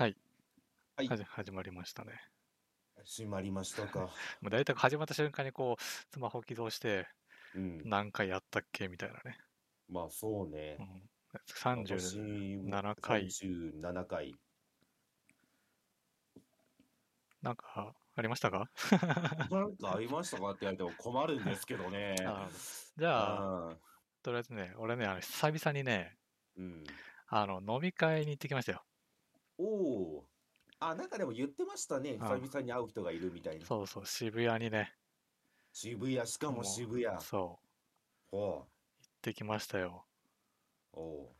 はい。はいはじ始まりましたね。閉まりましたか。もう大体始まった瞬間にこう、スマホ起動して、うん。何回やったっけみたいなね。まあそうねう。ん、37 37回37回。なんかありましたか？なんかありましたかって言われても困るんですけどね。あじゃあ、あとりあえずね、俺ね、あの久々にね、うん。あの飲み会に行ってきましたよ。おお。あ、なんかでも言ってましたね。あ久々に会う人がいるみたいな。そうそう、渋谷にね、渋谷、しかも渋谷。そう、ほ行ってきましたよ。う。おう。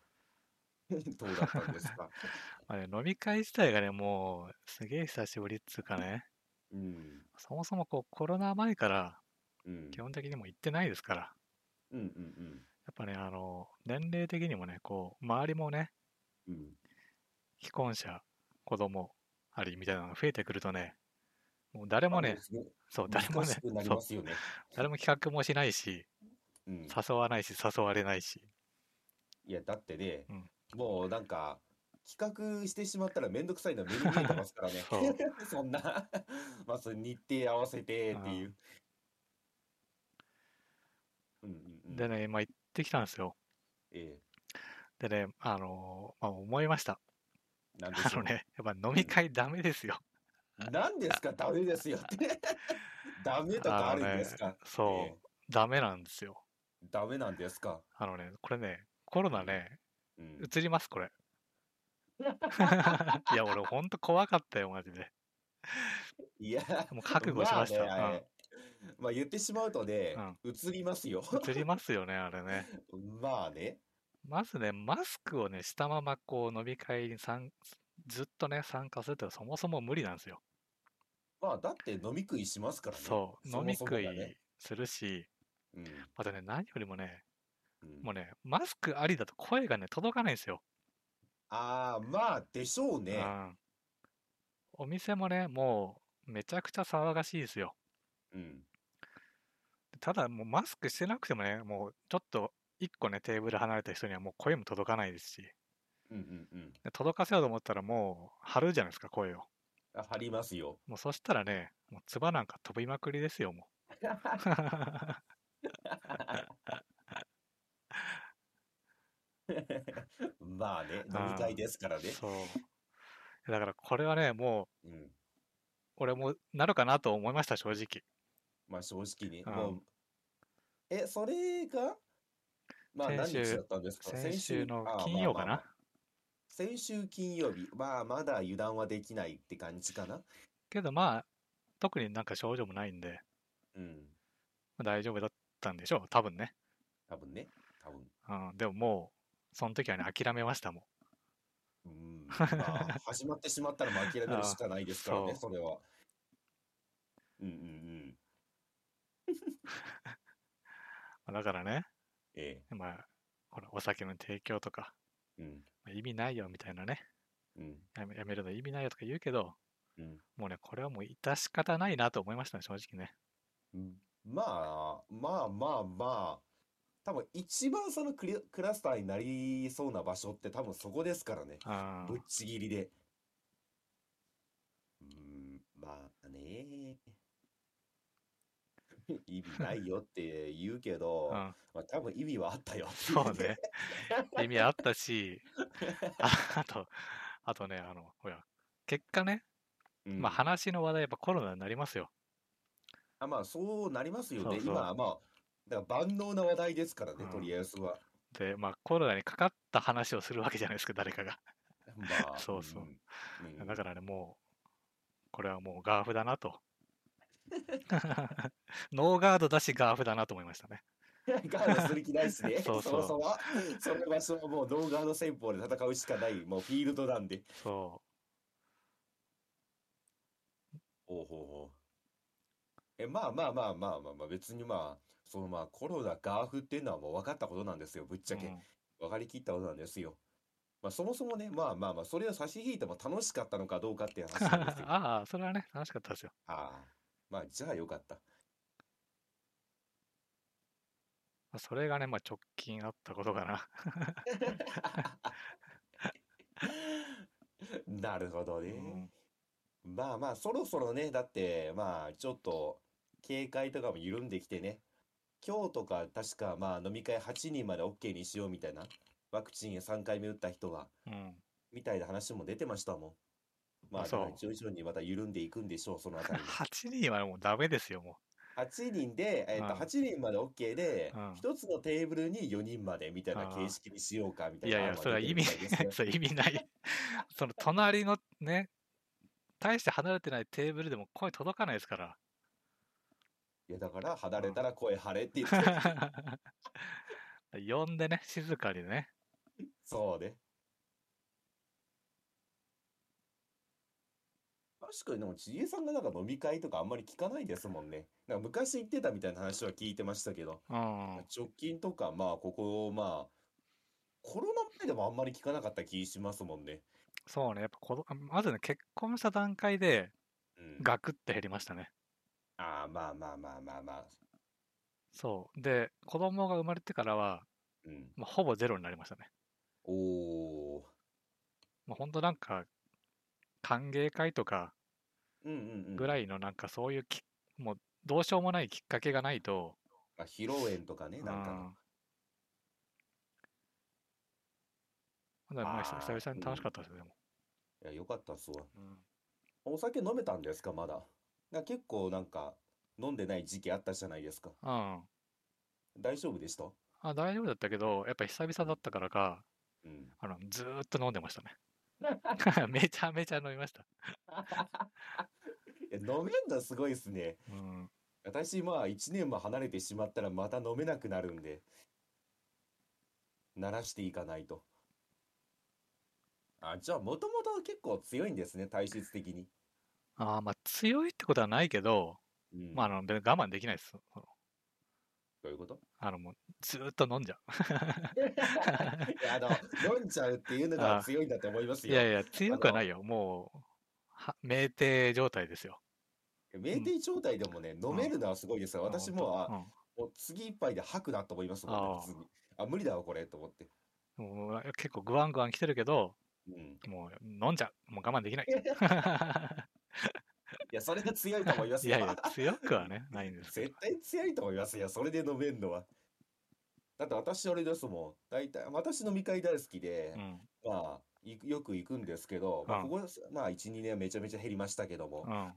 どうだったんですか？まあね、飲み会自体がね、もう、すげえ久しぶりっつうかね、うん。そもそもこうコロナ前からうん。基本的にもう行ってないですから、うんうんやっぱね、あの、年齢的にもね、こう、周りもね、うん。うん。既婚者、子供ありみたいなのが増えてくるとね、もう誰もね、そう、誰もねそうま、すよね。誰も企画もしないし、うん。誘わないし、誘われないし、いや、だってね、うんもうなんか、企画してしまったらめんどくさいの目に見えてますからね。そう そんな、まず日程合わせてっていう。うんうんうん。でね、今行ってきたんですよ。えでね、あのまあ、思いました。え、なんでしょう。あのね、やっぱ飲み会ダメですよ。なんですか、ダメですよって。ダメとかあるんですか？そう、えダメなんですよ。えダメなんですか？あのね、これね、コロナね、うん。移ります、これ。いや、俺ほんと怖かったよ、マジで。いや、もう覚悟しました。まあねあれまあ言ってしまうとね、う映りますよ。うん、移りますよね、あれね。まあね。まずね、マスクをね、したままこう飲み会に参ずっとね、参加するってそもそも無理なんですよ。まあだって飲み食いしますからね。そう、飲もみ食いするし、うんまたね、何よりもね、うんもうね、マスクありだと声がね、届かないんですよ。ああ、まあでしょうね。うん。お店もね、もうめちゃくちゃ騒がしいですよ。うん。ただ、もうマスクしてなくてもね、もうちょっと一個ね、テーブル離れた人にはもう声も届かないですし、うんうんうん。で届かせようと思ったらもう張るじゃないですか、声を。あ貼りますよ。もうそしたらね、もう唾なんか飛びまくりですよ、もう。まあね、飲み会ですからね。そう。だからこれはね、もう、うん。俺もなるかなと思いました、正直。まあ正直ね。うんもう、え、それが、まあ何先週日だったんですか？先週の金曜かな？先週金曜日。まあまだ油断はできないって感じかな？けどまあ、特になんか症状もないんで、うん。まあ大丈夫だったんでしょう、多分ね。多分ね。多分。うん、でももう、その時はね、諦めましたもん。うん。まあ、始まってしまったらもう諦めるしかないですからね、あーそれは。うんうんうん。まあだからね、えまあ、ほら、お酒の提供とか、え。うん。まあ意味ないよみたいなね、うん。やめやめるの意味ないよとか言うけど、うん。もうね、これはもう致し方ないなと思いましたね、正直ね。うんまあ、まあまあまあ、多分一番そのクリクラスターになりそうな場所って多分そこですからね。あぶっちぎりで。うん、まあね。意味ないよって言うけど、うん、まあ多分意味はあったよ。そうね。意味あったし、ああと、あとね、あの、ほら、結果ね、うんまあ話の話題やっぱコロナになりますよ。あまあそうなりますよね。そうそう今はまあ、だから万能な話題ですからね、うんとりあえずは。で、まあコロナにかかった話をするわけじゃないですか、誰かが。まあ、そうそうだからね、もう、これはもうガーフだなと。ノーガードだしガーフだなと思いましたね。ガードする気ないしね。そうそうもそもその場所はもうノーガード戦法で戦うしかない、もうフィールドなんで。そほうほうほう。え、まあまあまあまあまあまあ、別にまあ、そのまあコロナ、ガーフっていうのはもう分かったことなんですよ、ぶっちう。ゃけ。うん分かりきったことなんですよ。まあそもそもね、まあまあまあ、それを差し引いても楽しかったのかどうかっていう話なんですよ。あ ああ、それはね、楽しかったですよ。あ。まあ、じゃあよかった。まあそれがね、まあ直近あったことかな。なるほどうね。ん。まあまあ、そろそろね、だって、まあ、ちょっと、警戒とかも緩んできてね。今日とか、確か、まあ、飲み会8人まで OK にしようみたいな。ワクチン3回目打った人が、うん。みたいな話も出てましたもん。まあ。徐々にまた緩んでいくんでしょう、そのあたりも。8人はもうダメですよ、も8人で、えっと、うん8人まで OK でうん、1つのテーブルに4人までみたいな形式にしようかみう。いやいや、たいな案はそれは意味。それ意味ない。その隣のね、大して離れてないテーブルでも声届かないですから。いや、だから、離れたら声張れって言って、呼んでね、静かにね。そうね。確かにでも、ちえさんがなんか飲み会とかあんまり聞かないですもんね。なんか昔言ってたみたいな話は聞いてましたけど、うん。直近とか、まあ、ここ、まあ、コロナ前でもあんまり聞かなかった気しますもんね。そうね、やっぱ子供まずね、結婚した段階でうん。ガクって減りましたね。ああ、まあまあまあまあまあ。そう。で、子供が生まれてからは、うん。まあ、ほぼゼロになりましたね。おー。まあ、ほんとなんか、歓迎会とか。ぐらいのなんかそういうき、もうどうしようもないきっかけがないと、まあ、披露宴とかね、なんかの。まあ久々に楽しかったですよ、でも。いや、よかったっすわ。うんお酒飲めたんですか、まだ？な結構なんか、飲んでない時期あったじゃないですか。うん。大丈夫でした？あ、大丈夫だったけど、やっぱ久々だったからか、うん。あの、ずーっと飲んでましたね。めちゃめちゃ飲みました。いや飲めんのすごいっすね。うん。私、まあ、1年も離れてしまったらまた飲めなくなるんで、慣らしていかないと。あ、じゃあ、もともと結構強いんですね、体質的に。あーまあ強いってことはないけど、うん。まあ、あの、我慢できないです。どういうこと？あの、もう、ずーっと飲んじゃいや、あの、飲んじゃうっていうのがあ強いんだと思いますう。いやよ。いや、強くはないよ。もう、は酩酊状態ですよ。酩酊状態でもね、飲めるのはすごいですよ。私も、あ、うんもう次一杯で吐くなと思いますもんね、普通に。あ、無理だわ、これ、と思って。もう結構グワングワン来てるけど、うん。もう飲んじゃう。もう我慢できない。いや、それが強いと思いますよ。いやいや、強くはね、ないんですけど絶。対強いと思いますよ、それで飲めんのは。だって私、あれですもん。大体、私飲み会大好きで、うん。まあ、いよく行くんですけど、まあ、うんここ、まあ、1、2年はめちゃめちゃ減りましたけども、うん。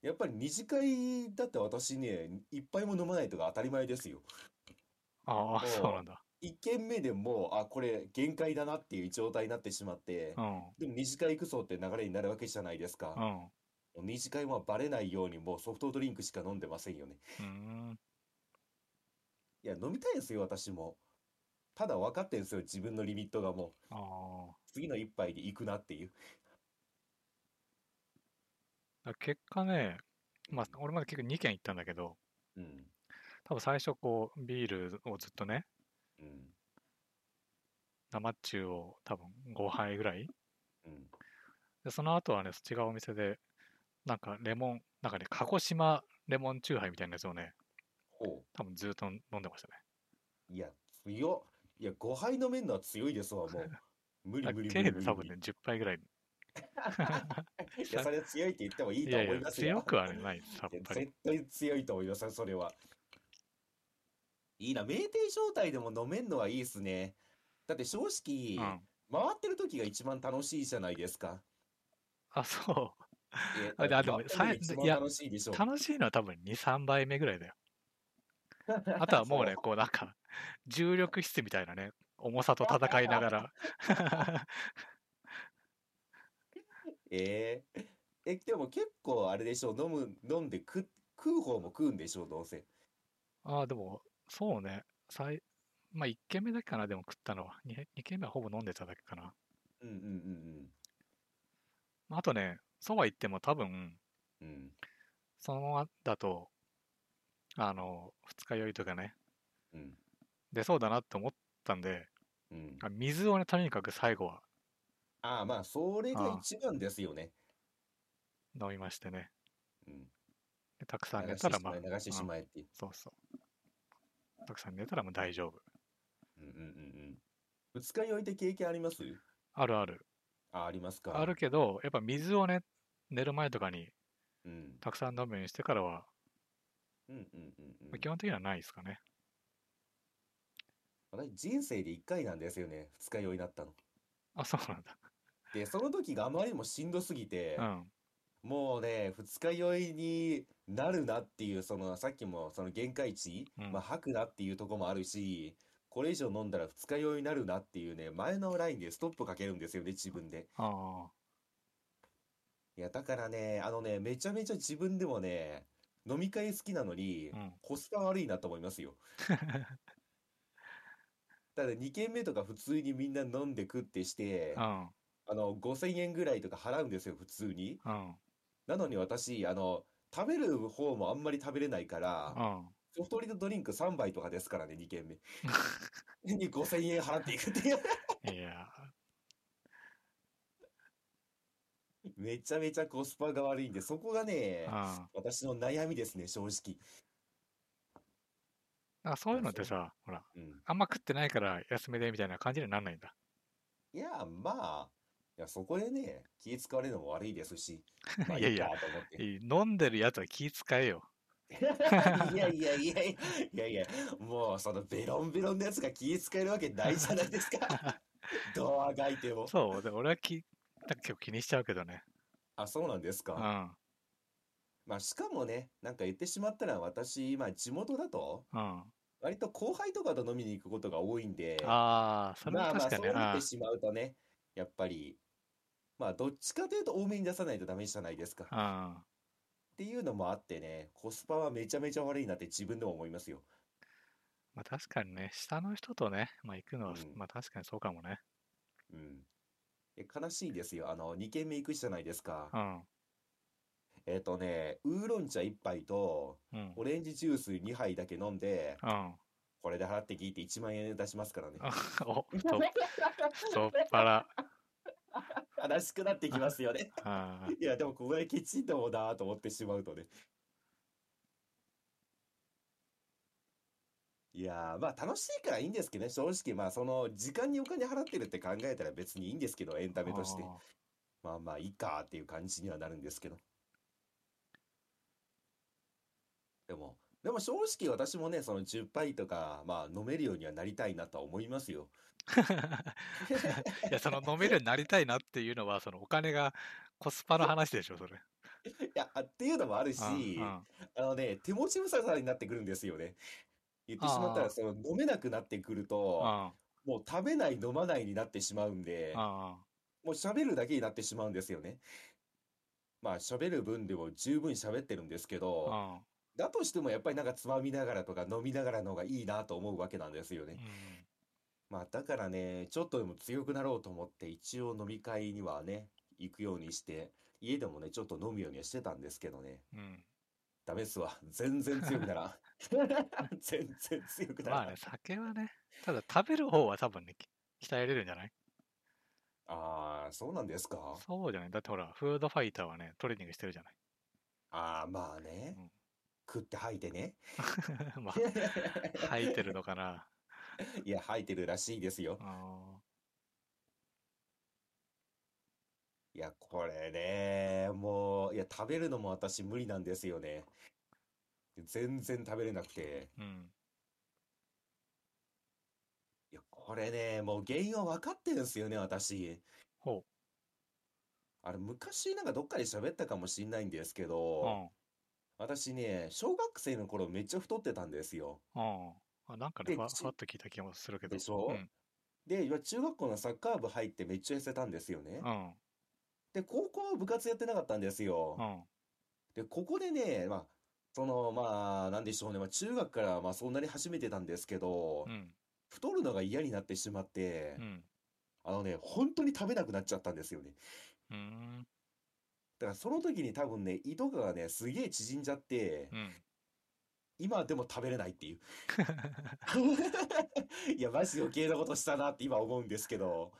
やっぱり二次会だって私ね、一杯も飲まないとか当たり前ですよ。ああ、そうなんだ。一軒目でもう、あ、これ限界だなっていう状態になってしまってう、ん。でも二次会行くぞって流れになるわけじゃないですか。うん。二次会はバレないようにもうソフトドリンクしか飲んでませんよね。うーん。いや、飲みたいですよ、私も。ただ分かってんですよ、自分のリミットがもう。あ次の一杯で行くなっていう。あ。結果ね、まあ、俺まで結構2軒行ったんだけど、うん。多分最初こう、ビールをずっとね、うん。生中を多分5杯ぐらい。うん。で、その後はね、違うお店で、なんかレモン、なんかね、鹿児島レモンチューハイみたいなやつをね、ほ多分ずっと飲んでましたね。う。いや、強っ。いや、5杯飲めんのは強いですわ、もう。無理あ無理無計理無理多分ね、10杯ぐらい。いや、それは強いって言ってもいいといやいや、思いますよ。強くはね、ないです、やっいやぱり。絶対強いと思いますよ、それは。いいな、酩酊状態でも飲めんのはいいっすね。だって正直、うん。回ってる時が一番楽しいじゃないですか。あ、そえあであでもいいや楽しいでしょう。楽しいのは多分2、3杯目ぐらいだよ。あとはもうね、そこうなんか、重力質みたいなね、重さと戦いながら。えーえ、でも結構あれでしょ、飲む、飲んで食、食う方も食うんでしょ、どうせ。ああ、でも、そうね。最、まあ、1軒目だけかな、でも食ったのは。2, 2軒目はほぼ飲んでただけかな。うんうんうんまああとね、そうは言っても多分、うん。うん。そのままだと、あの、二日酔いとかね、うん。出そうだなって思ったんで、うん。あ水をね、とにかく最後はああ、まあ、それが一番ですよね。飲みましてね。うん。でたくさん流寝たら、まあ流してしまえっていう。そうそう。たくさん寝たらもう大丈夫。うんうんうんうん。二日酔いって経験あります？あるある。あ、ありますか？あるけど、やっぱ水をね、寝る前とかにうん。たくさん飲むようにしてからは、うんうんうん。基本的にはないですかね。私、人生で1回なんですよね。二日酔いになったの。あ、そうなんだ。で、その時があまりにもしんどすぎて、うん。もうね、二日酔いになるなっていう、その、さっきもその限界値、うんまあ、吐くなっていうところもあるし、これ以上飲んだら二日酔いになるなっていうね、前のラインでストップかけるんですよね、自分で。あいや、だからね、あのね、めちゃめちゃ自分でもね、飲み会好きなのにあ。う、ん。コスパ悪いなと思いますよ。ただ2軒目とか普通にみんな飲んで食ってして、うん。あの、5000円ぐらいとか払うんですよ、普通に。うん。なのに私、あの、食べる方もあんまり食べれないから、うん。ソフトリートドリンク3杯とかですからね、2軒目。に5000円払っていくっていう。いや、めちゃめちゃコスパが悪いんで、そこがね、うん。私の悩みですね、正直。なんかそういうのってさ、ほら、うん。あんま食ってないから休めでみたいな感じにはなんないんだ。いや、まあ、いや、そこでね、気使われるのも悪いですし、まあ いやいや飲んでるやつは気使えよ。いやいやいやいや いやもうそのベロンベロンのやつが気使えるわけないじゃないですか。どうあがいても。そう、で俺はき結構気にしちゃうけどね。あ、そうなんですか。うん。まあ、しかもね、なんか言ってしまったら私、今地元だと、うん。割と後輩とかと飲みに行くことが多いんで、ああ、それまあまあ、は確かにね。そうなっあてしまうとね、やっぱり、まあ、どっちかというと多めに出さないとダメじゃないですか。っあていうのもあってね、コスパはめちゃめちゃ悪いなって自分でも思いますよ。まあ確かにね、下の人とね、まあ行くのは、うんまあ確かにそうかもね。うん。え悲しいですよ。あの、2軒目行くじゃないですか。うん。えっとね、ウーロン茶1杯と、うん。オレンジジュース2杯だけ飲んで、うん。これで払って聞いて1万円出しますからね。あ お、太っ太っ腹。悲しくなってきますよね。あいや、でもここできちんともなと思ってしまうとね。いやー、まあ楽しいからいいんですけどね、正直、まあその時間にお金払ってるって考えたら別にいいんですけど、エンタメとして。あまあまあいいかっていう感じにはなるんですけど。でも、でも正直私もね、その10杯とか、まあ飲めるようにはなりたいなとは思いますよ。いや、その飲めるようになりたいなっていうのは、そのお金がコスパの話でしょ、それ。いや、あっていうのもあるし、うんうんあのね、手持ち無沙汰になってくるんですよね。言ってしまったら、その飲めなくなってくると、あもう食べない、飲まないになってしまうんで、あもう喋るだけになってしまうんですよね。まあ喋る分でも十分喋ってるんですけど、あだとしてもやっぱりなんかつまみながらとか飲みながらの方がいいなと思うわけなんですよね。うんまあだからね、ちょっとでも強くなろうと思って一応飲み会にはね、行くようにして、家でもね、ちょっと飲むようにはしてたんですけどね。うん。ダメっすわ。全然強くならん。全然強くならん。まあね、酒はね、ただ食べる方は多分ね、き鍛えれるんじゃない？ああ、そうなんですか？そうじゃない？だってほら、フードファイターはね、トレーニングしてるじゃない？ああ、まあねうん。食って吐いてね。まあ、吐いてるのかな。いや、吐いてるらしいですよ。あいや、これね、もう、いや、食べるのも私無理なんですよね。全然食べれなくて。ーうん。いや、これね、もう原因は分かってるんですよね、私。ほあれ、昔なんかどっかで喋ったかもしんないんですけう。うど、ん。私ね、小学生の頃めっちゃ太ってたんですよ。うん。あなんかね、でふわちふわっと聞いた気もするけど。でしょ？うん。で、今中学校のサッカー部入ってめっちゃ痩せたんですよね。うん。で、高校は部活やってなかったんですよ。うん。で、ここでね、まあ、その、まあ、なんでしょうね、まあ、中学からまあそうなり始めてたんですけどう、ん。太るのが嫌になってしまってう、ん。あのね、本当に食べなくなっちゃったんですよね。うーん。だからその時に多分ね、胃とかがね、すげえ縮んじゃってう、ん。今でも食べれないっていう。いや、マジ余計なことしたなって今思うんですけど、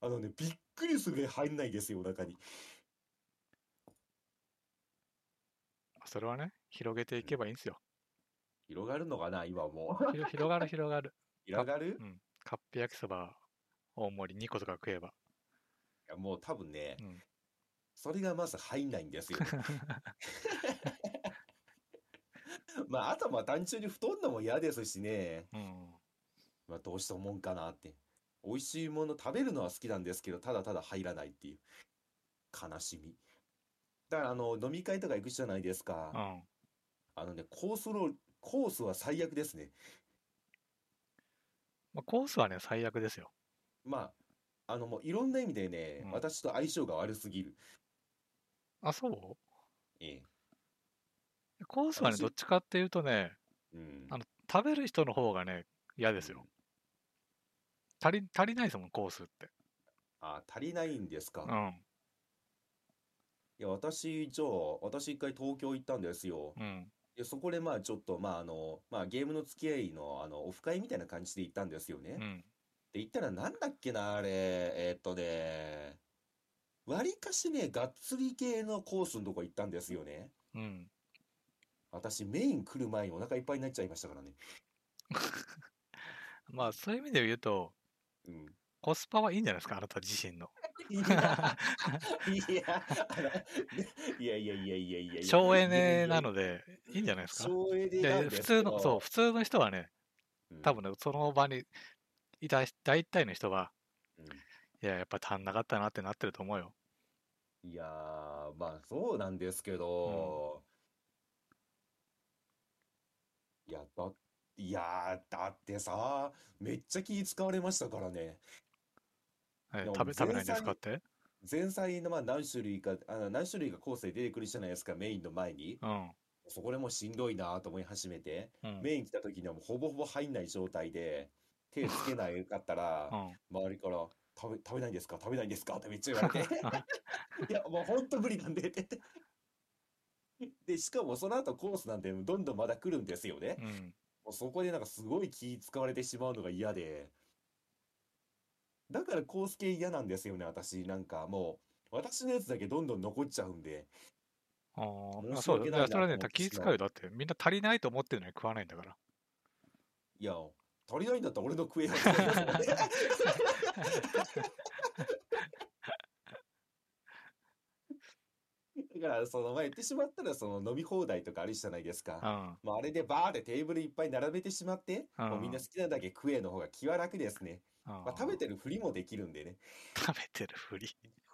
あのね、びっくりするぐらい入んないんですよ、お腹に。それはね、広げていけばいいんですよ。広がるのかな、今もう。ひろ広がる広がる。広がる？うん。カップ焼きそば大盛り2個とか食えば。やもう多分ね、うんそれがまず入んないんですよね。まあ、あとはまあ単純に太んのも嫌ですしね。うん。まあ、どうしてもんかなって。美味しいもの食べるのは好きなんですけど、ただただ入らないっていう悲しみ。だからあの飲み会とか行くじゃないですか。うん。あのね、コースの、コースは最悪ですね。まあ、コースはね、最悪ですよ。まあ、あのもういろんな意味でね、うん私と相性が悪すぎる。あ、そう？えコースはね、私どっちかっていうとね、え。うん。あの食べる人の方がね、嫌ですよ。足り足りないですもん、コースって。あ、足りないんですか？うん。いや、私、じゃあ、私一回東京行ったんですよ。うん。で、そこでまあちょっと、まああの、まあゲームの付き合いの、あの、オフ会みたいな感じで行ったんですよね。うん。で、行ったらなんだっけな、あれ、えーっとね、割かしね、がっつり系のコースのとこ行ったんですよね。うん。私、メイン来る前にお腹いっぱいになっちゃいましたからね。まあ、そういう意味で言うと、うん。コスパはいいんじゃないですか、あなた自身の。いや、いや、いやいやいやいやいやいや。省エネなので、いいんじゃないですか？省エネないんで普通の、そう、普通の人はね、うん多分ね、その場にいた大体の人は、うんいや、やっぱ足んなかったなってなってると思うよ。いやー、まあそうなんですけど、いや、だ、いやー、だってさ、めっちゃ気使われましたからね。えいや食べ食べないんですかって？前菜のまあ何種類か、あの何種類かコースで出てくるじゃないですか、メインの前に。うん。そこでもうしんどいなと思い始めて、うん。メイン来た時にはもうほぼほぼ入んない状態で、手つけないかったら う、ん。周りから、食べ、食べないんですか？食べないんですか？ってめっちゃ言われて。いや、もうほんと無理なんでって言って。で、しかもその後コースなんてどんどんまだ来るんですよね。うん。もうそこでなんかすごい気使われてしまうのが嫌で。だからコース系嫌なんですよね、私。なんかもう、私のやつだけどんどん残っちゃうんで。あー申しあそうだ。訳ないないやそれはね、と思ってしまう気使うよ。だって、みんな足りないと思ってるのに食わないんだから。いや、足りないんだったら俺の食えよって思いますもんね。だから、その、まあ、言ってしまったら、その飲み放題とかあるじゃないですか。うん。まあ、あれでバーでテーブルいっぱい並べてしまって、うんもうみんな好きなだけ食えの方が気は楽ですね。あまあ、食べてるふりもできるんでね。食べてるふり。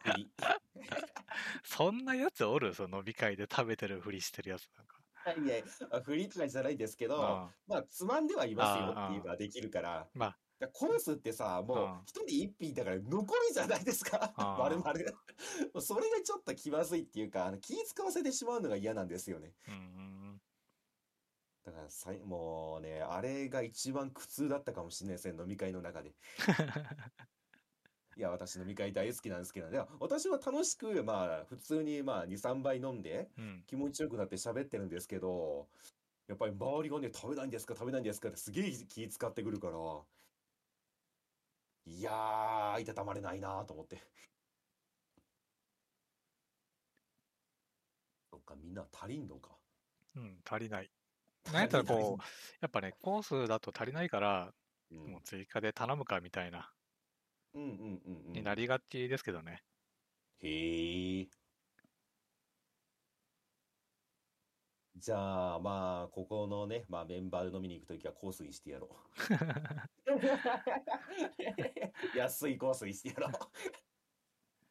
そんなやつおる？その飲み会で食べてるふりしてるやつなんか。いやいや、ふりとかじゃないですけど、あまあ、つまんではいますよっていうのはできるから。まあ、だコースってさ、もうんう一人一品だから残りじゃないですか。あー 丸々。もうそれがちょっと気まずいっていうか、あの気使わせてしまうのが嫌なんですよね。うんうんだからさい、もうね、あれが一番苦痛だったかもしれないですね、飲み会の中で。いや、私飲み会大好きなんですけど、私は楽しく、まあ、普通に、まあ、2、3杯飲んで、うん。うん。気持ちよくなって喋ってるんですけど、やっぱり周りがね、食べないんですか、食べないんですか？ってすげえ気使ってくるから、いやー、いたたまれないなと思って。そっか、みんな足りんのか。うん、足りない。なんやったらこう、やっぱね、コースだと足りないから、足りない、もう追加で頼むかみたいな、うん、うんうんうんうん。になりがちですけどね。へえ。じゃあ、まあ、ここのね、まあ、メンバーで飲みに行くときはコースにしてやろう。安いコースにしてやろう。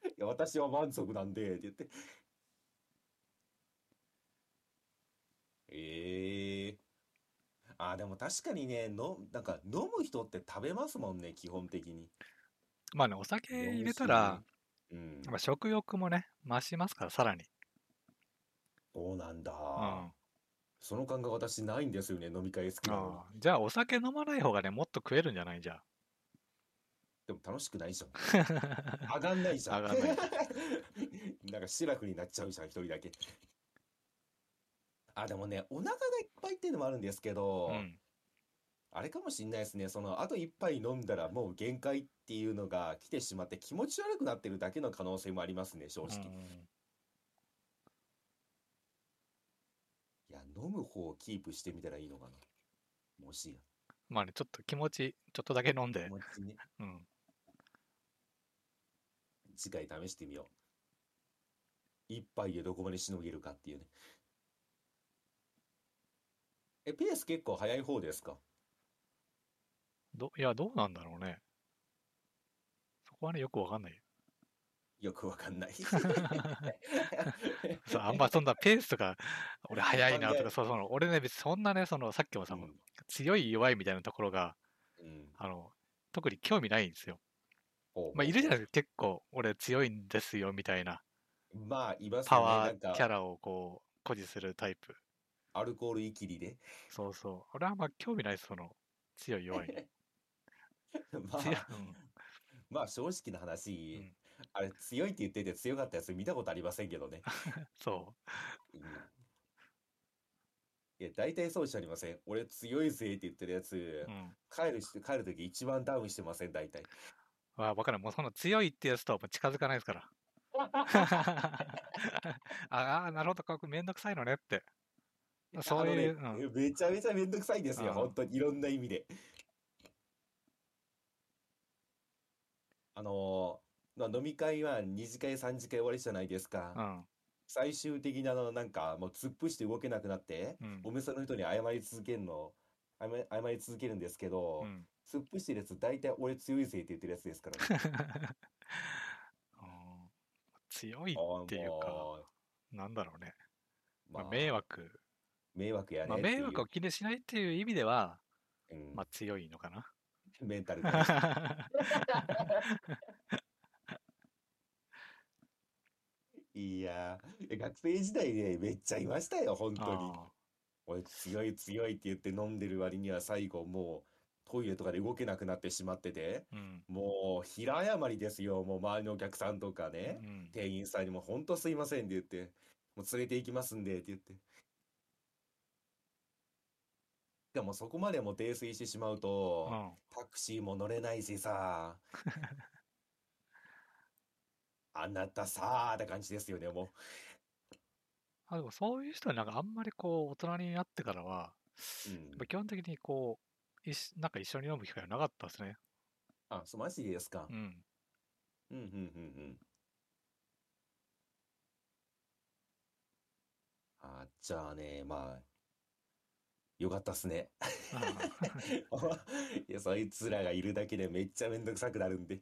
いや、私は満足なんで、って言って。ええあ、でも確かにね、の、なんか飲む人って食べますもんね、基本的に。まあね、お酒入れたら、うん。まあ、食欲もね、増しますから、さらに。そうなんだ。うん。その感覚私ないんですよね、飲み会好きなのに。ああじゃあ、お酒飲まない方がね、もっと食えるんじゃない？じゃでも楽しくないじゃん。あ。上がんないじゃん。上がんない なんかシラフになっちゃうじゃん、一人だけ。あ、でもね、お腹がいっぱいっていうのもあるんですけど、うん。あれかもしんないですね。その、あと一杯飲んだらもう限界っていうのが来てしまって気持ち悪くなってるだけの可能性もありますね、正う直。んいや、飲む方をキープしてみたらいいのかな？もしや。まあね、ちょっと気持ち、ちょっとだけ飲んで気、持ちね。うん。次回試してみよう。一杯でどこまでしのげるかっていうね。え、ペース結構速い方ですか？ど、いや、どうなんだろうね。そこはね、よくわかんないよ。よくわかんない。そう、あんまそんなペースとか、俺早いなとか、そうその、俺ね、別にそんなね、その、さっきもさ、うん強い弱いみたいなところが、うんあの、特に興味ないんですよ。まあ、いるじゃないですか、結構、俺強いんですよ、みたいな、まあ、いますね。なんワーキャか、ラをこう、誇示するタイプ。アルコールいきりで。そうそう。俺はあんま興味ないです、その、強い弱いに。まあ、うん。まあ、正直なう話、んあれ、強いって言ってて強かったやつ見たことありませんけどね。そうんいや、大体そうじゃありません。俺強いぜって言ってるやつう。う、ん。帰るし、帰るとき一番ダウンしてません、大体。わわかんない。もうその強いってやつと近づかないですから。ああ、なるほど、これめんどくさいのねって。そういう、ねうん、めちゃめちゃめんどくさいんですよ、うん本当にいろんな意味で。あのーまあ飲み会は2次会、3次会終わりじゃないですか。うん、最終的なあの、なんか、もう突っ伏して動けなくなって、うんお店の人に謝り続けるの、謝り謝り続けるんですけど、うん。突っ伏してるやつ、大体俺強いぜって言ってるやつですからね。うん強いっていうか、もなんだろうね。うまあ、迷惑。迷惑やねまあ、っていう迷惑を気にしないっていう意味では、うんまあ、強いのかな。メンタルがね いやー、学生時代でめっちゃいましたよ、本当に。あ俺強い強いって言って飲んでる割には最後もうトイレとかで動けなくなってしまってて、ーうん。もう平謝りですよ、もう周りのお客さんとかね、うん店員さんにも本当すいませんって言って、もう連れて行きますんでって言って。でもそこまでも泥酔してしまうと、うんタクシーも乗れないしさ、あなたさーって感じですよね、もあでもそういう人はなんかあんまりこう大人になってからは、う。うんやっぱ。基本的にこう、いしなんか一緒に飲む機会はなかったですね。あ、そう、マジですかう。ん。うん、うん、うん、うん。あ、じゃあね、まあ、よかったっすね。いや、そいつらがいるだけでめっちゃめんどくさくなるんで。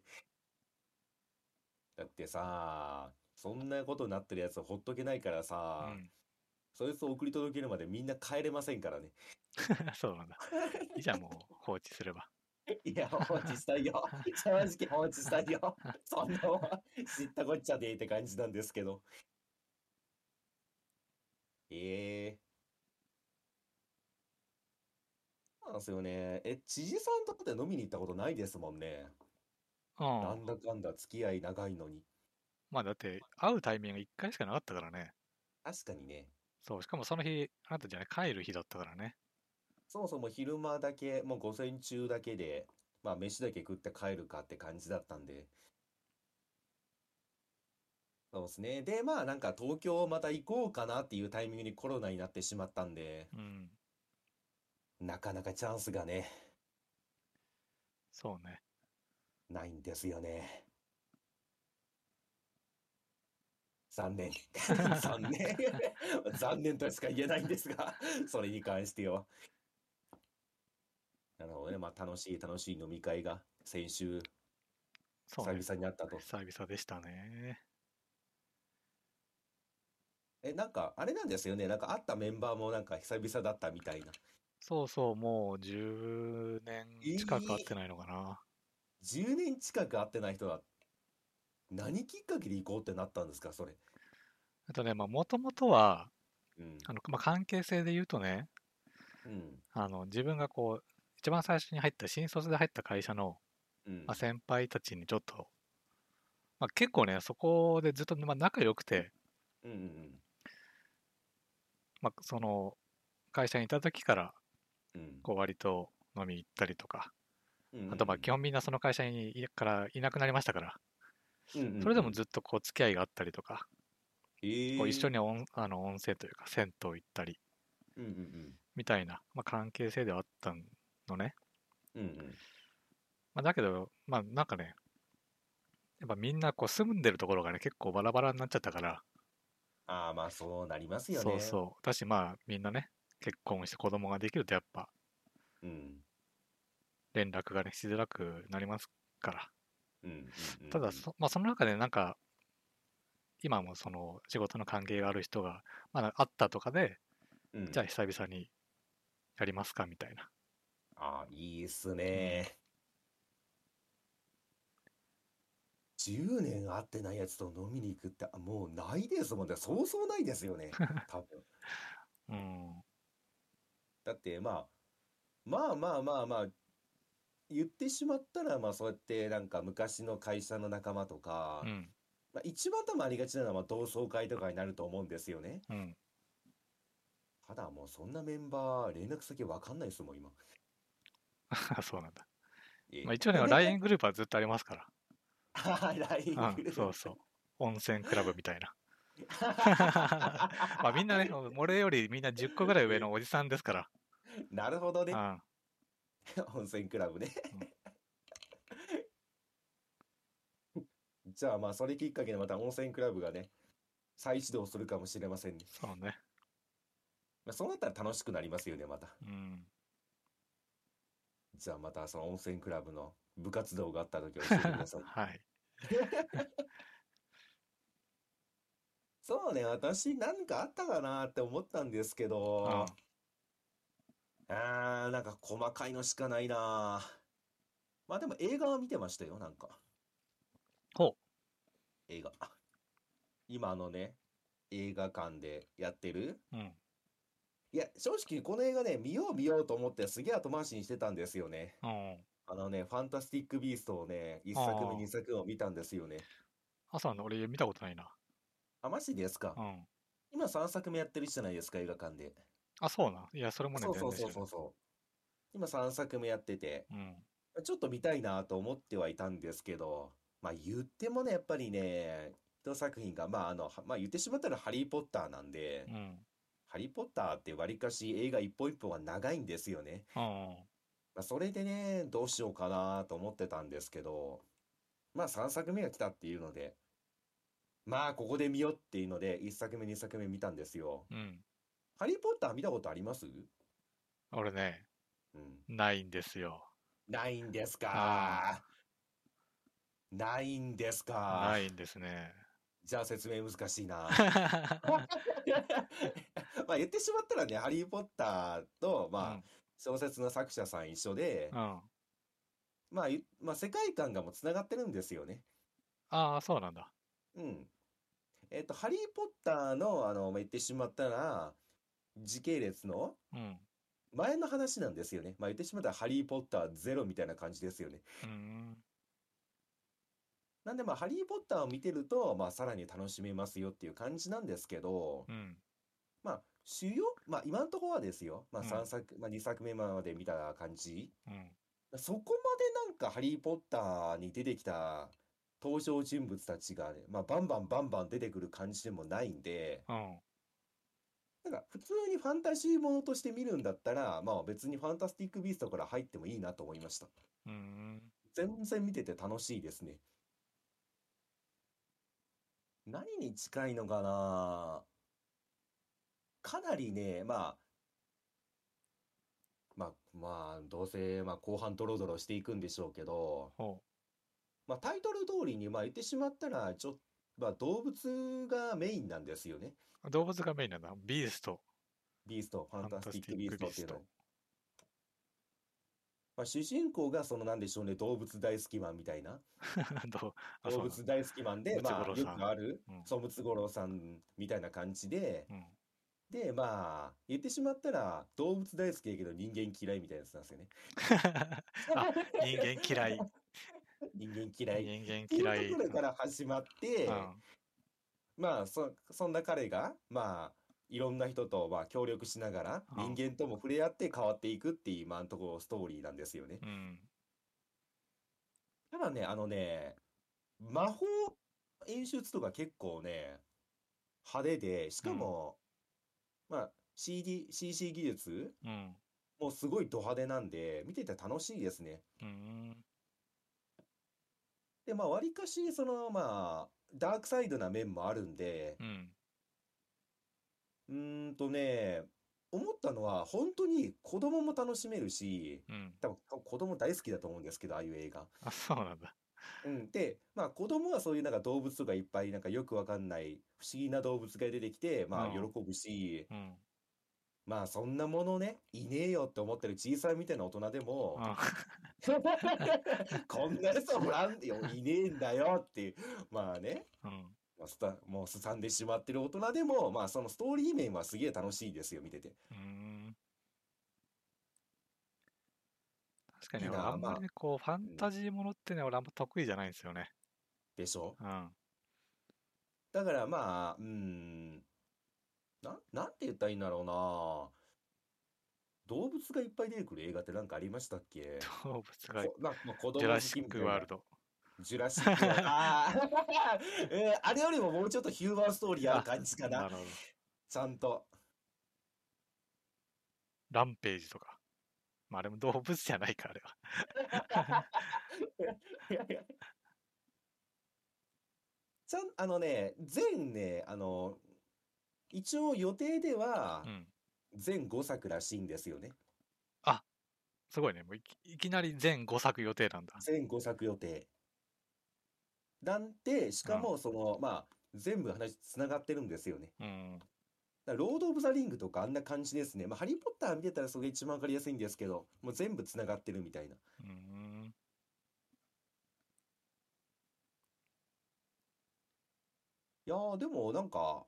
だってさ、そんなことになってるやつほっとけないからうさ、ん。そいつを送り届けるまでみんな帰れませんからね。そうなんだ。じゃん、もう放置すれば。いや、放置したいよ。正直放置したいよ。そんなもん知ったこっちゃねえって感じなんですけど。ええそうなんですよね。え、知事さんとって飲みに行ったことないですもんね。うん。なんだかんだ付き合い長いのに。まあだって、会うタイミングが1回しかなかったからね。確かにね。そう、しかもその日、あなたじゃない、帰る日だったからね。そもそも昼間だけ、もう午前中だけで、まあ飯だけ食って帰るかって感じだったんで。そうですね。で、まあなんか東京また行こうかなっていうタイミングにコロナになってしまったんで、うん。なかなかチャンスがね、そうね。ないんですよね。残念。残念。残念としか言えないんですが、それに関しては。なるほどね。まあ楽しい楽しい飲み会が先週そうね。久々にあったと。久々でしたね。え、なんか、あれなんですよね。なんか、会ったメンバーもなんか久々だったみたいな。そうそう、もう10年近く会ってないのかな。10年近く会ってない人は、何きっかけで行こうってなったんですか、それ。あとね、まあ、もともとは、うん。あの、まあ、関係性で言うとね、うん。あの、自分がこう、一番最初に入った、新卒で入った会社の、うんまあ、。先輩たちにちょっと、まあ、結構ね、そこでずっと、まあ、仲良くて、うんうんまあ、その、会社にいた時から、うん。こう、割と飲み行ったりとか、うん。あと、まあ、基本みんなその会社にいからいなくなりましたから、うんうんうんそれでもずっとこう、付き合いがあったりとか、へえこう一緒に温あの温泉というか、銭湯行ったり、うんうんみたいな、まあ、関係性ではあったのね。うん。うんうん。まあ、だけど、まあ、なんかね、やっぱみんなこう住んでるところがね、結構バラバラになっちゃったから、ああ、まあそうなりますよね。そうそう。だしまあみんなね、結婚して子供ができるとやっぱうん。連絡がね、しづらくなりますから。うんうんうんうん。ただそ、まあその中でなんか、今もその仕事の関係がある人が、まだあったとかで、うん、じゃあ久々にやりますかみたいな。ああ、いいっすね。10年会ってないやつと飲みに行くって、あもうないですもんね。そうそうないですよね。多分。うん。だって、まあ、まあまあまあまあ、言ってしまったら、まあそうやってなんか昔の会社の仲間とか、うん。まあ一番多分ありがちなのはまあ同窓会とかになると思うんですよね。うん。ただもうそんなメンバー連絡先わかんないですもん、今。そうなんだ。えまあ一応ね、LINE グループはずっとありますかあ LINE ら。うん、グループそうそう。温泉クラブみたいな。まあみんなね、俺よりみんな10個ぐらい上のおじさんですから。なるほどねう。ん。温泉クラブね。じゃあまあそれきっかけでまた温泉クラブがね、再始動するかもしれませんね。そうね。まあ、そうなったら楽しくなりますよね、また。うん。じゃあまたその温泉クラブの部活動があった時教えてください。はい。そうね、私なんかあったかなって思ったんですけど、あー、なんか細かいのしかないな。まあでも映画は見てましたよ、なんか。ほ映画。今あのね、映画館でやってる。う。うん。いや、正直この映画ね、見よう見ようと思ってすげえ後回しにしてたんですよね。うん。あのね、ファンタスティック・ビーストをね、1あー作目、2作目を見たんですよね。あ、そうなんだ。俺見たことないな。あ、マジですか？う。ん。今3作目やってるじゃないですか、映画館で。あ、そうなん。いや、それもね、そうそうそうそうそう。今3作目やってて。うん。ちょっと見たいなと思ってはいたんですけど、まあ言ってもね、やっぱりね、一作品が、まああの、はまあ言ってしまったらハリー・ポッターなんで、うん。ハリー・ポッターってわりかし映画一本一本は長いんですよね。うん。まあそれでね、どうしようかなと思ってたんですけど、まあ3作目が来たっていうので、まあここで見ようっていうので、1作目、2作目見たんですよ。うん。ハリー・ポッター見たことあります？俺ね、うん。ないんですよ。ないんですあか。ないんですか？ないんですね。じゃあ説明難しいな。まあ言ってしまったらね、ハリー・ポッターと、まあ、小説の作者さん一緒で、うん。うん。まあ、いまあ、世界観がもうつながってるんですよね。ああ、そうなんだ。うん。えっと、ハリー・ポッターの、あの、まあ、言ってしまったら、時系列のうん。前の話なんですよね。まあ言ってしまったら、ハリー・ポッターゼロみたいな感じですよね。うん。なんでまあ、ハリー・ポッターを見てると、まあ、さらに楽しめますよっていう感じなんですけど、うん。まあ、主要、まあ、今のところはですよ、まあ、うん3作、まあ、2作目まで見た感じ、うん。そこまでなんか、ハリー・ポッターに出てきた登場人物たちがね、まあ、バンバンバンバン出てくる感じでもないんで、うん。なんか、普通にファンタジーものとして見るんだったら、まあ、別にファンタスティック・ビーストから入ってもいいなと思いました。うん。全然見てて楽しいですね。何に近いのかな？かなりね、まあ、まあ、まあ、どうせ、まあ、後半ドロドロしていくんでしょうけど、ほまあ、タイトル通りに、まあ、言ってしまったら、ちょっまあ、動物がメインなんですよね。う。動物がメインなんだ。ビースト。ビースト、ファンタスティック・ビーストっていうの。まあ、主人公が、その、なんでしょうね、動物大好きマンみたいな。動物大好きマンで、まあ、よくある、うんそう、ムツゴロウさんみたいな感じで、うん。で、まあ、言ってしまったら、動物大好きやけど人間嫌いみたいなやつなんですよね。あ、人間嫌い。人間嫌い。人間っていう嫌い。ところから始まって、うん。まあ、そ、そんな彼が、まあ、いろんな人と、まあ、協力しながら、うん人間とも触れ合って変わっていくっていう、今のところストーリーなんですよね。うん。ただね、あのね、魔法演出とか結構ね、派手で、しかも、まあ、CD、CC 技術うん。もすごいド派手なんで、見てて楽しいですね。うん。で、まあ、わりかし、その、まあ、ダークサイドな面もあるんで、うん。うーんとね、思ったのは、本当に子供も楽しめるし、うん。多分子供大好きだと思うんですけど、ああいう映画。あ、そうなんだ。うん、で、まあ子供はそういうなんか動物とかいっぱいなんかよくわかんない不思議な動物が出てきて、まあうん喜ぶし、うん。まあそんなものね、いねえよって思ってる小さいみたいな大人でも、あ こんなやつおらんよ、いねえんだよっていう、まあね、うん。もうすさんでしまってる大人でも、まあそのストーリー面はすげえ楽しいですよ、見てて。うーん。確かに、いいな俺あんまりね、こう、ファンタジーものってね、俺あんま得意じゃないんですよね。でしょ？うん。だからまあ、うーん、な、なんて言ったらいいんだろうな。動物がいっぱい出てくる映画ってなんかありましたっけ？動物が、こまあ、まあ、子供ジュラ好シックワールド。ジュラシックワールド。ああ、えーあれよりももうちょっとヒューマンストーリーある感じかな。なるほど。ちゃんと。ランページとか。まあ、あれも動物じゃないか、あれは。ちゃん、あのね、全ね、あの、一応予定ではうん。全5作らしいんですよね。すごいね。もういきいきなり全5作予定なんだ。全5作予定。なんで、しかもその、まあ、全部話つながってるんですよね。うん。だからロード・オブ・ザ・リングとかあんな感じですね。まあ、ハリー・ポッター見てたらそれが一番わかりやすいんですけど、もう全部つながってるみたいな。うーん。いやー、でもなんか、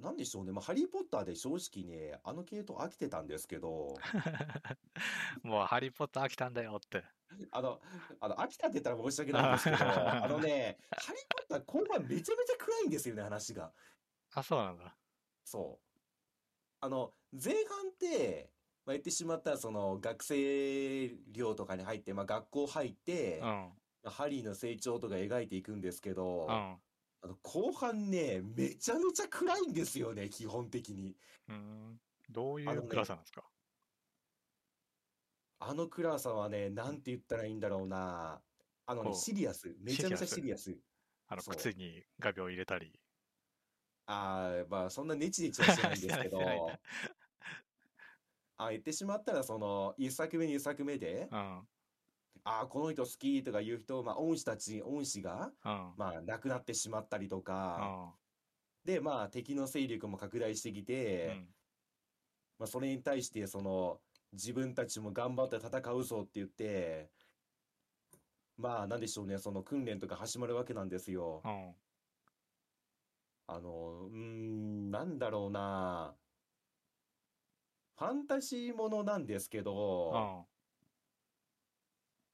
なんでしょうね。まあ、ハリー・ポッターで正直ね、あの系統飽きてたんですけど、もう、ハリー・ポッター飽きたんだよって。あの、あの、飽きたって言ったら申し訳ないんですけど、あのね、ハリー・ポッター後半めちゃめちゃ暗いんですよね、話が。あ、そうなんだ。そう。あの、前半って、まあ、言ってしまったら、その、学生寮とかに入って、まあ、学校入って、うん。まあハリーの成長とか描いていくんですけど、うん。あの後半ね、めちゃめちゃ暗いんですよね、基本的に。うーん。どういあのねう暗さなんですか？あの暗さはね、なんて言ったらいいんだろうな。あのね、シリアス。めちゃめちゃシシリアス。あの、そう靴に画鋲入れたり。ああ、まあ、そんなネチネチはしてないんですけど してないしてない、あ言ってしまったら、その、一作目、二作目で、うん。うん。ああ、この人好きとかいう人、まあ、恩師たち、恩師が、まあ、亡くなってしまったりとか、で、まあ、敵の勢力も拡大してきうて、ん。まあ、それに対して、その、自分たちも頑張って戦うぞって言って、まあ、なんでしょうね、その訓練とか始まるわけなんですよ。うん。あの、うーん、なんだろうな。ファンタジーものなんですけうど、ん。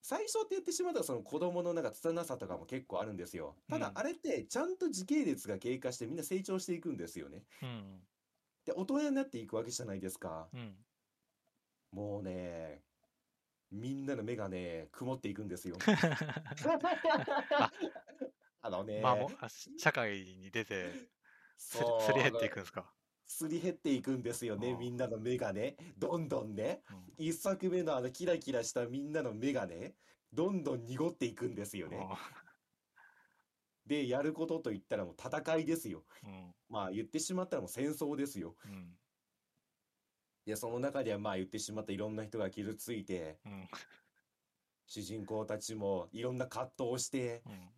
最初って言ってしまったらその子供のなんか拙さとかも結構あるんですよ。ただうんあれってちゃんと時系列が経過してみんな成長していくんですよね。うん。で、大人になっていくわけじゃないですか。うん。もうね、みんなの目がね、曇っていくんですよ。あのね、まあ社会に出て、すり減っていくんですか。すり減っていくんですよね、うんみんなの目がね。どんどんね。うん一作目のあのキラキラしたみんなの目がね、どんどん濁っていくんですよね。で、やることといったらもう戦いですよ。うん。まあ言ってしまったらもう戦争ですよ。うん。で、その中ではまあ言ってしまったいろんな人が傷ついて、うん。主人公たちもいろんな葛藤をして、うん。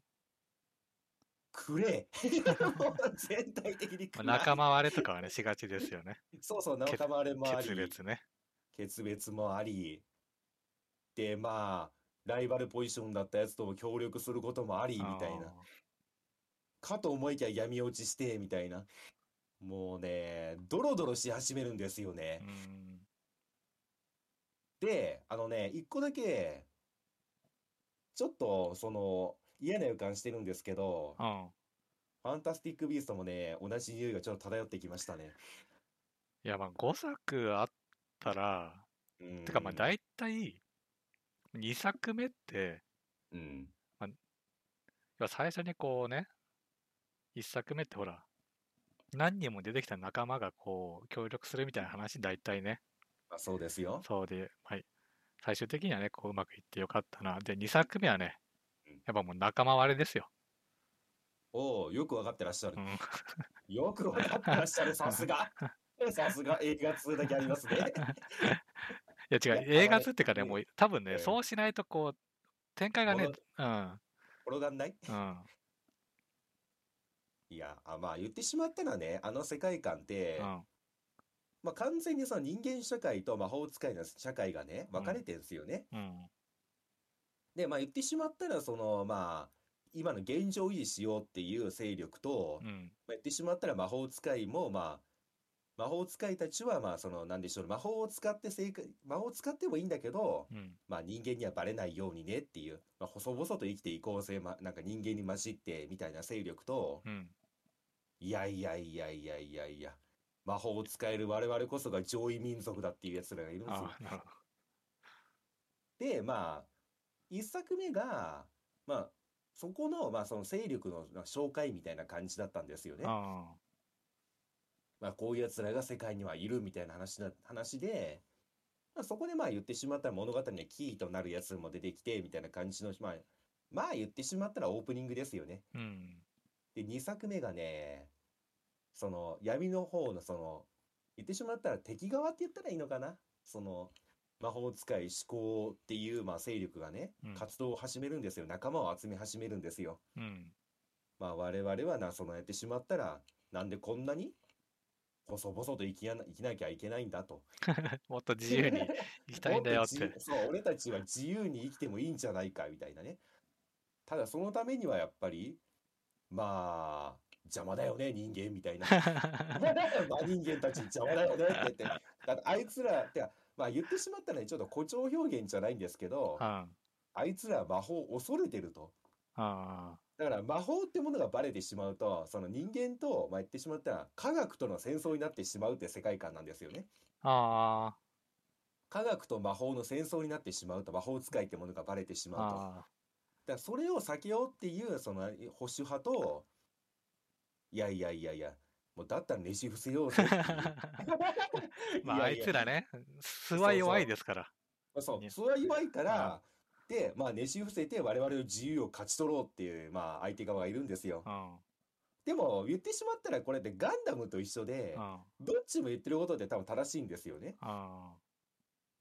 くれ 全体的にまあ、暗い仲間割れとかはね、しがちですよね。そうそう、仲間割れもあり、決別ね。決別もあり、で、まあ、ライバルポジションだったやつとも協力することもあり、みたいな。かと思いきや闇落ちして、みたいな。もうね、ドロドロし始めるんですよね。で、あのね、一個だけ、ちょっと、その、嫌な予感してるんですけど、うん。ファンタスティック・ビーストもね、同じ匂いがちょっと漂ってきましたね。いや、まあ、5作あったら、うん。てかまあ、大体、2作目って、うん。要は最初にこうね、1作目ってほら、何人も出てきた仲間がこう、協力するみたいな話、大体ね。まあ、そうですよ。そうで、はい。最終的にはね、こう、うまくいってよかったな。で、2作目はねうん、やっぱもう仲間割れですよ。おお、よくわかってらっしゃるう。ん。よくわかってらっしゃる。さすが。さすが映画通だけありますね。いや違う、映画図っていうかね、うんもう多分ね、ええそうしないとこう、展開がね、もうん、転がんない？うん、いや、あまあ言ってしまったらね、あの世界観って、うん、まあ完全にその人間社会と魔法使いの社会がね、分かれてんすよね。うん、で、まあ言ってしまったら、その、まあ、今の現状維持しようっていう勢力と、うん、まあ、言ってしまったら魔法使いも、まあ、魔法使いたちは、まあ、その、なんでしょう、魔法を使って正解、魔法を使ってもいいんだけど、うん、まあ人間にはバレないようにねっていう、まあ、細々と生きていこうぜ、ま、なんか人間に混じってみたいな勢力と、うん、いやいやいやいやいやいや、魔法を使える我々こそが上位民族だっていう奴らがいるんですよ。で、まあ、一作目が、まあ、そこの、まあ、その勢力のまあ紹介みたいな感じだったんですよねど。。あまあ、こういう奴らが世界にはいるみたいな話な、話で、まあ、そこでまあ言ってしまったら物語のキーとなるやつも出てきて、みたいな感じの、まあ、まあ言ってしまったらオープニングですよね。あ、うん、で、2作目がね、その闇の方のその、言ってしまったら敵側って言ったらいいのかな？その、魔法使い思考っていう、まあ、勢力がねうん、活動を始めるんですよ。仲間を集め始めるんですよ。うん、まあ、我々はな、そのやってしまったら、なんでこんなに細々と生きやな、生きなきゃいけないんだと。もっと自由に生きたいんだよっもとて。自由そう、俺たちは自由に生きてもいいんじゃないか、みたいなね。ただ、そのためにはやっぱり、まあ、邪魔だよね、人間みたいな。真人間たち邪魔だよねって言って。だってあいつら、てか、まあ言ってしまったらね、ちょっと誇張表現じゃないんですけど、ああいつらは魔法を恐れてると。あ、だから魔法ってものがバレてしまうと、その人間と、まあ、言ってしまったら科学との戦争になってしまうって世界観なんですよね。ああ、科学と魔法の戦争になってしまうと、魔法使いってものがバレてしまうと。だかあらそれを避けようっていう、その保守派と、いやいやいやいや、もうだったらねじ伏せようぜ。まあ、あいつらね、素は弱いですから。そう、ねそれは弱いから、で、まあ、ねじ伏せて我々の自由を勝ち取ろうっていう、まあ、相手側がいるんですよ。うん、でも、言ってしまったらこれってガンダムと一緒でうん、、あどっちも言ってることって多分正しいんですよね。あ、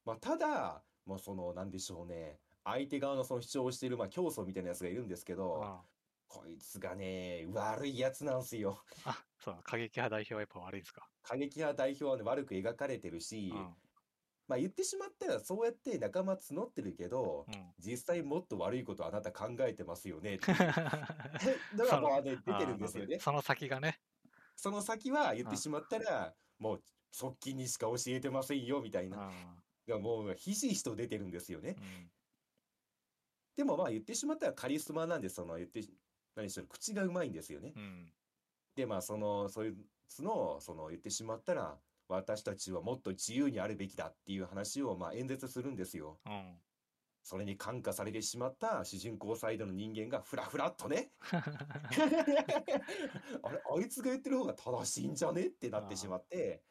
まあ、ただ、もうその、なんでしょうね。相手側のその主張をしている、まあ、教祖みたいなやつがいるんですけど、あこいつがね、悪いやつなんすよ。あ、そう、過激派代表はやっぱ悪いですか？過激派代表はね、悪く描かれてるし、うん、まあ言ってしまったらそうやって仲間募ってるけど、うん。実際もっと悪いことあなた考えてますよねっていうのがもうね、出てるんですよね。その先がね。その先は言ってしまったら、もう側近にしか教えてませんよみたいな。あがもうひしひしと出てるんですよねー。うんでもまあ言ってしまったらカリスマなんで、その言って、何しろ口がうまいんですよね。うんで、まあその、そいつの、その言ってしまったら、私たちはもっと自由にあるべきだっていう話をまあ演説するんですよ。うんそれに感化されてしまった主人公サイドの人間がフラフラっとね、あれ、あいつが言ってる方が正しいんじゃね？ってなってしまって、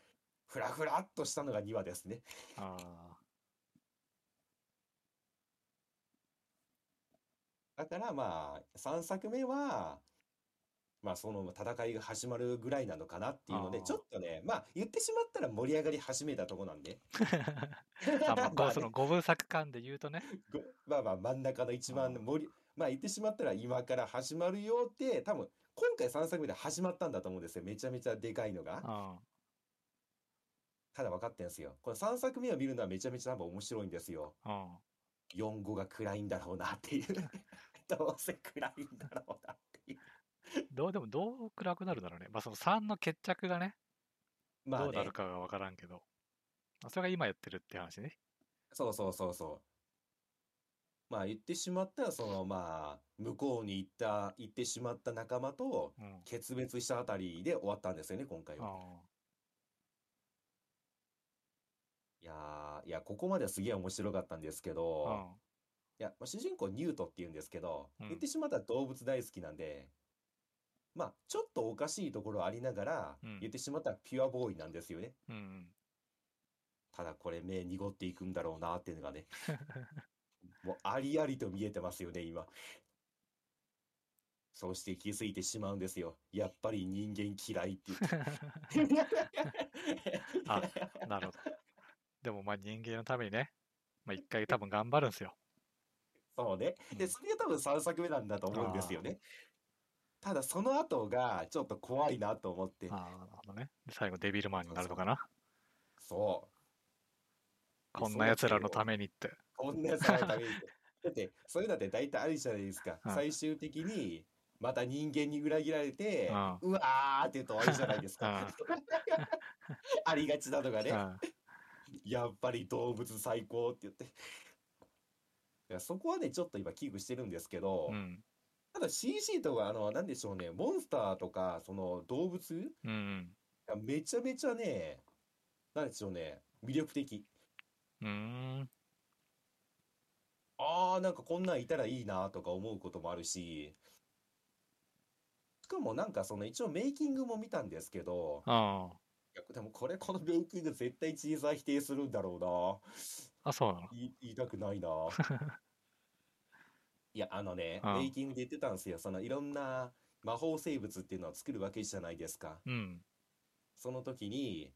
フラフラっとしたのが2話ですね。あだからまあ、3作目は、まあその戦いが始まるぐらいなのかなっていうので、あーちょっとね、まあ言ってしまったら盛り上がり始めたとこなんで、まあこまあねうその五分作感で言うとね。ごまあまあ真ん中の一番盛り、まあ言ってしまったら今から始まるよって、多分今回3作目で始まったんだと思うんですよ。めちゃめちゃでかいのが。うんただ分かってんすよ。この3作目を見るのはめちゃめちゃ多分面白いんですよ。うん4、5が暗いんだろうなっていう。どうせ暗いんだろうなっていう。どうでもどう暗くなるだろうね。まあその3の決着がね、まあねどうなる。かがわからんけど。まあそれが今やってるって話ね。そうそうそうそう。まあ言ってしまったら、そのまあ、向こうに行った、行ってしまった仲間とうん。決別したあたりで終わったんですよね、今回は。あいやー、いや、ここまではすげえ面白かったんですけあど、いや、まあ主人公ニュートって言うんですけど、うん言ってしまったら動物大好きなんで、まあ、ちょっとおかしいところありながら、うん言ってしまったらピュアボーイなんですよね。うんうん。ただこれ目濁っていくんだろうなっていうのがね、もうありありと見えてますよね、今。そうして気づいてしまうんですよ。やっぱり人間嫌いって言って。あなるほど。でもまあ人間のためにね、まあ一回多分頑張るんですよ。そうね。で、うんそれが多分3作目なんだと思うんですよね。ただその後がちょっと怖いなと思って。ああ、なるほどね。で最後デビルマンになるのかな。そう。こんな奴らのためにって。こんなやつらのためにって。だって、そういうのって大体あるじゃないですか。うん最終的に、また人間に裏切られて、ううわーって言うと終わりじゃないですか。ありがちなのがね。うんやっぱり動物最高って言って。いやそこはね、ちょっと今危惧してるんですけど、うん。ただ CG とか、あの、なんでしょうね、モンスターとか、その動物、いうん。やめちゃめちゃね、なんでしょうね、魅力的。うーん。ああ、なんかこんなんいたらいいなとか思うこともあるし、しかもなんかその一応メイキングも見たんですけど、あいやでもこれこのメイキング絶対チーザー否定するんだろうな。あ。あ、そうなの？言い言いたくないな。いや、あのね、うんメイキングで言ってたんですよ。そのいろんな魔法生物っていうのを作るわけじゃないですか。うん。その時に、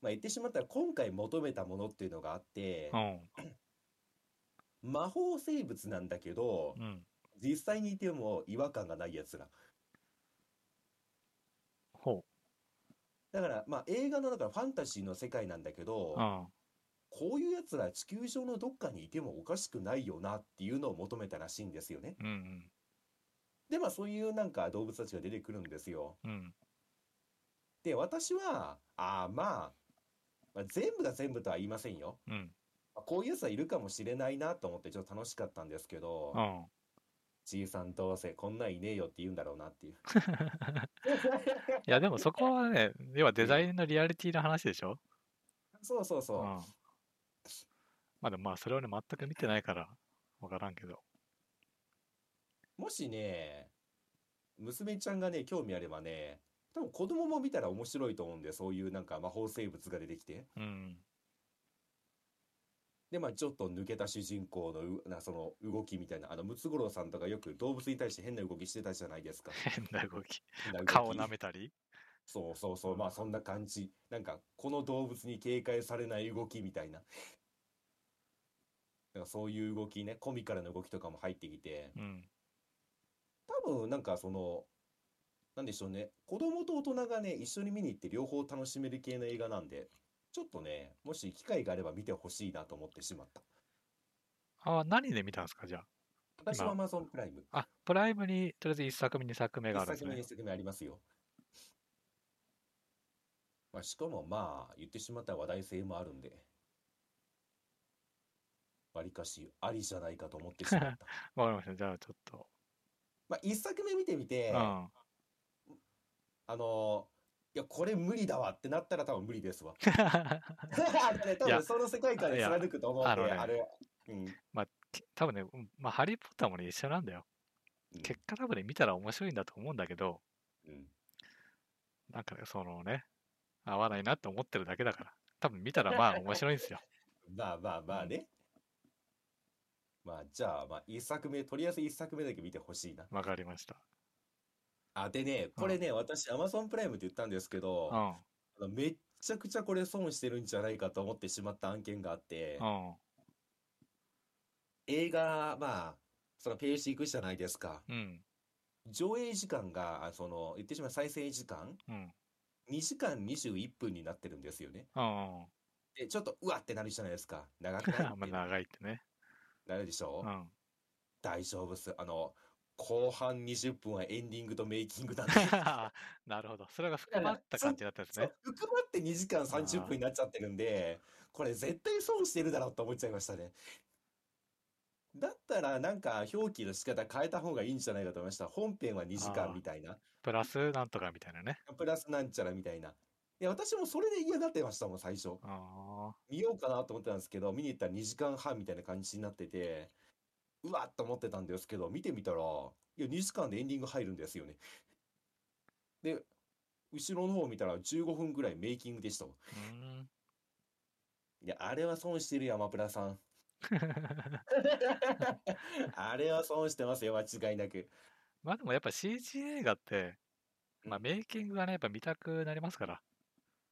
まあ言ってしまったら今回求めたものっていうのがあってう、ん。魔法生物なんだけど、うん。実際にいても違和感がないやつら。ほだから、まあ映画のだからファンタジーの世界なんだけど。こういうやつら地球上のどっかにいてもおかしくないよなっていうのを求めたらしいんですよね。うんうん。で、まあそういうなんか動物たちが出てくるんですよ。うん。で、私は、ああ、まあ、まあ、全部が全部とは言いませんよ。うん。まあこういうやつはいるかもしれないなと思ってちょっと楽しかったんですけどう、ん。ちいさんどうせこんなんいねえよって言うんだろうなっていう。いや、でもそこはね、要はデザインのリアリティの話でしょ？そうそうそうう。ん。まあでもまあそれをね、全く見てないからわからんけど。もしね、娘ちゃんがね、興味あればね、多分子供も見たら面白いと思うんで、そういうなんか魔法生物が出てきて。うん。で、まあちょっと抜けた主人公のうなその動きみたいな、あのムツゴロウさんとかよく動物に対して変な動きしてたじゃないですか。変な動き。動き顔舐めたり？そうそうそう、まあそんな感じ。なんか、この動物に警戒されない動きみたいな。なんかそういう動きね、コミカルな動きとかも入ってきて、うん。多分なんかその、なんでしょうね、子供と大人がね、一緒に見に行って両方楽しめる系の映画なんで、ちょっとね、もし機会があれば見てほしいなと思ってしまった。あ、何で見たんですか、じゃ私は Amazon プライム。あ。あ、プライムにとりあえず1作目、2作目があ1作目、るんですね2。作目ありますよ。まあ、しかもまあ、言ってしまったら話題性もあるんで、わりかしありじゃないかと思ってしまった。わかりました。じゃあちょっと。まあ、1作目見てみて、うん。あのいや、これ無理だわってなったら多分無理ですわ。多分その世界観で貫くと思うんで、あれ、うん。き多分ね、うんまあ、ハリー・ポッターもね、一緒なんだよ。うん結果多分ね、見たら面白いんだと思うんだけど、うんなんかね、そのね、合わないなって思ってるだけだから。多分見たらまあ面白いんですよ。まあまあまあね。まあ、じゃあ、まあ、一作目、とりあえず一作目だけ見てほしいな。わかりました。あ、でね、これね、私、Amazon プライムって言ったんですけど、うん。あのめっちゃくちゃこれ損してるんじゃないかと思ってしまった案件があって、うん。映画、まあ、そのページ行くじゃないですか。うん。上映時間が、あその、言ってしまう再生時間、うん。2時間21分になってるんですよね。うん。で、ちょっと、うわってなるじゃないですか。長くない あんま長いってね。なるでしょ？うん。大丈夫っす。あの、後半20分はエンディングとメイキングなんで。なるほど。それが含まった感じだったんですね。含まって2時間30分になっちゃってるんで、これ絶対損してるだろうと思っちゃいましたね。だったらなんか表記の仕方変えた方がいいんじゃないかと思いました。本編は2時間みたいな。プラスなんとかみたいなね。プラスなんちゃらみたいな。いや、私もそれで嫌がってましたもん、最初。あ見ようかなと思ってたんですけど、見に行ったら2時間半みたいな感じになってて、うわっと思ってたんですけど、見てみたら、いや、2時間でエンディング入るんですよね。で、後ろの方見たら15分ぐらいメイキングでした。いや、あれは損してるよ、アマプラさん。あれは損してますよ、間違いなく。まあでもやっぱ CG 映画って、まあうんメイキングがね、やっぱ見たくなりますから。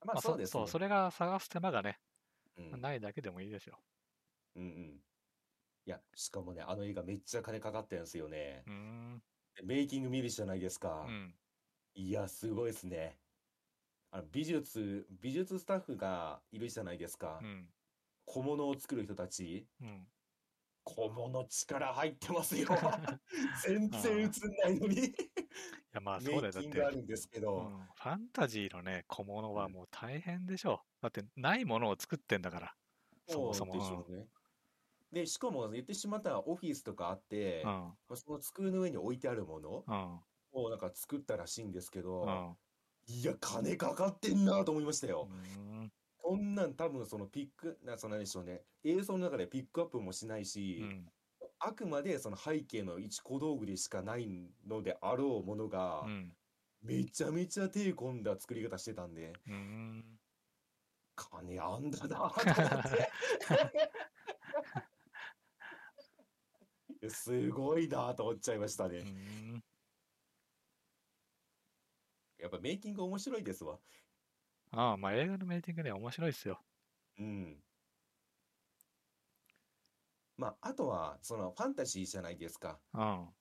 まあまあそうですね。そう、それが探す手間がね、うんないだけでもいいですよ。うんうん。いや、しかもね、あの映画めっちゃ金かかってるんですよねう。ーん。でメイキング見るじゃないですかう。ん。いや、すごいですね。あの美術、美術スタッフがいるじゃないですかう。ん。小物を作る人たち。うん。小物力入ってますよ。全然映んないのに。いやまあメそうだよ。だって、イキングあるんですけうど。ん、ファンタジーのね、小物はうんもう大変でしょう。だってないものを作ってんだから。そもそもそうでしょうね。で、しかも言ってしまったらオフィスとかあって、うん。まあその机の上に置いてあるものうん。をなんか作ったらしいんですけうど、ん。いや、金かかってんなと思いましたよ。うん。こんなん多分そのピック、な、その何でしょうね。映像の中でピックアップもしないし、うん。あくまでその背景の一小道具でしかないのであろうものがう、ん。めちゃめちゃ手込んだ作り方してたんで、うん。金あんだなと思って。いやすごいなと思っちゃいましたうね。ん。やっぱメイキング面白いですわ。ああ、まあ映画のメイキングね、面白いっすよ。うん。まあ、あとは、そのファンタジーじゃないですか。うん。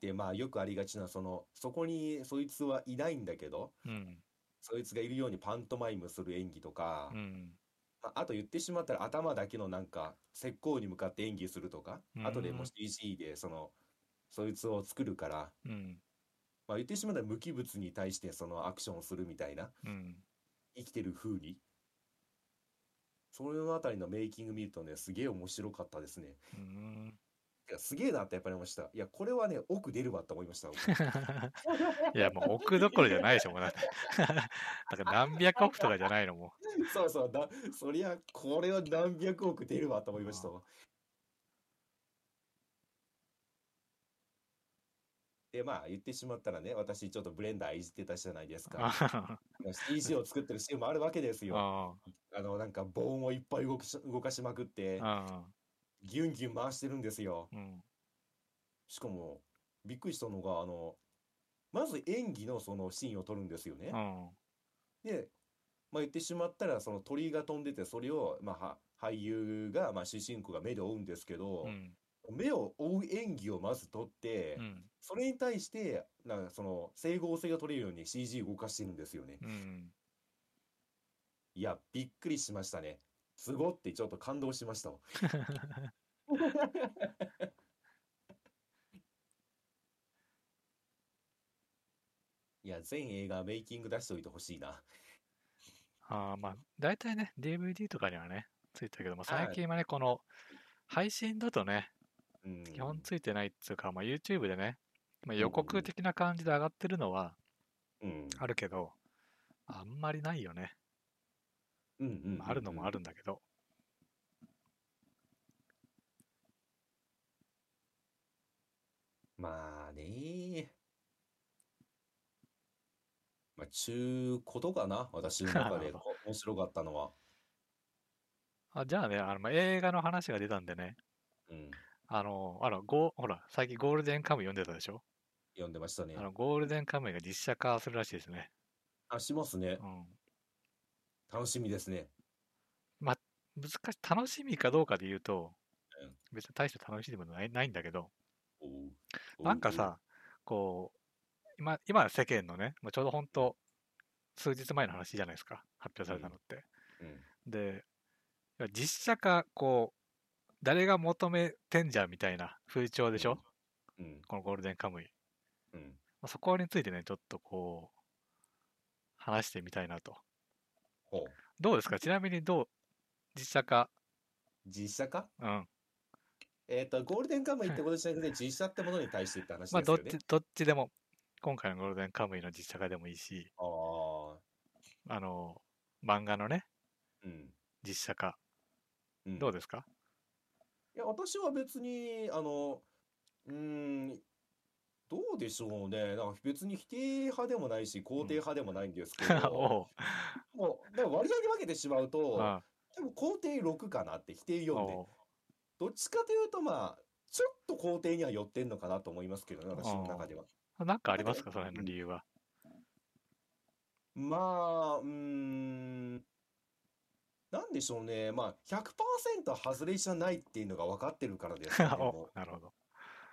で、まあ、よくありがちな、その、そこにそいつはいないんだけど、うん。そいつがいるようにパントマイムする演技とかう、ん。まあ、あと言ってしまったら頭だけのなんか、石膏に向かって演技するとか、うん後でも CG で、その、そいつを作るから、うん。まあ、言ってしまったら無機物に対してそのアクションをするみたいな、うん。生きてる風に。そのあたりのメイキング見るとね、すげえ面白かったですね。うん。いや、すげえなってやっぱり思いました。いや、これはね、奥出るわって思いました。いや、もう億どころじゃないでしょ、もうだって。だから何百億とかじゃないのもそうそうだ、そりゃ、これは何百億出るわと思いましたわ。で、まあ、言ってしまったらね、私ちょっとブレンダーいじってたじゃないですう。か。あ CG を作ってるシーンもあるわけですよ。あ。あの、なんか、ボーンをいっぱい動かし、動かしまくって、あギュンギュン回してるんですよ。あ。うん。しかも、びっくりしたのが、あの、まず演技のそのシーンを撮るんですよねう。ん。で、まあ、言ってしまったら、その鳥が飛んでて、それを、まあ、は俳優が、まあ、主人公が目で追うんですけどう、ん。目を追う演技をまず撮ってう、ん。それに対して、なんかその、整合性が取れるように CG 動かしてるんですよね。うん。いや、びっくりしましたね。すごってちょっと感動しましたわ。いや、全映画メイキング出しておいてほしいな。ああ、まあ、大体ね、DVD とかにはね、ついてるけども、はい最近はね、この、配信だとね、うん。基本ついてないっつうか、まあ、YouTube でね、まあ、うん予告的な感じで上がってるのはうん。あるけど、あんまりないよね。ああるのもあるんだけど。まあね。まあ、ちゅうことかな。私の中で 面白かったのは。あじゃあね、あのまあ映画の話が出たんでね、うん。あの、あのゴーほら、最近ゴールデンカムイ読んでたでしょ？読んでましたねあ。のゴールデンカムイが実写化するらしいですね。あ、しますねう。ん。楽しみですね。難しい、楽しみかどうかで言うとうん、別に大して楽しいでもないないんだけど、なんか、さ、こう、今、今世間のね、まあちょうど本当、数日前の話じゃないですか、発表されたのって。おううんで、実写化、こう、誰が求めてんじゃんみたいな風潮でしょ、うん。このゴールデンカムイ。うん。まあそこについてね、ちょっとこう、話してみたいなと。どうですか？ちなみにどう、実写化、実写化？うん。えっと、ゴールデンカムイってことじゃなくて、実写ってものに対してって話まあ、ですよね。どっち、どっちでも、今回のゴールデンカムイの実写化でもいいし、ああ。あの、漫画のね、うん。実写化、うん。どうですか？いや、私は別に、あの、うーん、どうでしょうね。なんか別に否定派でもないし、肯定派でもないんですけど、おうもう、でも割合に分けてしまうと、あ多分肯定6かなって、否定4で。おうどっちかというと、まあ、ちょっと肯定には寄ってんのかなと思いますけどね、私の中では。なんかありますか、その辺の理由は。まあ、うーん、なんでしょうね。まあ、100%外れじゃないっていうのが分かってるからですよね。も おなるほど。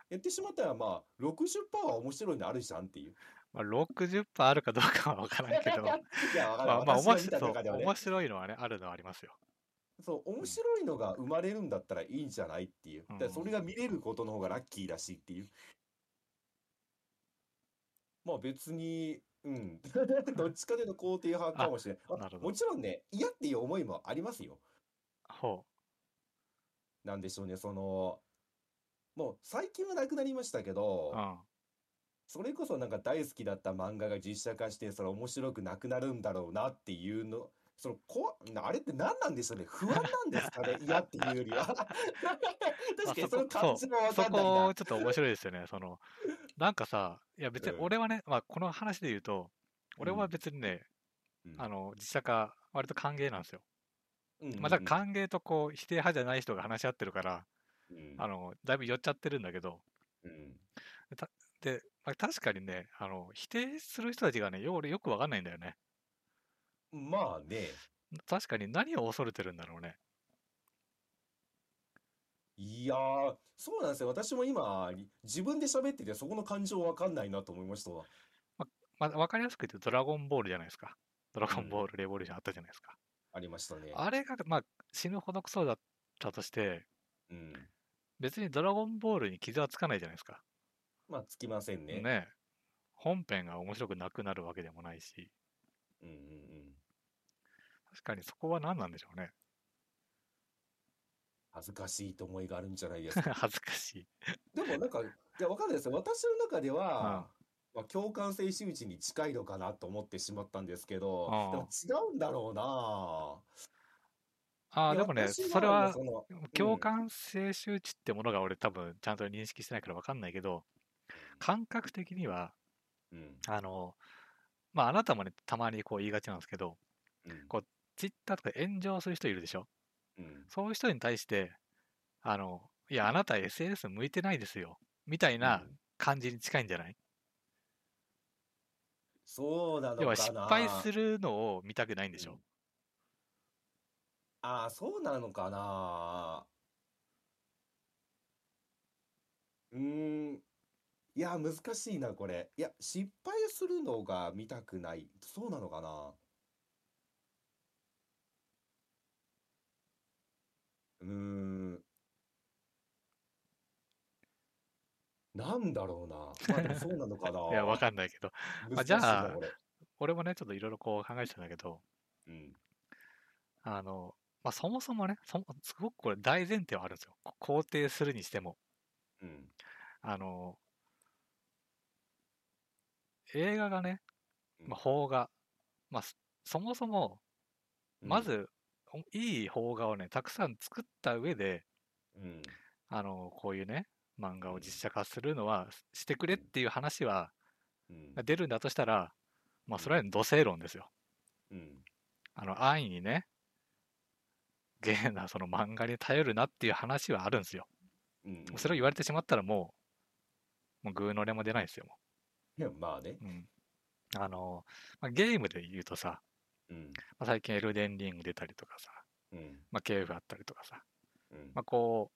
う言ってしまったら、まあ、60%は面白いのあるじゃんっていう。まあ、60%あるかどうかは分からんけど、いや。まあ、まあ、面白。面白いのはね、あるのはありますよ。そう、面白いのが生まれるんだったらいいんじゃないっていう。だそれが見れることの方がラッキーだしっていう。まあ別に、うん。どっちかというと肯定派かもしれない。あなるほどもちろんね、嫌っていう思いもありますよ。ほなんでしょうね、その、もう最近はなくなりましたけどう。う、ん。それこそなんか大好きだった漫画が実写化して、それ面白くなくなるんだろうなっていうの、そのこあれって何なんでしょうね、不安なんですかね、嫌っていうよりは。確かにその感じもわそかんないなこ、。ちょっと面白いですよね。その、なんかさ、いや別にうん俺はね、まあこの話で言うと、俺は別にね、うんあの、実写化、割と歓迎なんですよ。うんうんまあ、だ歓迎とこう、否定派じゃない人が話し合ってるから、うんあの、だいぶ寄っちゃってるんだけど、うんで、まあ、確かにね、あの、否定する人たちがね、よ俺よくわかんないんだよね。まあね、確かに何を恐れてるんだろうね。いやー、そうなんですよ。私も今、自分で喋ってて、そこの感情わかんないなと思いましたわ。まあ、わかりやすく言うと、ドラゴンボールじゃないですか。ドラゴンボールレボリューションあったじゃないですか。ありましたね。あれが、まあ、死ぬほどクソだったとして、うん。別にドラゴンボールに傷はつかないじゃないですか。まあ、つきませんね。ね本編が面白くなくなるわけでもないし、うんうんうん。確かにそこは何なんでしょうね。恥ずかしいと思いがあるんじゃないですか。恥ずかしい。でもなんか、いや、わかんないですよ。私の中では、うんまあ、共感性周知に近いのかなと思ってしまったんですけど、うんでも違うんだろうなああ、でもね、私それはその共感性周知ってものが俺多分ちゃんと認識してないから分かんないけど、感覚的には、うん、あの、まああなたもね、たまにこう言いがちなんですけど、うん、こツイッターとか炎上する人いるでしょ？うん、そういう人に対して、あの、いや、あなた SNS 向いてないですよ。みたいなうん。感じに近いんじゃない？そうな。要は失敗するのを見たくないんでしょ、うんああ、そうなのかな。うーん。いや、難しいな、これ。いや、失敗するのが見たくない。そうなのかな。うーん。なんだろうな。まあ、でもそうなのかな。いや、わかんないけど、難しいじゃな、あこれ。俺もね、ちょっといろいろこう考えてたんだけど、うん。あの、まあ、そもそもね、そもすごくこれ大前提はあるんですよ。こ肯定するにしても。うん。あの、映画がね、うんまあ、邦画、まあ、そそもそも、まず、おいい邦画をね、たくさん作った上で、うん。あの、こういうね、漫画を実写化するのはししてくれっていう話はうん。出るんだとしたら、まあ、それは土星論ですよ。うん。あの、安易にね、ゲーなその漫画に頼るなっていう話はあるんですよ。うん。それを言われてしまったらもう、もうグーの音も出ないですよ、もういや、まあね。う。ん。あの、まあ、ゲームで言うとさ、うん。まあ、最近エルデンリング出たりとかさ、うん。まあ、ケーフあったりとかさ、うん。まあ、こ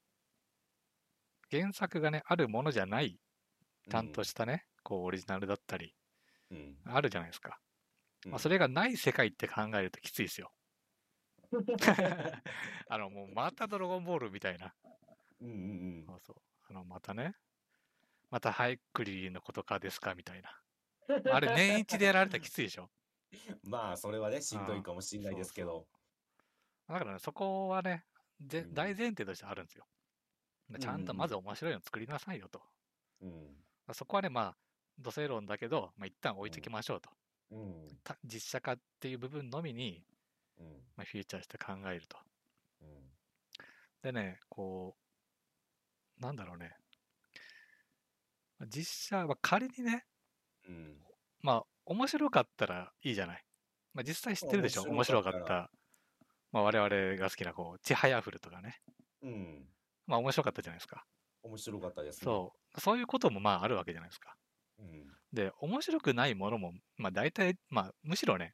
う、原作がね、あるものじゃない、ちゃんとしたね、こう、オリジナルだったり、うん。あるじゃないですか。まあ、それがない世界って考えるときついですよ。あの、もう、またドラゴンボールみたいな。うんうんそうそう。あの、またね、またハイクリリのことかですかみたいな。あれ、年一でやられたらきついでしょ。うん。まあ、それはね、しんどいかもしれないですけど。だからね、そこはね、ぜうん大前提としてあるんですよ。ちゃんとまず面白いの作りなさいよと。うん。そこはね、まあ、土星論だけど、まあ、一旦置いときましょうと。うん。た実写化っていう部分のみに、うん。まあ、フィーチャーして考えると。うん。でね、こう、なんだろうね。まあ実写、まあ、仮にね、うん。まあ、面白かったらいいじゃない。まあ、実際知ってるでしょ？面白かった。まあ、我々が好きな、こう、ちはやふるとかね。うん。まあ、面白かったじゃないですか。面白かったですね。そう、そういうこともまああるわけじゃないですか。うん。で、面白くないものも、まあ大体、まあむしろね、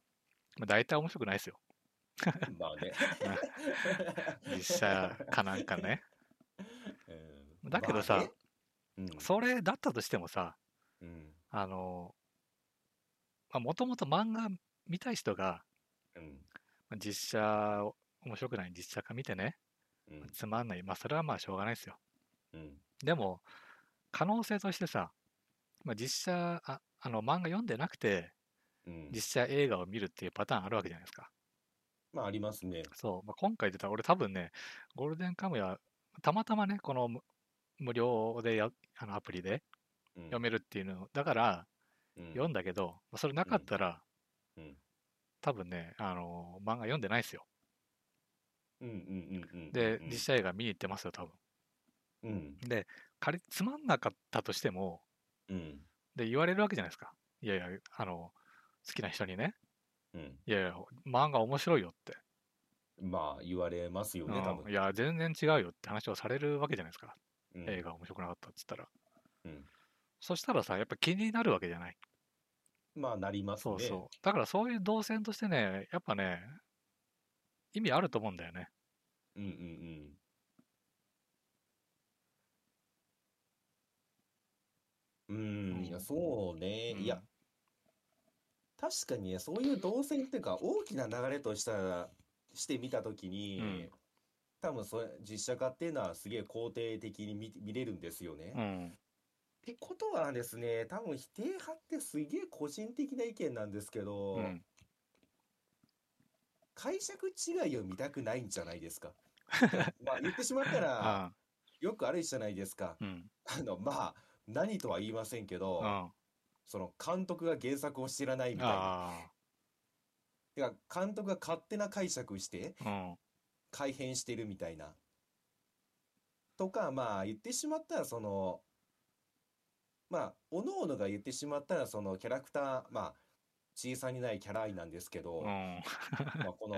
まあ、大体面白くないですよ。まあね。実写かなんかね。うんだけどさまあねうんそれだったとしてもさ、うんあの、もともと漫画見たい人が、うんまあ実写を、面白くない実写化見てね、うんつまんない。まあそれはまあしょうがないですよ。うんでも、可能性としてさ、まあ、実写あ、あの漫画読んでなくて、うん実写映画を見るっていうパターンあるわけじゃないですか。まあありますね。そう、まあ、今回出た俺多分ね、ゴールデンカムイはたまたまね、この無無料でやあのアプリでうん読めるっていうの、だからうん読んだけど、まあそれなかったら、うん多分ね、あの漫画読んでないですよ。うんうんうんうんで、うん実写映画見に行ってますよ、多分。うんで、仮つまんなかったとしても、うんで、言われるわけじゃないですか。いやいや、あの、好きな人にね、うんいやいや、漫画面白いよって。まあ言われますよね、多分。うんいや、全然違うよって話をされるわけじゃないですか。うん映画面白くなかったっつったら。うんそしたらさ、やっぱ気になるわけじゃない。まあなりますね。そうそう。だからそういう動線としてね、やっぱね、意味あると思うんだよね。うんうんうん。うーん、いや、そうね。いやうん、確かにね、そういう動線っていうか、大きな流れとしたら、してみたときに、うん多分それ、実写化っていうのはすげえ肯定的に見、見れるんですよね。っうん。てことはですね、多分否定派ってすげえ個人的な意見なんですけど、うん。解釈違いを見たくないんじゃないですか。まあ言ってしまったら、あよくあるじゃないですか。うん。あの、まあ、何とは言いませんけど、うん。その監督が原作を知らないみたいな。あてか、監督が勝手な解釈して。改変してるみたいな。とか、まあ、言ってしまったら、その、まあ、おのおのが言ってしまったら、そのキャラクター、まあ、小さにないキャラ愛なんですけど、うん。まあ、この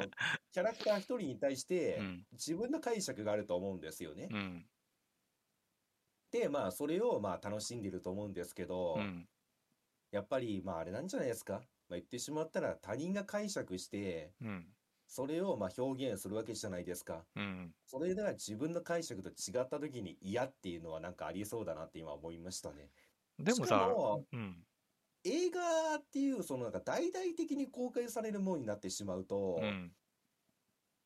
キャラクター一人に対してうん。自分の解釈があると思うんですよね。うん。で、まあ、それをまあ楽しんでると思うんですけど、うん。やっぱり、まあ、あれなんじゃないですか？まあ、言ってしまったら他人が解釈して、うん。それをまあ表現するわけじゃないですか。うん。それが自分の解釈と違った時に嫌っていうのはなんかありそうだなって今思いましたね。しかでもさも、うん。映画っていうそのなんか大々的に公開されるものになってしまうと、うん。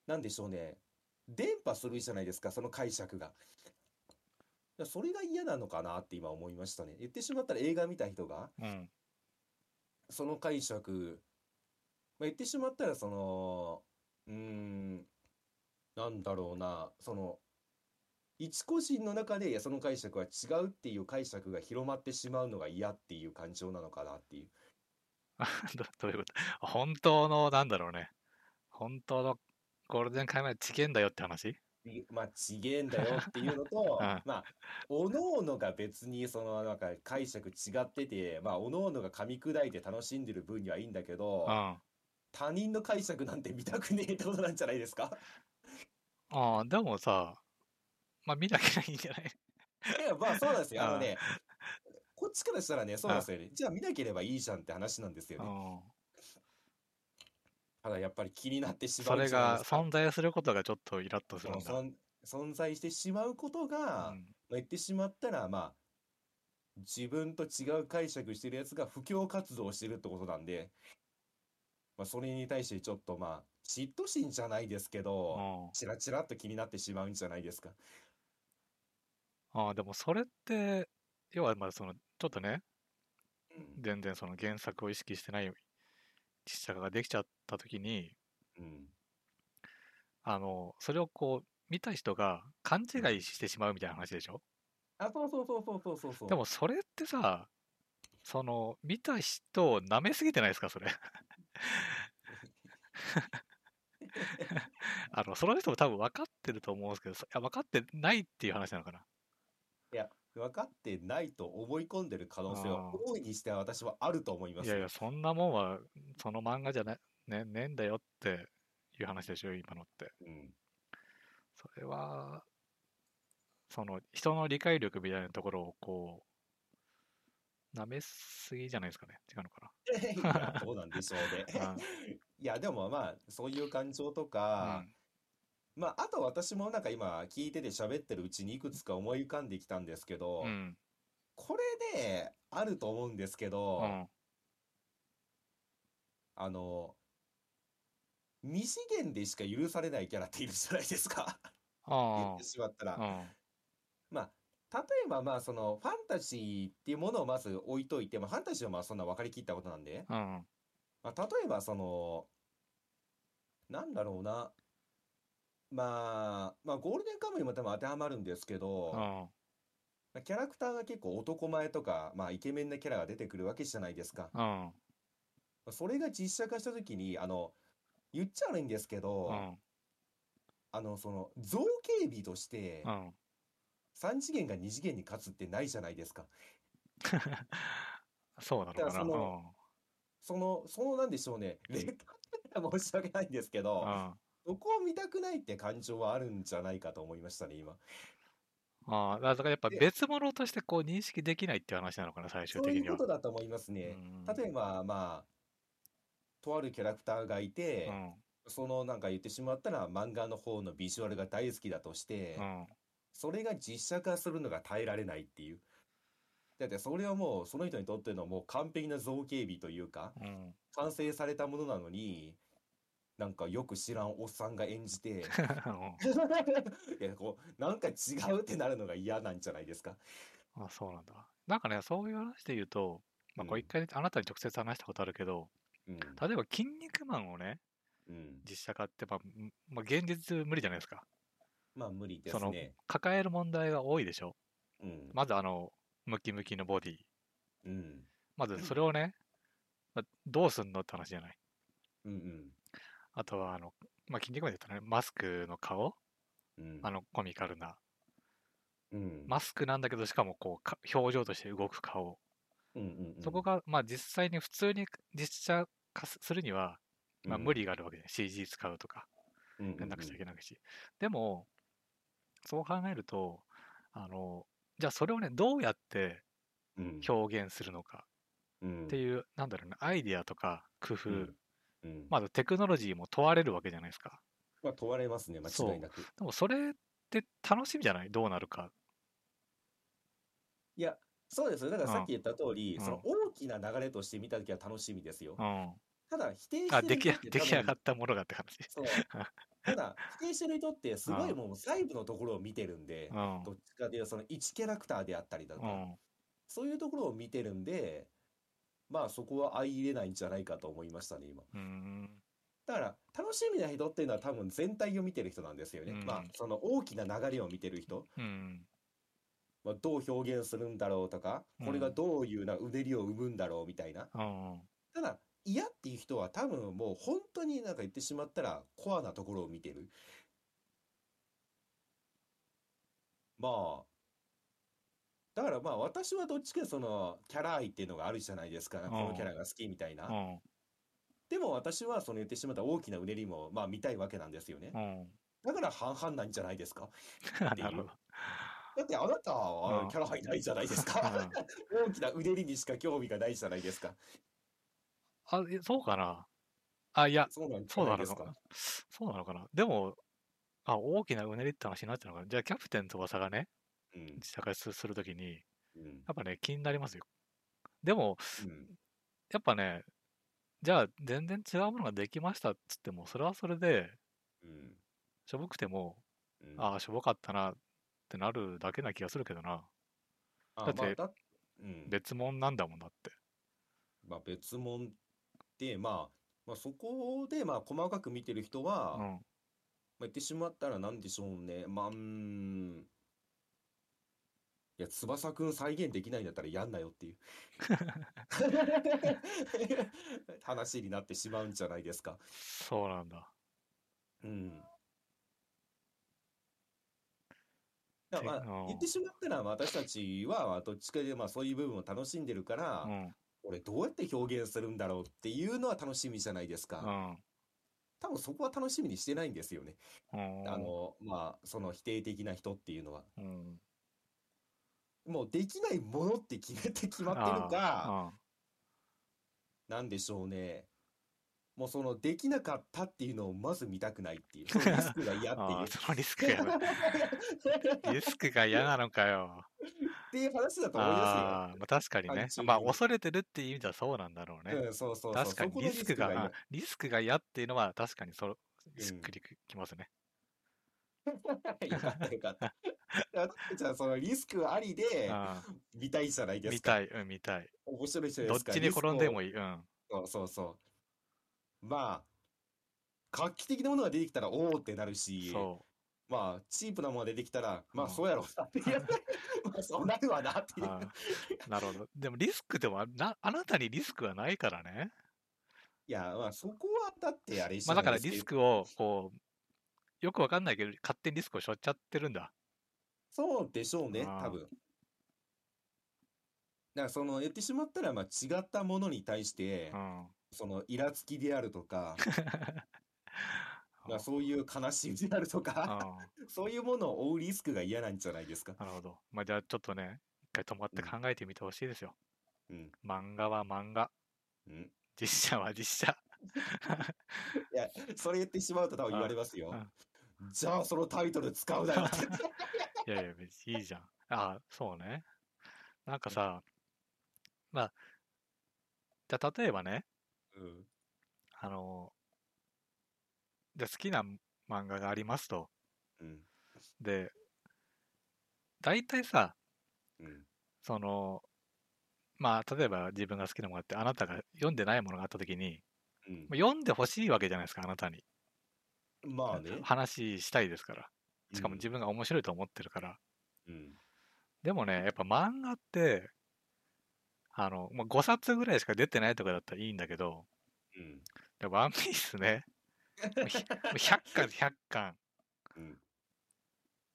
なんでしょうね。伝播するじゃないですか、その解釈が。いやそれが嫌なのかなって今思いましたね。言ってしまったら映画見た人が、うん。その解釈、まあ、言ってしまったらその、うーん、なんだろうな、その、一個人の中でその解釈は違うっていう解釈が広まってしまうのが嫌っていう感情なのかなっていう。どどういうこと？本当の、なんだろうね。本当のゴールデンカイマちげんだよって話？いまあ、ちげえんだよっていうのと、うんまあ、おのおのが別にそのなんか解釈違ってて、まあ、おのおのが噛み砕いて楽しんでる分にはいいんだけど他人の解釈なんて見たくねえってことなんじゃないですか？あ、でもさ、まあ見なきゃいいんじゃない？いや、まあそうなんですよ。あうんのね、こっちからしたらね、そうなんですよね。じゃあ見なければいいじゃんって話なんですようね。ん。ただやっぱり気になってしまそうれが。存在することがちょっとイラッとするんだ。その存存在してしまうことが、うんまあ、言ってしまったら、まあ、自分と違う解釈してるやつが布教活動をしてるってことなんで、まあ、それに対してちょっとまあ、嫉妬心じゃないですけど、うんチラチラっと気になってしまうんじゃないですか。ああ、でもそれって、要はまあその、ちょっとね、うん。全然その原作を意識してない実写化ができちゃったときに、うん。あの、それをこう、見た人が勘違いしてしまうみたいな話でしょ？あ、そうそうそうそうそうそうそう。でもそれってさ、その、見た人を舐めすぎてないですか、それ？あの、その人も多分分かってると思うんですけど、そいや分かってないっていう話なのかな？いや、分かってないと思い込んでる可能性は大いにしては私はあると思いますよ。いやいや、そんなもんは、その漫画じゃね、ね、ねえんだよっていう話でしょ、今のって。うん。それは、その人の理解力みたいなところをこう、舐めすぎじゃないですかね。違うのか いや、どうなんでしょうね。いや、でもまあ、そういう感情とうか、ん。まあ、あと私もなんか今聞いてて喋ってるうちにいくつか思い浮かんできたんですけど、うん。これね、あると思うんですけうど、ん。あの、二次元でしか許されないキャラっているじゃないですか。言あってしまったら。あ。まあ、例えばまあ、その、ファンタジーっていうものをまず置いといて、まあ、ファンタジーはまあ、そんな分かりきったことなんで、うん。うん。まあ、例えばその、なんだろうな。まあ、まあ、ゴールデンカムイも多分当てはまるんですけど、うん。まあキャラクターが結構男前とか、まあ、イケメンなキャラが出てくるわけじゃないですか。うん。それが実写化した時に、あの、言っちゃ悪いんですけど、うん。あの、その、造形美としてう、ん。3次元が2次元に勝つってないじゃないですか。そうなのかな。だからそのその、そのなんでしょうね、劣化って申し訳ないんですけうん。ど、あそこを見たくないって感情はあるんじゃないかと思いましたね、今。あ。だからやっぱで別物としてこう認識できないっていう話なのかな、最終的にはそういうこ。とだと思いますうね。ん。例えば、まあ、とあるキャラクターがいてう、ん。そのなんか言ってしまったら漫画の方のビジュアルが大好きだとしてう、ん。それが実写化するのが耐えられないっていう。だってそれはもうその人にとってのもう完璧な造形美というか、うん。完成されたものなのに、なんかよく知らんおっさんが演じて、いや、こう、なんか違うってなるのが嫌なんじゃないですか。あ、そうなんだ。なんかね、そういう話で言うと、まあ、これ一回あなたに直接話したことあるけど、うん。例えば、筋肉マンをね、うん。実写化って、まあ、んまあ、現実無理じゃないですか。まあ無理でそのすね。抱える問題が多いでしょ。うん。まず、あの、ムキムキのボディ。うん。まず、それをね、まあどうすんのって話じゃない。うんうん。あとは、あの、まあ、筋肉マンで言ったらね、マスクの顔？うん。あの、コミカルな。うん。マスクなんだけど、しかも、こうか、表情として動く顔。うんうんうん。そこが、まあ、実際に普通に実写化すするには、まあ、無理があるわけで、CG 使うとか。うんうんうんやんなくちゃいけないし。でも、そう考えると、あの、じゃあそれをね、どうやってうん表現するのかうんっていう、なんだろうね、アイディアとか工夫、うんうんまずテクノロジーも問われるわけじゃないですか。まあ問われますね、間違いなく。でもそれって楽しみじゃない？どうなるか。いや、そうですよ。だからさっき言った通り、うんその大きな流れとして見たときは楽しみですよう。ん。ただ、否定してあ、る人って出来上がったものがって話。そう。ただ、否定してる人ってすごいうんもう細部のところを見てるんでう、ん。どっちかというとその1キャラクターであったりだとか、うん。そういうところを見てるんで、まあそこは相入れないんじゃないかと思いましたね、今。うん。だから、楽しみな人っていうのは多分全体を見てる人なんですよね。うんまあ、その大きな流れを見てる人。うん。まあ、どう表現するんだろうとか、これがどういうなうねりを生むんだろうみたいな。うん。ただ、嫌っていう人は多分もう本当になんか言ってしまったらコアなところを見てる。まあ、だからまあ私はどっちかそのキャラ愛っていうのがあるじゃないですか。このキャラが好きみたいな。うん。でも私はその言ってしまった大きなうねりもまあ見たいわけなんですよね。うん。だから半々なんじゃないですか。だってあなたはうんキャラ愛ないじゃないですか。大きなうねりにしか興味がないじゃないですか。あ、えそうかな。あ、いや、そうなんじそかな。そうなのかな。でも、あ、大きなうねりって話になってるのかな。じゃあ、キャプテン翼がね、うん。実写化すするときに、うん。やっぱね、気になりますよ。でも、うん。やっぱね、じゃあ、全然違うものができましたっつっても、それはそれで、うん。しょぼくても、うんああ、しょぼかったなってなるだけな気がするけどな。あだって別物なんだもんだって。まあ別物って、まあ、まあそこでまあ細かく見てる人は、まあうん。言ってしまったらなんでしょうね。まあ、うーん。いや、翼くん再現できないんだったらやんなよっていう 話になってしまうんじゃないですか。そうなんだ。うん。まあうん言ってしまったら私たちはどっちかでまあそういう部分を楽しんでるから、うん。俺どうやって表現するんだろうっていうのは楽しみじゃないですか。うん。多分そこは楽しみにしてないんですよね。うんあの、まあ、その否定的な人っていうのは。うん、もうできないものって決めて決まってるか、なんでしょうね。もうそのできなかったっていうのをまず見たくないっていう、そのリスクが嫌っていう。そのリスクが嫌な リスクが嫌なのかよ。っていう話だと思いまああ、まあ、確かにねまあ、に恐れてるっていう意味ではそうなんだろうね。すよ。うん、そうそうそう。確かにリスクが、リスクが嫌っていうのは確かにそうんしっくりきますね。よかったよかった。そのリスクありで見たいじゃないですか。見たい、うん、見たい。面白いじゃないですか。どっちに転んでもいい。うん。そうそうそう。まあ、画期的なものが出てきたらおおってなるし、そまあ、チープなものが出てきたら、まあうんそうやろうなって そうなるわなってう。いう。なるほど。でもリスクでもあな、あなたにリスクはないからね。いや、まあそこはだってあれじまあだからリスクを、こう、よくわかんないけど、勝手にリスクを背負っちゃってるんだ。そうでしょうね、多分。だからその言ってしまったら、まあ違ったものに対してう、ん。そのイラつきであるとか、まあそういう悲しみであるとか、う んそういうものを追うリスクが嫌なんじゃないですか。なるほど。まあじゃあちょっとね、一回止まって考えてみてほしいですよ。うん。漫画は漫画、うん。実写は実写。いや、それ言ってしまうと多分言われますようん。じゃあそのタイトル使うなよって。いやいや、別にいいじゃん。ああ、そうね。なんかさ、まあ、じゃあ例えばね、うん。あの、じゃあ好きな漫画がありますと。うん。で、大体さ、うん。その、まあ、例えば自分が好きなものがあって、あなたが読んでないものがあったときに、うんまあ読んでほしいわけじゃないですか、あなたに。まあね。話したいですから。しかも自分。分が面白いと思ってるから。うん。でもね、やっぱ漫画って、あの、まあ、5冊ぐらいしか出てないとかだったらいいんだけど、うん。でワンピースね、ひ100巻、100巻、うん。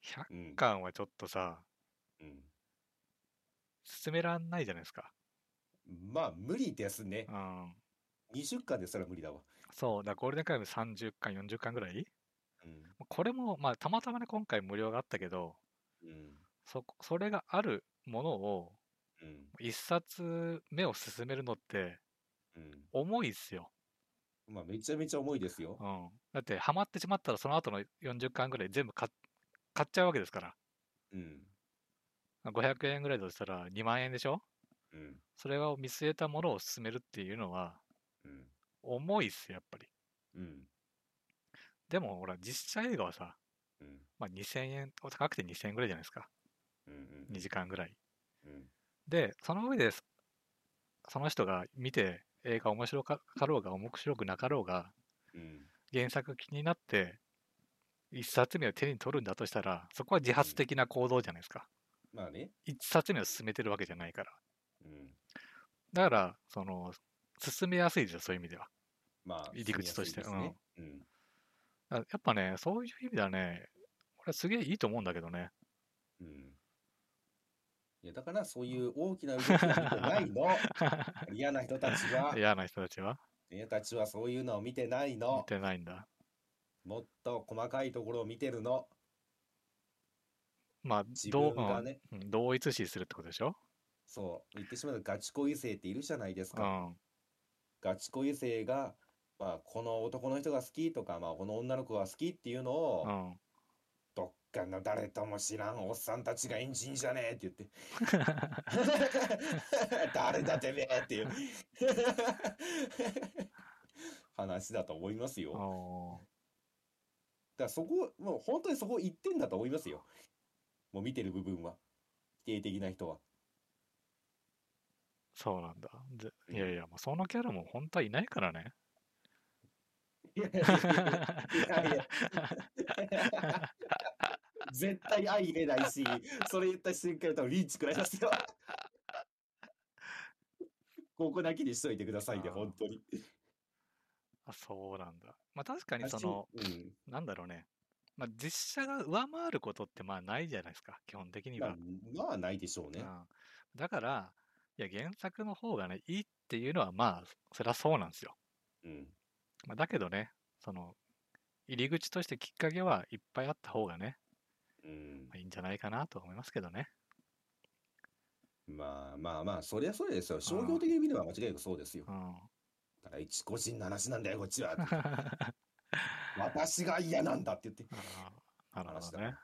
100うん。巻はちょっとさ、うん。進めらんないじゃないですか。まあ無理ですねう。ん。20巻ですら無理だわ。そう、だからゴールデンカイム30巻、40巻ぐらい？うん。これも、まあ、たまたまね、今回無料があったけど、うん。そ、それがあるものを、うん。一冊目を進めるのって、うん。重いっすよ。まあめちゃめちゃ重いですよう。ん。だって、ハマってしまったら、その後の40巻ぐらい全部買っ買っちゃうわけですから。うん。500円ぐらいだとしたら2万円でしょ？うん。それを見据えたものを進めるっていうのは、うん。重いっすよ、やっぱり。うん。でも、ほら、実写映画はさ、うん。まあ、2000円、高くて2000円ぐらいじゃないですか。うん。2時間ぐらい。うん。で、その上で、そその人が見て、映画面白かかろうが面白くなかろうが、うん。原作気になって、一冊目を手に取るんだとしたら、そこは自発的な行動じゃないですか。まあね。一冊目を進めてるわけじゃないから。うん。だから、その、進めやすいですよ、そういう意味では。まあ、入り口としてね。うん。だからやっぱね、そういう意味ではね、これすげえいいと思うんだけどね。うん。いや、だからそういう大きな動きないの。嫌な人たちは、嫌な人たちは嫌たちはそういうのを見てない見の。てないんだ。もっと細かいところを見てるの。まあ、自どう分がね、うんうん同一視するってことでしょ？そう、言ってしまうとガチ恋性っているじゃないですか。うん。ガチ恋性が、まあ、この男の人が好きとか、まあ、この女の子が好きっていうのを、うん。どっかの誰とも知らんおっさんたちがエンジンじゃねえって言って。誰だてめえっていう話だと思いますよ。だかおらそこ、もう本当にそこ言ってんだと思いますよ。もう見てる部分は。否定的な人は。そうなんだ。でうんいやいや、もうそのキャラも本当はいないからね。いやいやいやいや絶対相入れないし、それ言った瞬間多分リンチ食らいますよ。ここだけにしといてくださいね、本当に。あそうなんだ。まあ確かにその、うん。なんだろうね。まあ実写が上回ることってまあないじゃないですか、基本的にまあは。、まあないでしょうね。うんだから、いや原作の方がね、いいっていうのはまあ、そりゃそうなんですよ。うん。まあ、だけどね、その、入り口としてきっかけはいっぱいあった方がね、うんまあいいんじゃないかなと思いますけどね。まあまあまあ、そりゃそうですよ。商業的に見れば間違いなくそうですよう。ん。ただ一個人の話なんだよ、こっちは。私が嫌なんだって言って。なるほどね。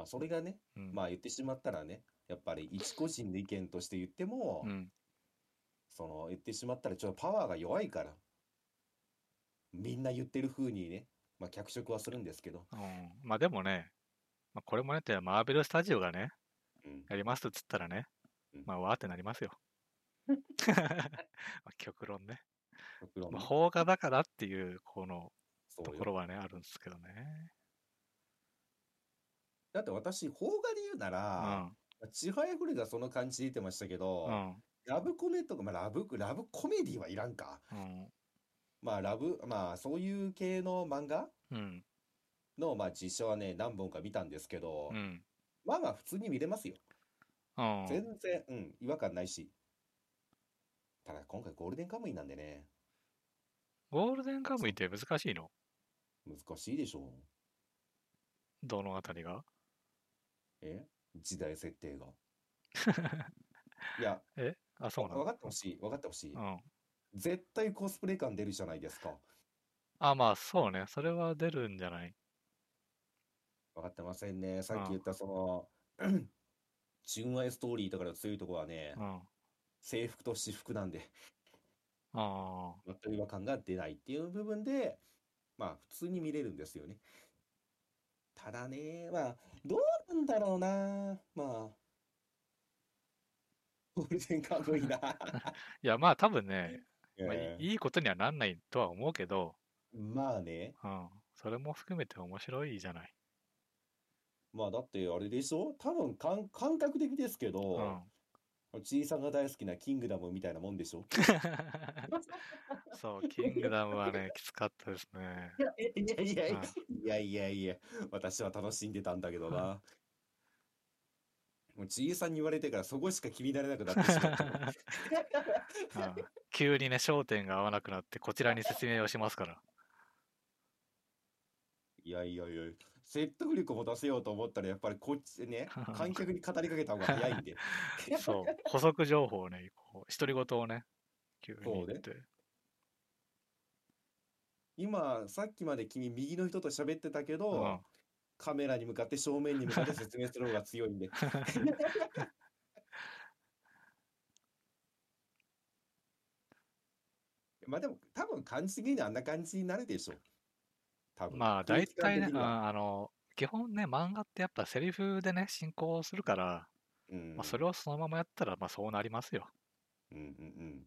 まあそれがね、うん。まあ言ってしまったらね、やっぱり一個人の意見として言っても、うん。その言ってしまったらちょっとパワーが弱いから、みんな言ってる風にね、まあ脚色はするんですけど、うん。まあでもね、まあ、これもねってマーベルスタジオがね、うん、やりますっつったらねうん、まあわーってなりますよ。まあ極論ね。まあ、極論ね邦画だからっていう、このところはね、あるんですけどね。だって私、邦画で言うなうら、ん。ちはやふるがその感じで出てましたけど、うん。ラブコメとか、まあ、ラブ、ラブコメディはいらんか。うん。まあ、ラブ、まあ、そういう系の漫画うん。の、まあ、実写はね、何本か見たんですけどう、ん。まあまあ、普通に見れますよ。うん。全然、うん、違和感ないし。ただ、今回ゴールデンカムイなんでね、ゴールデンカムイって難しいの？難しいでしょう。どのあたりが？え時代設定が。いや、え？あ、そうな分のかってほしい、分かってほしい。うん。絶対コスプレ感出るじゃないですか。あ、まあそうね。それは出るんじゃない？分かってませんね。さっうんき言ったその、純愛ストーリーとかの強いところはねう、ん。制服と私服なんで、あ全く違和感が出ないっていう部分で、まあ普通に見れるんですよね。ただね、まあ、どうなんだろうな。まあ、ゴールデンカムイな。あ。いや、まあ多分ね、まあ、えいいいことにはなんないとは思うけど、えまあね、うん。それも含めて面白いじゃない。まあだってあれでしょ？多分感、感覚的ですけうど、ん。ちいさんが大好きなキングダムみたいなもんでしょ？そう、キングダムはね、きつかったですね。いやいやいやいうんやいやいや、私は楽しんでたんだけどな。もうちいさんに言われてからそこしか気になれなくなってしまった。う ん急にね、焦点が合わなくなって、こちらに説明をしますから。いやいやいや、説得力を持たせようと思ったらやっぱりこっちね、観客に語りかけた方が早いんで。そう、補足情報をね、こう、独り言をね、急に言って。今、さっきまで君右の人と喋ってたけうどん、カメラに向かって正面に向かって説明する方が強いんで。まあでも多分感じ的にはあんな感じになるでしょ。多分。まあ、大体ね、うんあの、基本ね、漫画ってやっぱセリフでね、進行するから、うんまあ、それをそのままやったら、まあそうなりますよ。うんうんうん。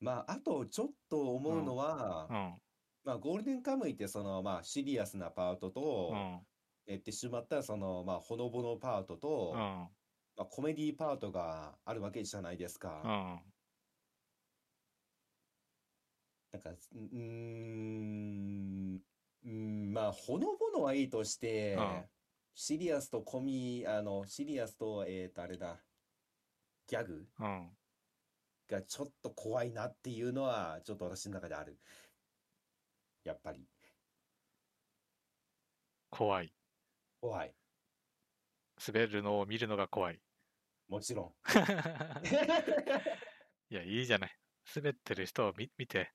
まあ、あとちょっと思うのは、うん。まあ、ゴールデンカムイってその、まあ、シリアスなパートとう、ん。言ってしまったらその、まあ、ほのぼのパートと、うん。まあ、コメディパートがあるわけじゃないですか。うん。なんか、うーん、うーん、まあ、ほのぼのはいいとしてうん、シリアスとコミ、あの、シリアスと、えっと、あれだ、ギャグうん。がちょっと怖いなっていうのは、ちょっと私の中である。やっぱり、怖い。怖い。滑るのを見るのが怖い。もちろん。いや、いいじゃない。滑ってる人を見見て、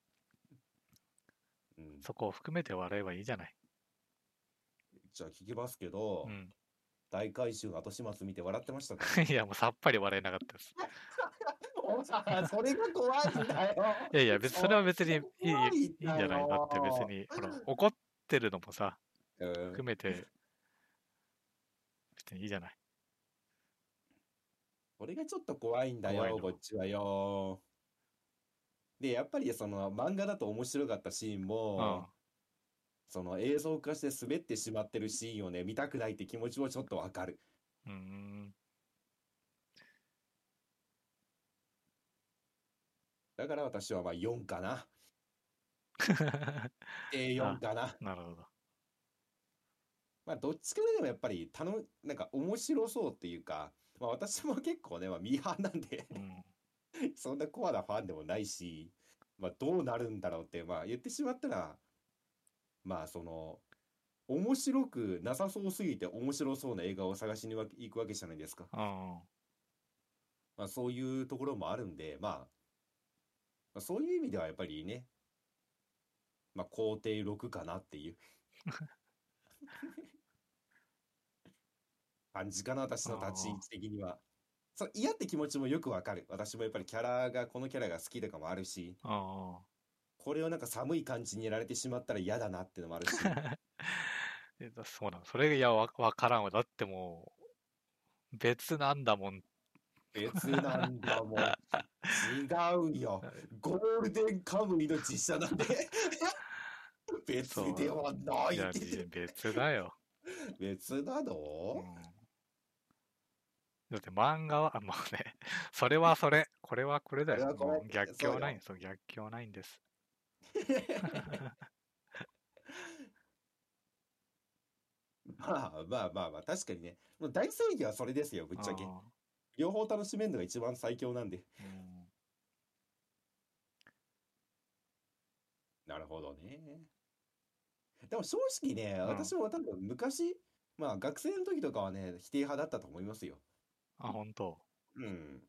うん、そこを含めて笑えばいいじゃない。じゃあ聞きますけどう、ん。大改修の後始末見て笑ってましたか？いや、もうさっぱり笑えなかったです。それが怖いんだよ。いやいや、別それは別にいいい怖いんいいんじゃないだって別よに、ほら、怒ってるのもさ、うん含めて、別にいいじゃない。これがちょっと怖いんだよ、こっちはよ。で、やっぱりその漫画だと面白かったシーンうん。も、その映像化して滑ってしまってるシーンをね、見たくないって気持ちもちょっとわかる。うーん。だから私はまあ4かな。A4 かな。なるほど。まあどっちかでもやっぱりたの、なんか面白そうっていうか、まあ私も結構ね、まあミーハーなんでうん。そんなコアなファンでもないし、まあどうなるんだろうって、まあ言ってしまったら、まあその、面白くなさそうすぎて面白そうな映画を探しにわ行くわけじゃないですか。うん。まあそういうところもあるんで、まあ、まあそういう意味ではやっぱりね、まあ肯定6かなっていう 感じかな、私の立ち位置的には。そう嫌って気持ちもよくわかる。私もやっぱりキャラが、このキャラが好きとかもあるし、うん。これをなんか寒い感じにやられてしまったら嫌だなってのもあるし。えだそうなの。それがいやわわからんわ。だってもう、別なんだもん。別なんだもん。違うよ。ゴールデンカムイの実写なんで。別ではないいや。別だよ。別なうのん。だって漫画は、あもうね、それはそれ、これはこれだよ。もう逆境ないんですよ。逆境ないんです。まあまあまあまあ、確かにね。もう大正義はそれですよ、ぶっちゃけ。あ両方楽しめるのが一番最強なんで。ーうんなるほどね。でも正直ね、ん私も多分昔、まあ学生の時とかはね、否定派だったと思いますよ。あ、本当。うん。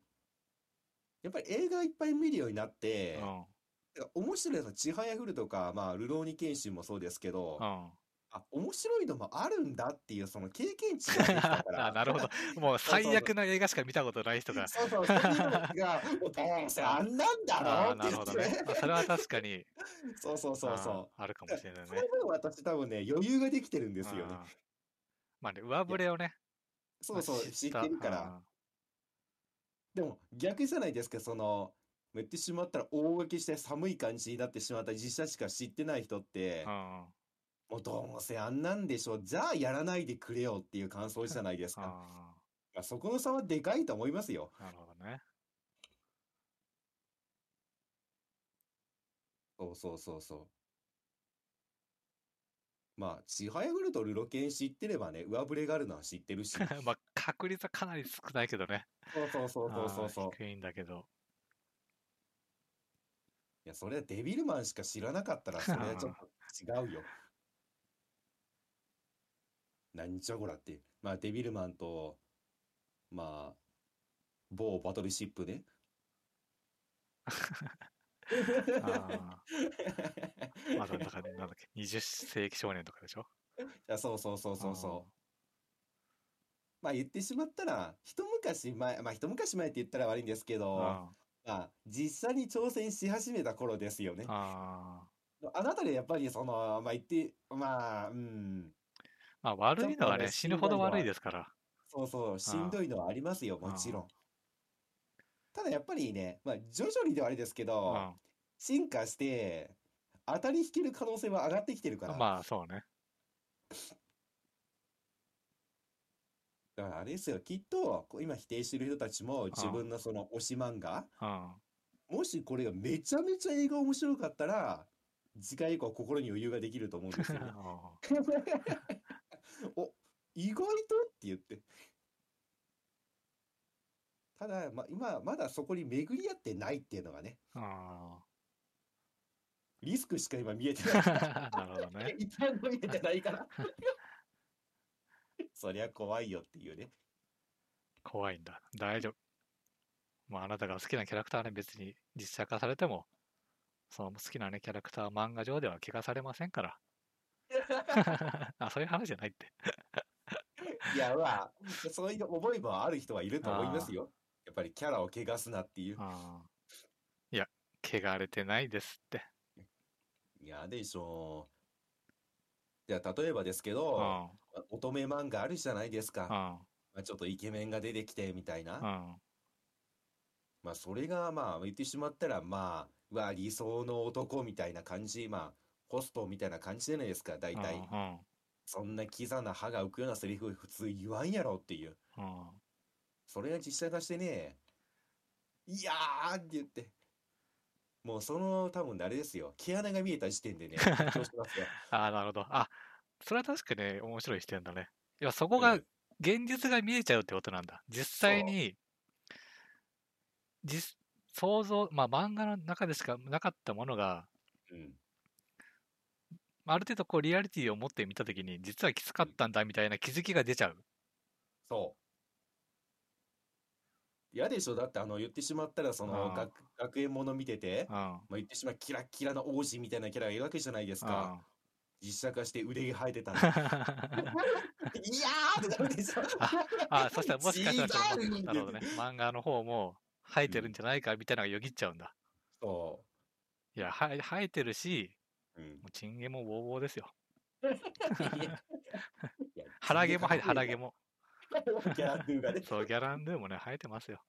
やっぱり映画いっぱい見るようになって、うん。てか面白いの、ちはやふるとか、まあ、ルローニケンシンもそうですけど、うん。あ、面白いのもあるんだっていう、その経験値ができたから。あ、なるほど。もうそうそう最悪な映画しか見たことない人が。そうそう、そういうのが、もうどうせあんなんだろう？って言ってね。あそれは確かに、そうそうそうあそーあるかもしれなう。いねその。分私多分ね、余裕ができてるんですよねまあね、上振れをね、そうそう、まあ知ってるから。でも逆じゃないですか、その、言ってしまったら大書きして寒い感じになってしまった実写しか知ってない人ってもうどうせあんなんでしょ、じゃあやらないでくれよっていう感想じゃないですか。あまあそこの差はでかいと思いますよ。ーなるほどね。そうそうそうそう。まあ、ちはやふるとルロケン知ってればね、上振れがあるのは知ってるし。まあ、確率はかなり少ないけどね。そうそうそうそうそうそう。低いんだけど。いや、それはデビルマンしか知らなかったら、それはちょっと違うよ。何じゃこらって。まあ、デビルマンと、まあ、某バトルシップね。あーまだだから、なんだっけ、20世紀少年とかでしょ？いやそうそうそうそうそう。まあ言ってしまったら、一昔前、まあ一昔前って言ったら悪いんですけうん。ど、あまあ実際に挑戦し始めた頃ですよね。あー。あなたでやっぱりその、まあ言って、まあ、うん、まあ、悪いのはね、死ぬほど悪いですから。そうそう、しんどいのはありますよ、もちろん。ただやっぱりね、まあ徐々にではあれですけうど、ん。進化して、当たり引ける可能性は上がってきてるから。まあ、そうね。だからあれですよ、きっと、今否定してる人たちも自分のその推し漫画、うん。もしこれがめちゃめちゃ映画面白かったら、次回以降心に余裕ができると思うんですよね。お、意外と？って言って。ただ、ま、今、まだそこに巡り合ってないっていうのがね、あリスクしか今見えてない。あ。なるほどね。一番見えてないから。そりゃ怖いよっていうね。怖いんだ。大丈夫。まあ、あなたが好きなキャラクターはね、別に実写化されても、その好きなね、キャラクターは漫画上では怪我されませんから。あ、そういう話じゃないって。いや、まあ、そういう思いもある人はいると思いますよ。やっぱりキャラを汚すなっていう。いや、汚れてないですって。いやでしょう。じゃあ、例えばですけうん。ど、乙女漫画あるじゃないですか。うん。まあ、ちょっとイケメンが出てきてみたいな。うん。まあ、それが、まあ、言ってしまったら、まあ、うわ、理想の男みたいな感じ、まあ、ホストみたいな感じじゃないですか、大体。うん。そんなキザな歯が浮くようなセリフ普通言わんやろっていう。うん。それが実写化してね、いやーって言って。もうその多分あれですよ。毛穴が見えた時点でね、緊張してますよ。ああ、なるほど。あ、それは確かに面白い視点だね。いや、そこがうん現実が見えちゃうってことなんだ。実際に、実、想像、まあ漫画の中でしかなかったものが、うん。ある程度こうリアリティを持って見たときに、実はきつかったんだみたいな気づきが出ちゃう。そう。嫌でしょ？だってあの言ってしまったらそのうん学学園もの見てて、うん。まあ、言ってしまうキラッキラの王子みたいなキャラがいるわけじゃないですか。実写化して腕が生えてたら。いやーってなるでしょ。あ、そしたらもしかしたらなるほどね。漫画の方も生えてるんじゃないかみたいなのがよぎっちゃうんだ。そいや、は生えてるし、う。うん。もうチンゲもウォーウォーですよ。腹毛も生えて、腹毛。も。ギャランドゥがね。そう、ギャランドゥもね、生えてますよ。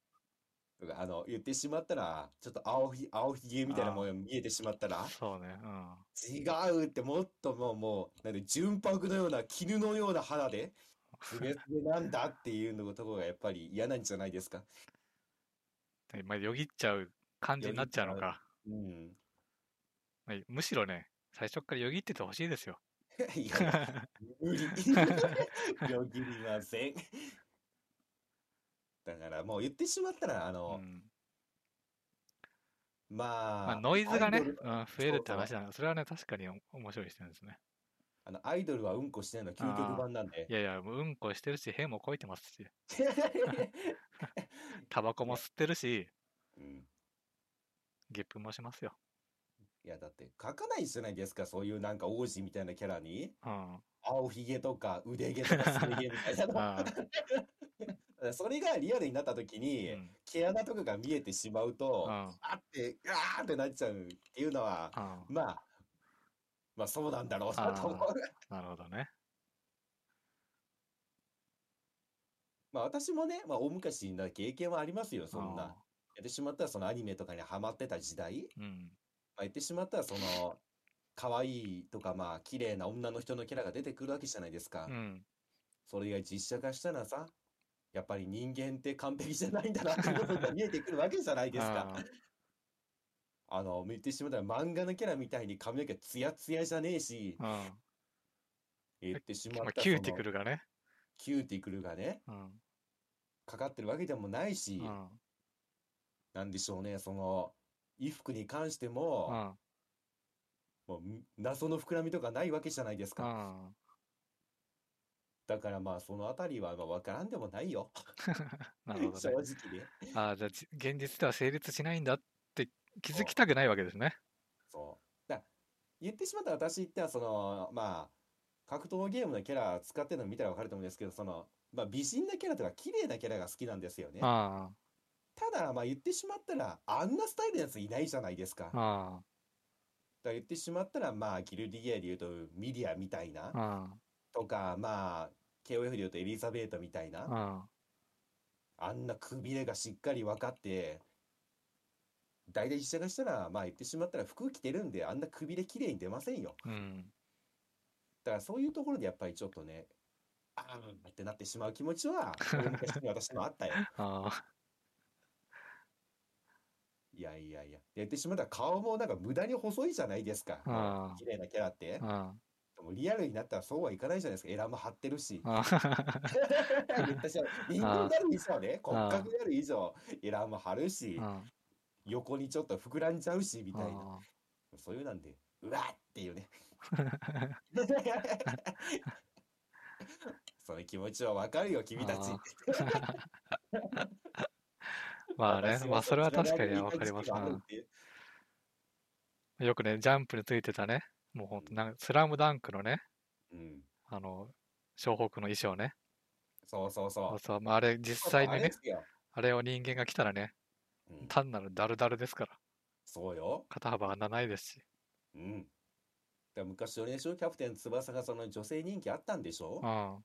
あの、言ってしまったら、ちょっと青ひ、青ひげみたいなものが見えてしまったら、そうね。うん。違うってもっともう、もう、なんで、純白のような、絹のような肌で、すべすべなんだっていうのところがやっぱり嫌なんじゃないですか？でまあ、よぎっちゃう感じになっちゃうのか。うん。まあむしろね、最初からよぎっててほしいですよ。いや、無理。よぎりません。だからもう言ってしまったら、あうの、んまあ、まあ、ノイズがね、うん、増えるって話なの。それはね、確かにお面白い視点ですね。あのアイドルはうんこしてないの究極版なんでい。やいや、もううんこしてるし、屁もこいてますし、タバコも吸ってるし、うんゲップもしますよ。いや、だって書かないじゃないですか、そういうなんか王子みたいなキャラに。うん。青ひげとか腕毛とかすね毛みたいなの。あ それがリアルになった時に、うん毛穴とかが見えてしまうと、うんあって、うわーってなっちゃうっていうのは、うんまあ、まあそうなんだろうなと思う。なるほどね。まあ私もね、まあ大昔な経験はありますよ、そんな。あやってしまったらそのアニメとかにハマってた時代、ーうん。まあ、言ってしまったらその、可愛いとかまあ綺麗な女の人のキャラが出てくるわけじゃないですか。うん。それが実写化したらさ、やっぱり人間って完璧じゃないんだなっていうことが見えてくるわけじゃないですか。あの、言ってしまったら漫画のキャラみたいに髪の毛ツヤツヤじゃねえし、うん。言ってしままあ、ったキューティクル。ルがね。キューティクルがね、うん。かかってるわけでもないしう、ん。なんでしょうね、その、衣服に関してうも、ん。もう謎の膨らみとかないわけじゃないですうか。ん。だからまあそのあたりはまあ分からんでもないよ。なるほど正ね。直ね。ああ、じゃあじ、現実では成立しないんだって気づきたくないわけですね。そう。だ言ってしまったら私ってはその、まあ、格闘ゲームのキャラ使ってるの見たら分かると思うんですけど、その、まあ美人なキャラとか綺麗なキャラが好きなんですよね。あただまあ言ってしまったら、あんなスタイルのやついないじゃないですか。だかあ、あら言ってしまったら、まあギルディエで言うとミリアみたいなあ、、あとか、まあ、KOF で言うとエリザベートみたいな、あ、んなくびれがしっかり分かって、大体実写化したら、まあ言ってしまったら服着てるんで、あんなくびれ綺麗に出ませんよ。あ、うん。だからそういうところでやっぱりちょっとね、あーってなってしまう気持ちは、大昔に私もあったよ。ああ、いやいやいや。やってしまったら顔もなんか無駄に細いじゃないですか。綺麗なキャラって。あでもリアルになったらそうはいかないじゃないですか。エラも張ってるし。あ、あ 言ったし人間になる以上ね、骨格になる以上、エラも張るし、あ、横にちょっと膨らんじゃうし、みたいな。あそういうなんで、うわっっていうね。その気持ちはわかるよ、君たち。まあねまあそれは確かに側わかりますうよくね、ジャンプについてたね、もうほんと、なんかスラムダンクのね、うん。あの、湘北の衣装ね。そうそうそ。そううそう、まあ、あれ実際にねああれを人間が来たらね、うん単なるダルダルですから、そうよ。肩幅あんなないですし。うん。だから昔、俺でしょ、キャプテン翼がその女性人気あったんでしょ？うん、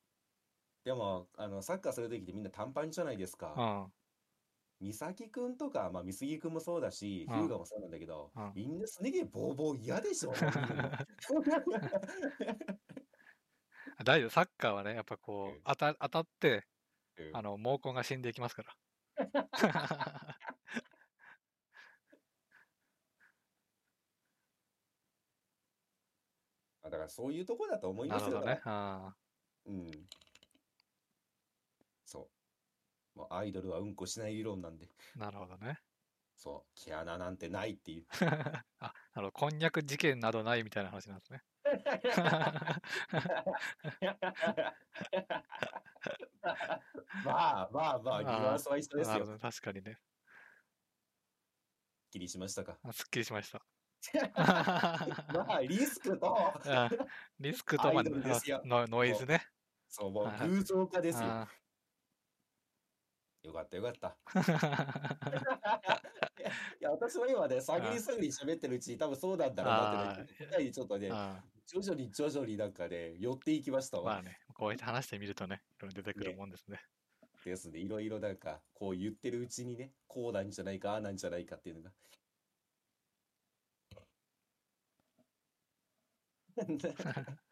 でも、あの、サッカーするときってみんな短パンじゃないですうか。ん、美咲くんとか、まあ、美杉くんもそうだし、うん日向もそうなんだけどうん、みんなすね毛ボーボー嫌でしょ 大丈夫、サッカーはね、やっぱこうんう、当た当たって、うんあの、毛根が死んでいきますから。あだからそういうとこだと思いますよ。ね。だからあうん。もうアイドルはうんこしない理論なんで、なるほどね。そう、毛穴なんてないっていう。あ、なるほど。こんにゃく事件などないみたいな話なんですね。まあまあまあ、ニュアンスは一緒ですよ。確かにね。すっきりしましたか？あすっきりしました。まあ、リスクと、あリスクと、まあノノイズね。そう、もうはい偶像化ですよ。あよかったよかった。いや、私も今ね、探り探り喋ってるうちに多分そうなんだろうなってね、ちょっとね、あ徐々に徐々になんかね、寄っていきましたわ。まあね、こうやって話してみるとね、いろいろ出てくるねもんですね。ですね。いろいろなんか、こう言ってるうちにね、こうなんじゃないか、ああなんじゃないかっていうのが。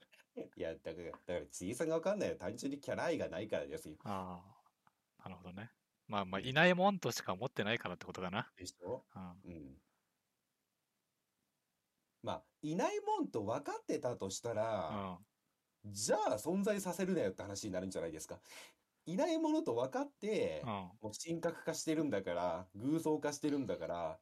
いや、だから、だから、小さがわかんないよ。単純にキャラ愛がないからですよ。ああ、なるほどね。まあまあ、いないもんとしか思ってないからってことかな。でしょ？うんうん。まあ、いないもんと分かってたとしたら、じゃあ存在させるなよって話になるんじゃないですか。いないものと分かってう、ん。うん。もう神格化してるんだから、偶像化してるんだから、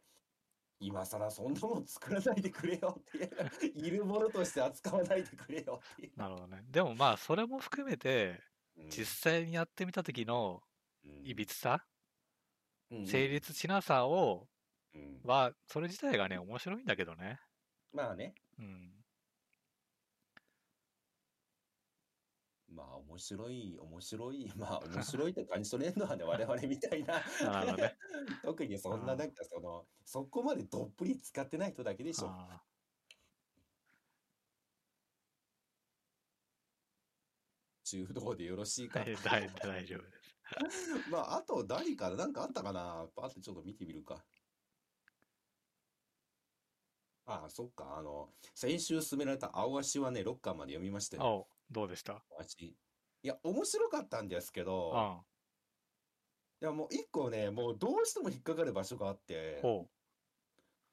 今更そんなもん作らないでくれよっていう、いるものとして扱わないでくれよっていう。なるほどね。でもまあ、それも含めて、うん実際にやってみた時のうんいびつさ、うん成立しなさを、うんは、それ自体がね、面白いんだけどね。まあね、うん。まあ面白い、面白い、まあ面白いって感じ取れるのはね、我々みたいなね。特にそんななんかその、そこまでどっぷり使ってない人だけでしょ。あ中道でよろしいあか？大大丈夫です。まあ、あと何か、なんかあったかなパッとちょっと見てみるか。ああ、そっか。あの、先週勧められた青足はね、6巻まで読みましたよ。おうどうでした？青足。いや、面白かったんですけうど、ん。いや、もう一個ね、もうどうしても引っかかる場所があって、ほ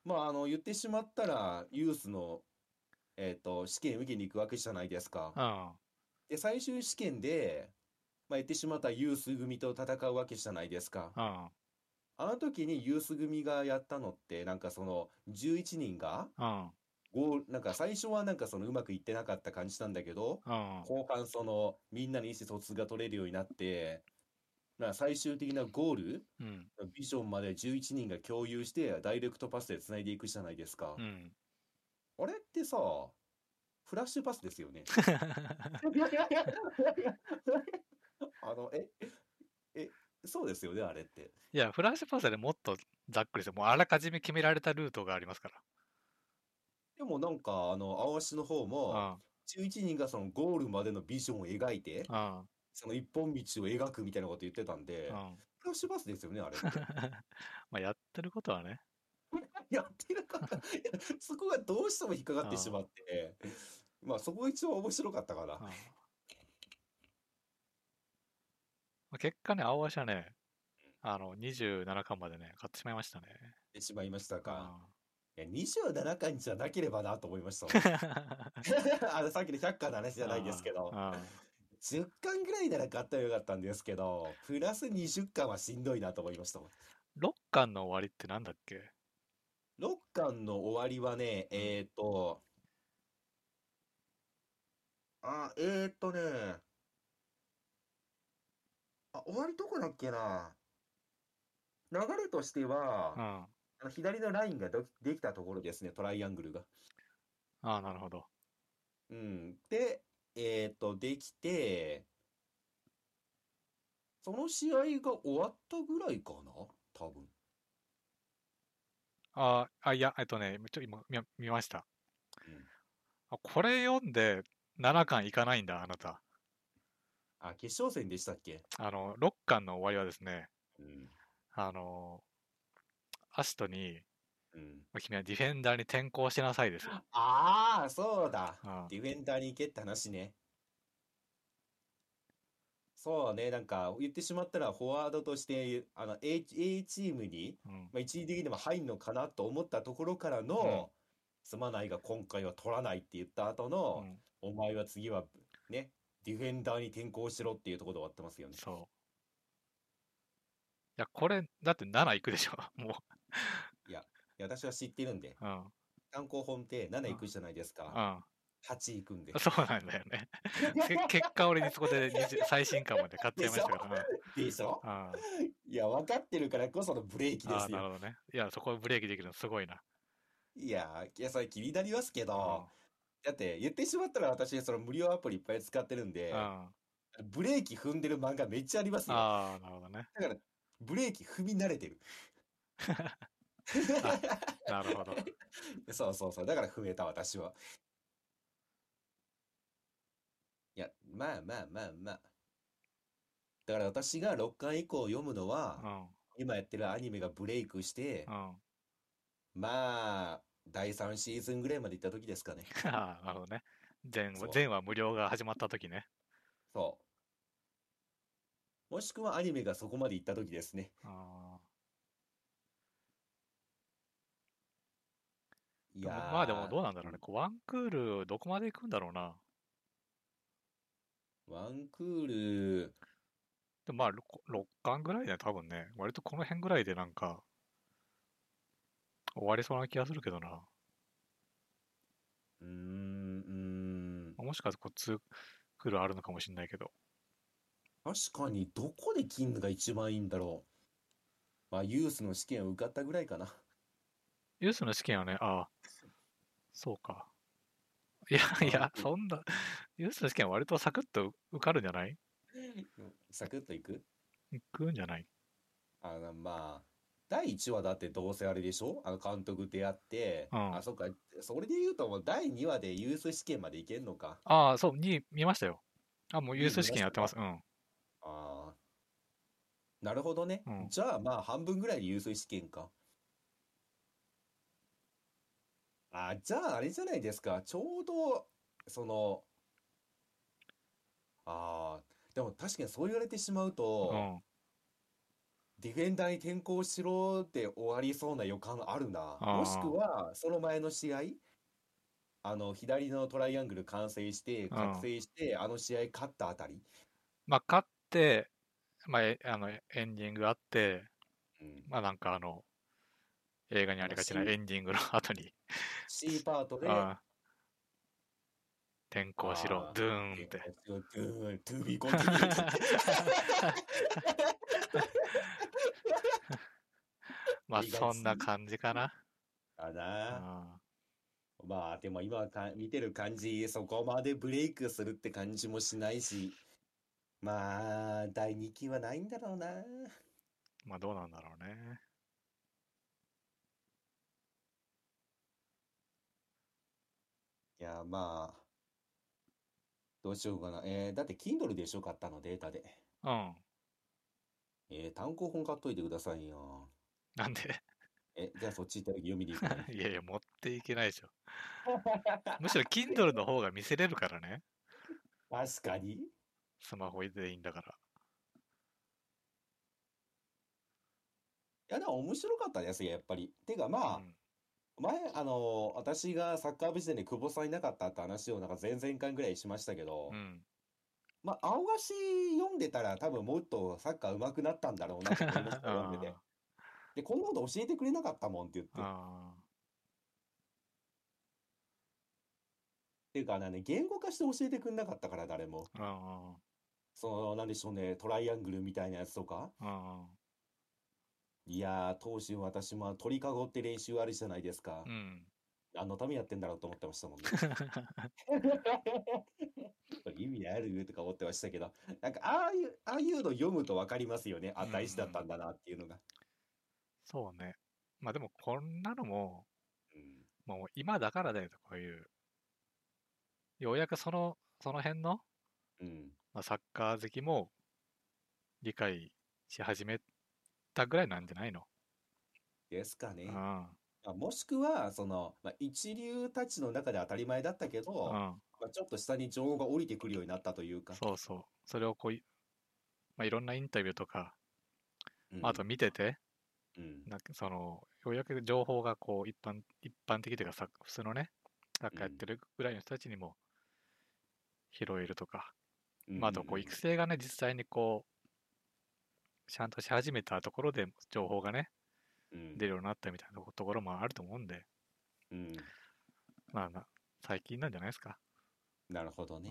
まあ、あの、言ってしまったら、ユースの、えっと、試験受けに行くわけじゃないですか。で、最終試験で、まあ、言ってしまったらユース組と戦うわけじゃないですか。うん。あの時にユース組がやったのって、なんかその、11人が、うん。ゴなんか最初はなんかそのうまくいってなかった感じなんだけど、うん。後半その、みんなに意思疎通が取れるようになって、まあ最終的なゴール、うん。ビジョンまで11人が共有して、ダイレクトパスで繋いでいくじゃないですかう。ん。あれってさ、フラッシュパスですよね。あの、え、え、そうですよね、あれって。いや、フラッシュパスでもっとざっくりして、もうあらかじめ決められたルートがありますかでもなんか、あの、青足の方も、ら。11人がそのゴールまでのビジョンを描いて。その一本道を描くみたいなこと言ってたんで、うん。フラッシュバスですよね、あれって。まあ、やってることはね。やってるから、いやそこがどうしても引っかかってしまって、まあそこが一番面白かったかうんな。まあ結果ね、青足はね、あの、27巻までね、買ってしまいましたね。ってしまいましたうんか。いや、27巻じゃなければなと思いましたもん。あの、さっきの100巻の話じゃないですけど、うん10巻ぐらいなら買ったらよかったんですけど、プラス20巻はしんどいなと思いましたもん。6巻の終わりってなんだっけ？6巻の終わりはね、えーと、あ、えーとね、あ、終わりどこだっけな。流れとしては、左のラインがどできたところですね、トライアングルが。あ、なるほど。うん。で、えーと、できて、その試合が終わったぐらいかな多分。ああ、いや、えっとね、ちょ今見見ました。うんあ、これ読んで7巻いかないんだ、あなた。あ、決勝戦でしたっけ？あの、6巻の終わりはですね、うん。あの、アシトに、うん。君はディフェンダーに転向しなさいですよ。ああ、そうだ。うんディフェンダーに行けって話ね。そうね、なんか言ってしまったらフォワードとしてあの A, A チームに、うん。まあ、一時的にでも入んのかなと思ったところからの、すまないが今回は取らないって言った後うの、んお前は次はね、ディフェンダーに転向しろっていうところで終わってますよね。そや、これ、だって7いくでしょ。もいや、私は知ってるんで、う。うん。単行本って7いくじゃないですか。うん。8いくんで。そうなんだよね。け結果、俺にそこで20 最新刊まで買っちゃいましたから。でしょ？うん。あいや、分かってるからこそのブレーキですよ。なるほどね。いや、そこブレーキできるのすごいな。いや、いや、それ気になりますけうん。ど、だって言ってしまったら私、その無料アプリいっぱい使ってるんでうん、あブレーキ踏んでる漫画めっちゃありますよ。あー、なるほどね。だから、ブレーキ踏み慣れてる。なるほど。そうそうそう。だから踏めた、私は。いや、まあまあまあまあ。だから私が6巻以降読むのうは、ん。今やってるアニメがブレイクしてう、ん。まあ、第3シーズンぐらいまで行った時ですかね。ああ、なるほどね。全そう全話無料が始まった時ね。そう。もしくはアニメがそこまで行った時ですね。あいやまあでもどうなんだろうね。こうワンクールどこまで行くんだろうな。ワンクール、でもまあ 6, 巻ぐらいだよ、多分ね。割とこの辺ぐらいでなんか、終わりそうな気がするけどな。うーん、うーん。もしかしてこう2クールあるのかもしれないけど。確かに、どこで切るのが一番いいんだろう。まあ、ユースの試験を受かったぐらいかな。ユースの試験はね、ああ、そうか。いやいや、そんな、ユースの試験は割とサクッと受かるんじゃない？サクッといく？行くんじゃない？あの、まあ、第1話だってどうせあれでしょ？あの監督出会って、うんあ、そっか、それで言うともう第2話でユース試験までいけんのか。ああ、そう、に見ましたよ。あ、もうユース試験やってます。うん。ああ。なるほどね。うんじゃあまあ半分ぐらいでユース試験か。あ、じゃああれじゃないですか。ちょうど、その、ああ、でも確かにそう言われてしまうと、うん。ディフェンダーに転向しろで終わりそうな予感あるな。もしくは、その前の試合、あの、左のトライアングル完成して、覚醒して、あの試合勝ったあたり。まあ、勝って、まあ、えあの、エンディングあって、うん。まあなんかあの、映画にありがちなエンディングの後に、C パートで、転校しろ。ドゥーンって。ドゥーン、to be continued まあありがちそんな感じかな。かな。あまあでも今か見てる感じ、そこまでブレイクするって感じもしないし、まあ、第2期はないんだろうな。まあどうなんだろうね。いや、まあ、どうしようかな。えー、だって Kindle でしょ、買ったの、データで。うん。えー、単行本買っといてくださいよ。なんでえ、じゃあそっち行った時読みに行くね。いやいや、持っていけないでしょ。むしろ Kindle の方が見せれるからね。確かに。スマホでいいんだから。いや、でも面白かったですよ、やっぱり。てか、まあ、うん前、あの、私がサッカー部時代に久保さんいなかったって話をなんか前々回ぐらいしましたけど、うん。まあ、青菓子読んでたら多分もっとサッカー上手くなったんだろうなと思いました、読んでて。で、こんなこと教えてくれなかったもんって言って。っあていうかね、言語化して教えてくれなかったから、誰も。その、なんでしょうね、トライアングルみたいなやつとか。あ。いやー、当時私も鳥かごって練習あるじゃないですかう。ん。何のためやってんだろうと思ってましたもんね。意味ある？とか思ってましたけど、なんかああいう、ああいうの読むと分かりますよね。あ、うん大事だったんだなっていうのが。そうね。まあでもこんなのも、うん。もう今だからだよと、こういう。ようやくその、その辺の、うん。まあ、サッカー好きも理解し始めたぐらいなんじゃないの？ですかね。うん。あもしくは、その、まあ、一流たちの中で当たり前だったけど、うん。まあ、ちょっと下に情報が降りてくるようになったというか。そうそう。それをこうい、まあ、いろんなインタビューとか、うんまああと見てて、うん。なんかその、ようやく情報がこう一般、一般的というかさ、普通のね、サッカーやってるぐらいの人たちにも拾えるとか、まああとこう育成がね、実際にこちゃんとし始めたところで情報がね、うん。出るようになったみたいなところもあると思うんで、うん。まあな、最近なんじゃないですか。なるほどね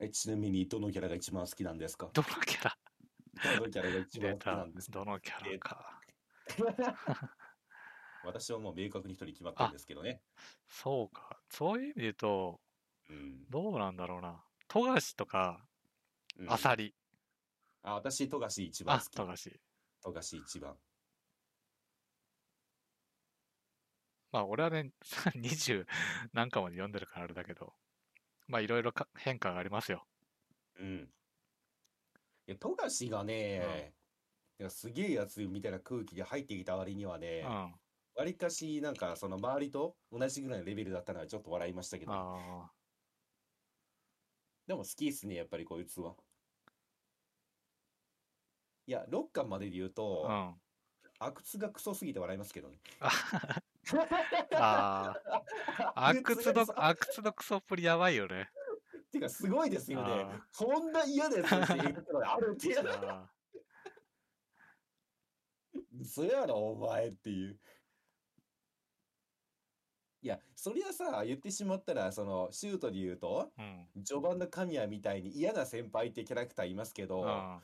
う。え、ちなみに、どのキャラが一番好きなんですか？どのキャラ？どのキャラが一番出好きなたんです。かどのキャラか。私はもう明確に一人決まってるんですけどね。そうか。そういう意味で言うと、うん。どうなんだろうな。富樫とか、うんアサリ。あ、私、富樫一番あ好、き。富樫。富樫一番。まあ、俺はね、20何巻まで読んでるからあれだけど、まあ、いろいろか変化がありますよ。うん。いや、富樫がね、いやすげえやつみたいな空気で入ってきた割にはうね、ん。あわりかし、なんか、その周りと同じぐらいのレベルだったのはちょっと笑いましたけど、あでも好きですね、やっぱりこいつは。いや、6巻までで言うー、うと、ん。阿久津がクソすぎて笑いますけどね。ああ、阿久津の、あ阿久津のクソっぷりやばいよね。てか、すごいですよねあ。こんな嫌なやつの性格があるっていう。あ嘘やろ、お前っていう。いや、そりゃさ、言ってしまったら、その、シュートで言うと、ーうん。序盤の神谷みたいに嫌な先輩ってキャラクターいますけど、うん。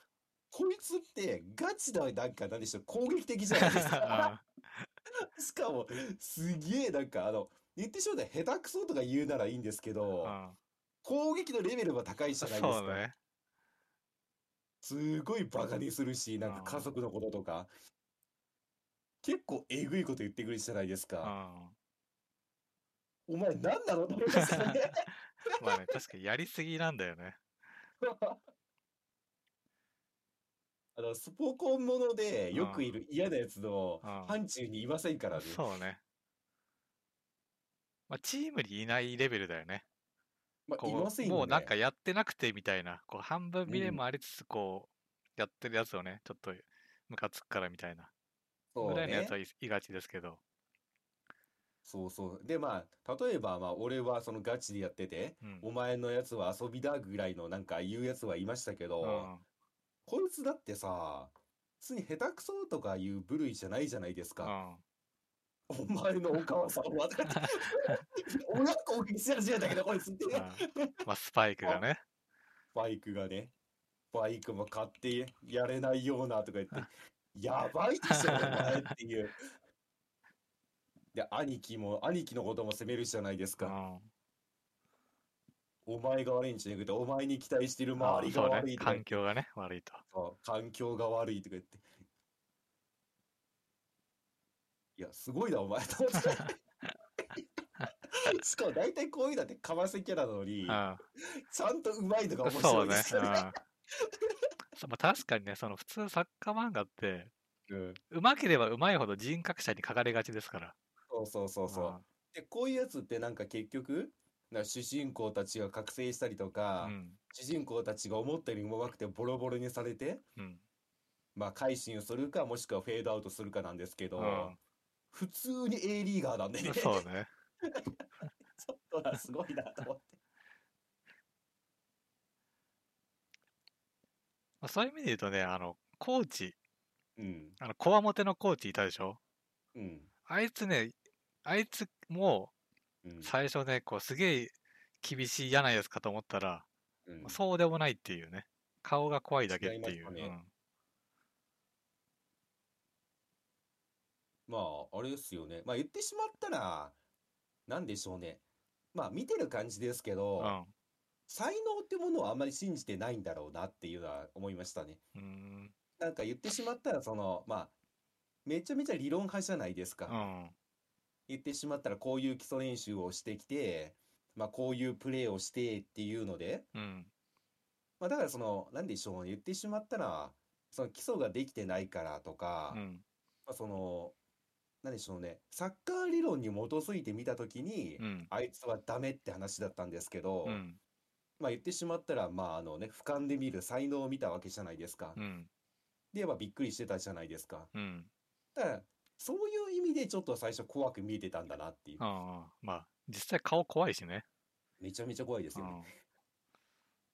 こいつってガチのなんか、なんでしょう、攻撃的じゃないですか。しかも、すげえなんか、あの、言ってしまったら下手くそとか言うならいいんですけど、うん。攻撃のレベルも高いじゃないですか？そうね。すごいバカにするし、なんか家族のこととか、結構えぐいこと言ってくるじゃないですうん。か。まお前何なの？と思いますよね。あね、確かにやりすぎなんだよね。あの、スポコンものでよくいる嫌なやつのうん範疇にいませんからね。そうね。まあ、チームにいないレベルだよね。まあ、こいうませんよね。もうなんかやってなくてみたいな、こう半分未練うんもありつつ、こう、やってるやつをね、ちょっとムカつくからみたいな、そうねぐらいのやつ。はいいがちですけど。そうそう。で、まあ、例えば、まあ、俺はそのガチでやってて、うん。お前のやつは遊びだぐらいのなんか言うやつはいましたけど、うんこいつだってさ、普通に下手くそとかいう部類じゃないじゃないですか。うん。お前のお母さんは、親攻撃し始めたけど、こいつって。うんまあ、スパイクがね。バイクがね、バイクも買ってやれないようなとか言って、やばいでしょ、お前っていう。で、兄貴も、兄貴のことも責めるじゃないですか。うん。お前が悪いんじゃなくて、お前に期待してる周りが悪い。とか言って環境がね、悪いと。環境が悪いとか言って。いや、すごいな、お前。と思って しかも大体こういうのってかませキャラなのに、うん。ちゃんと上手いのが面白いですよね。そうまあ、確かにね、その普通サッカー漫画って、うんうまければうまいほど人格者に書かれがちですから。そうそうそうそう。で、こういうやつってなんか結局、なんか主人公たちが覚醒したりとうか、ん。主人公たちが思ったよりも上手くてボロボロにされて、うん。まあ改心をするか、もしくはフェードアウトするかなんですけど、うん普通に A リーガーなんでね。そうね。ちょっとな、すごいなと思って。まあ、そういう意味で言うとね、あの、コーチ、うん。あの、こわもてのコーチいたでしょ？うん。あいつね、あいつもうん。最初ね、こうすげえ厳しい嫌なやつかと思ったら、うんそうでもないっていうね。顔が怖いだけっていう。違いますかねまあ、あれですよね。まあ言ってしまったら、なんでしょうね。まあ見てる感じですけうん。ど、うん。才能ってものをあんまり信じてないんだろうなっていうのは思いましたね。ん。なんか言ってしまったら、その、まあ、めちゃめちゃ理論派じゃないですか。うん。言ってしまったら、こういう基礎練習をしてきて、まあこういうプレーをしてっていうので、うん。まあだからその、なんでしょうね。言ってしまったら、その基礎ができてないからとか、うん。まあ、その、なんでしょうね、サッカー理論に基づいて見たときに、うん。あいつはダメって話だったんですけど、うん。まあ言ってしまったら、まああのね、俯瞰で見る才能を見たわけじゃないですか。うん。で、まあびっくりしてたじゃないですか。うん。だから、そういう意味でちょっと最初怖く見えてたんだなっていう。ああ、まあ、実際顔怖いしね。めちゃめちゃ怖いですよね。うん。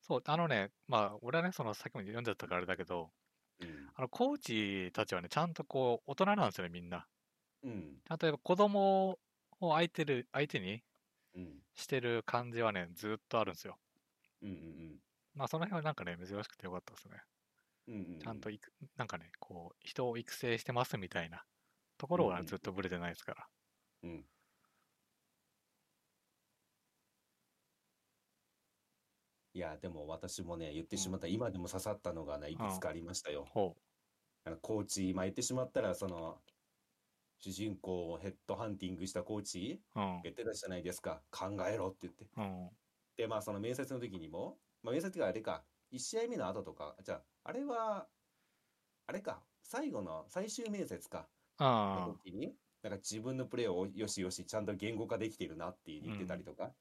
そう、あのね、まあ、俺はね、その、さっきも読んじゃったからあれだけど、うん。あの、コーチたちはね、ちゃんとこう、大人なんですよね、みんな。うん。ちゃんとやっぱ子供を相手る、相手にうん。してる感じはね、ずっとあるんですよ。うん。うん。まあ、その辺はなんかね、珍しくてよかったですね。うん。うん。ちゃんといく、なんかね、こう、人を育成してますみたいなところはうんうんずっとブレてないですから。うん。いや、でも私もね、言ってしまった、今でも刺さったのがね、いくつかありましたよ。ほあのコーチ、まあ言ってしまったら、その、主人公をヘッドハンティングしたコーチ、う。うん。言ってたじゃないですか。考えろって言って。うん。で、まあその面接の時にも、まあ面接があれか、1試合目の後とか、じゃあ、あれは、あれか、最後の最終面接か、のあ時に、なんか自分のプレーをよしよし、ちゃんと言語化できてるなって言ってたりとか。